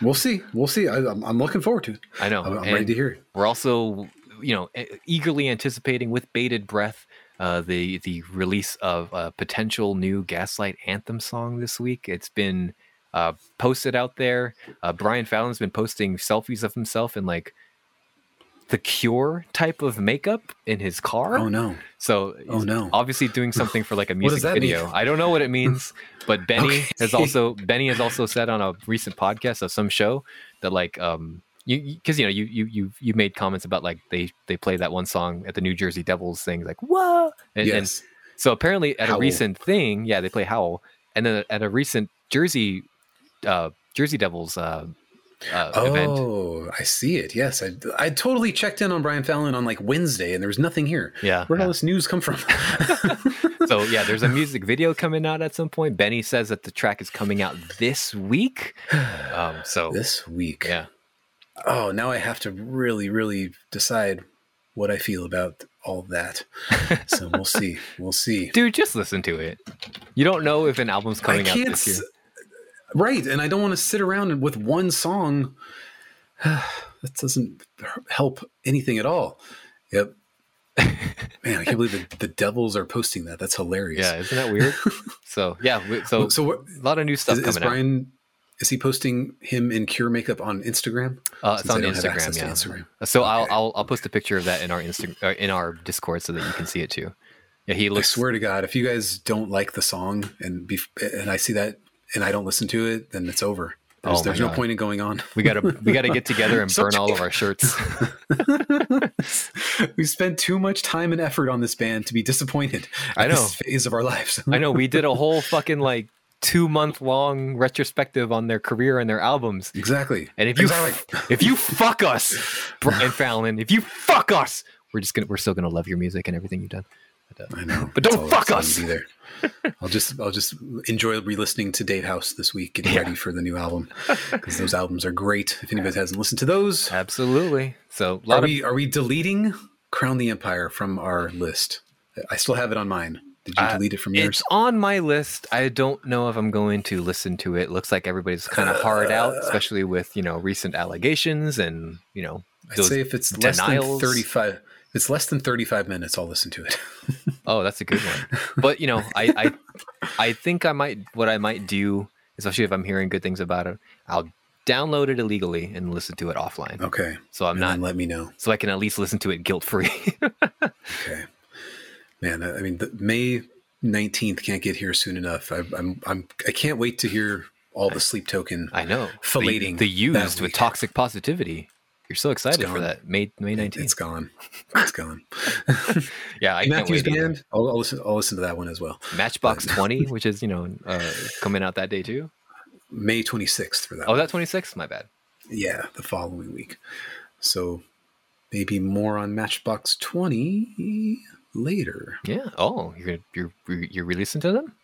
We'll see. We'll see. I, I'm, I'm looking forward to it. I know. I'm, I'm ready to hear it. We're also, you know, eagerly anticipating with bated breath uh, the the release of a potential new Gaslight anthem song this week. It's been uh, posted out there. Uh, Brian Fallon's been posting selfies of himself in like the Cure type of makeup in his car. Oh no. So Oh no. obviously doing <laughs> something for like a music video. mean? I don't know what it means, but <laughs> Benny has also Benny has also said on a recent podcast of some show that like um you because you know you you you you made comments about like they they play that one song at the New Jersey Devils thing like whoa and, and yes. so apparently at Howl. a recent thing yeah they play Howl and then at a recent Jersey uh Jersey Devils uh, uh event Oh, I see it. Yes, I, I totally checked in on Brian Fallon on like Wednesday, and there was nothing here. yeah, Where did yeah. all this news come from? <laughs> so yeah, there's a <laughs> music video coming out at some point. Benny says that the track is coming out this week. Um, so this week. yeah, Oh, now I have to really, really decide what I feel about all that. So we'll see. <laughs> We'll see. dude, just listen to it. You don't know if an album's coming out this year. Right, and I don't want to sit around with one song. <sighs> that doesn't help anything at all. Yep. <laughs> Man, I can't believe the, the devils are posting that. That's hilarious. Yeah, isn't that weird? <laughs> so yeah, so So, what, a lot of new stuff is, is coming out. Brian? Is he posting him in Cure makeup on Instagram? Uh, it's since on Instagram. Yeah. Instagram. So I'll, I'll I'll post a picture of that in our Insta uh, in our Discord so that you can see it too. Yeah, he looks. I swear to God, if you guys don't like the song and be, and I see that and I don't listen to it, then it's over. There's, Oh there's no point in going on. We gotta we gotta get <laughs> together and burn all of our shirts. <laughs> we spent too much time and effort on this band to be disappointed I know. this phase of our lives. I know we did a whole <laughs> fucking like two month long retrospective on their career and their albums. Exactly. And if you Exactly. if you fuck us, Brian Fallon, if you fuck us, we're just gonna we're still gonna love your music and everything you've done. But, uh, I know, But don't fuck us. there. <laughs> I'll just I'll just enjoy re-listening to Dave House this week, getting Yeah. ready for the new album because those <laughs> albums are great. If anybody hasn't listened to those, absolutely. So are of we are we deleting Crown the Empire from our list? I still have it on mine. Did you Uh, delete it from yours? It's on my list. I don't know if I'm going to listen to it. Looks like everybody's kind of hard out, especially with you know recent allegations and you know I'd say if it's less than denials. thirty-five, it's less than thirty-five minutes. I'll listen to it. <laughs> Oh, that's a good one. But you know, I, I I think I might what I might do, especially if I'm hearing good things about it, I'll download it illegally and listen to it offline. Okay, So I'm and not let me know. so I can at least listen to it guilt free. <laughs> Okay, man. I mean, the, May nineteenth can't get here soon enough. I, I'm I'm I can't wait to hear all the Sleep Token. I know. Filleting the, the used with toxic positivity. You're so excited for that. May May 19th. It's gone. It's gone. <laughs> yeah, I can't Matthews wait. Band. I'll, I'll listen. I'll listen to that one as well. Matchbox 20, <laughs> which is, you know, uh, coming out that day too. May twenty sixth for that. Oh, one. that 26? My bad. Yeah, the following week. So maybe more on Matchbox Twenty later. Yeah. Oh, you're you're you're releasing to them?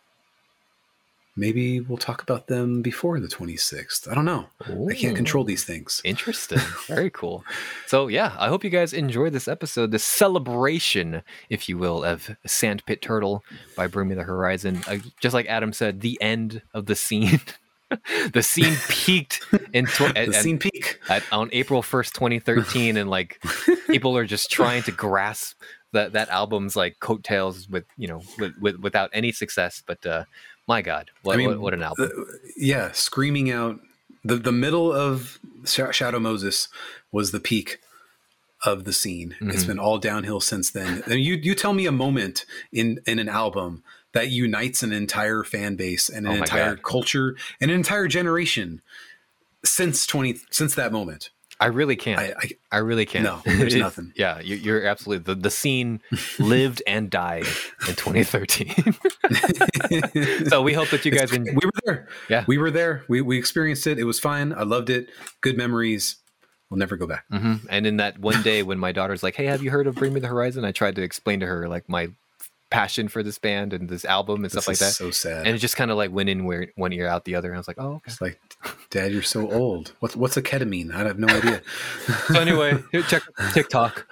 Maybe we'll talk about them before the twenty sixth. I don't know. I can't control these things. Interesting. Very <laughs> cool. So yeah, I hope you guys enjoyed this episode, this celebration, if you will, of Sempiternal by Bring Me the Horizon. Uh, just like Adam said, the end of the scene. <laughs> the scene peaked in tw- <laughs> The at- scene peak. at- on April first, twenty thirteen, and like people are just trying to grasp that that album's like coattails with you know with, with without any success. But uh, my God, what, I mean, what, what an album! the- yeah, screaming out the the middle of Shadow Moses was the peak of the scene. It's Mhm. been all downhill since then. And you you tell me a moment in in an album that unites an entire fan base and an Oh entire God. culture and an entire generation since 20 since that moment. I really can't. I, I I really can't. No, there's <laughs> nothing. Yeah, you, you're absolutely the the scene <laughs> lived and died in 2013. <laughs> so we hope that you guys. we were there. Yeah. We were there. We we experienced it. It was fine. I loved it. Good memories. We'll never go back. Mhm. And in that one day when my daughter's like, "Hey, have you heard of Bring Me the Horizon?" I tried to explain to her like my passion for this band and this album and This stuff like that. So sad. And it just kind of like went in where one ear out the other. And I was like, "Oh, okay." It's like, Dad, you're so old. What's what's a ketamine? I have no idea. So anyway, <laughs> here, check TikTok.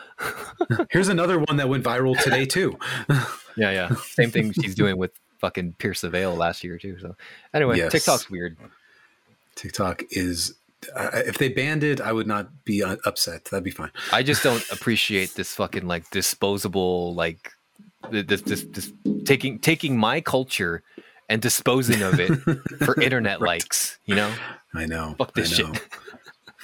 Here's another one that went viral today too. <laughs> Yeah, yeah. Same thing she's doing with fucking Pierce the Veil last year too. So anyway, Yes. TikTok's weird. TikTok is. Uh, if they banned it, I would not be uh, upset. That'd be fine. I just don't appreciate this fucking like disposable like this this, this taking taking my culture and disposing of it <laughs> for internet likes, you know? I know. Fuck this know. shit.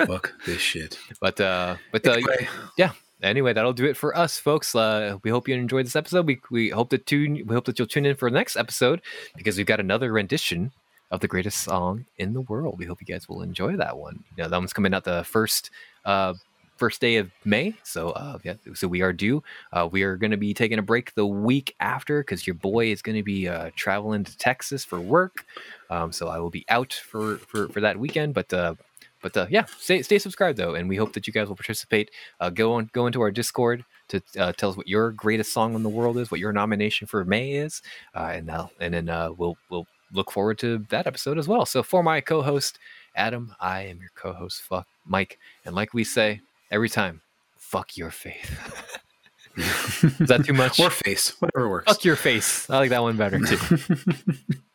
Fuck this shit. <laughs> But uh but uh Anyway, yeah. Anyway, that'll do it for us, folks. Uh, we hope you enjoyed this episode. We, we hope that tune we hope that you'll tune in for the next episode because we've got another rendition of the greatest song in the world. We hope you guys will enjoy that one. You know, that one's coming out the first uh, first day of May. So uh, yeah, so we are due. Uh, we are going to be taking a break the week after because your boy is going to be uh, traveling to Texas for work. Um, so I will be out for for, for that weekend. But uh, but uh, yeah, stay stay subscribed though, and we hope that you guys will participate. Uh, go on go into our Discord to uh, tell us what your greatest song in the world is, what your nomination for May is, uh, and now and then uh, we'll we'll look forward to that episode as well. So for my co-host Adam, I am your co-host fuck Mike, and like we say every time, fuck your faith. <laughs> is that too much? or face, whatever works. fuck your face. I like that one better too. <laughs>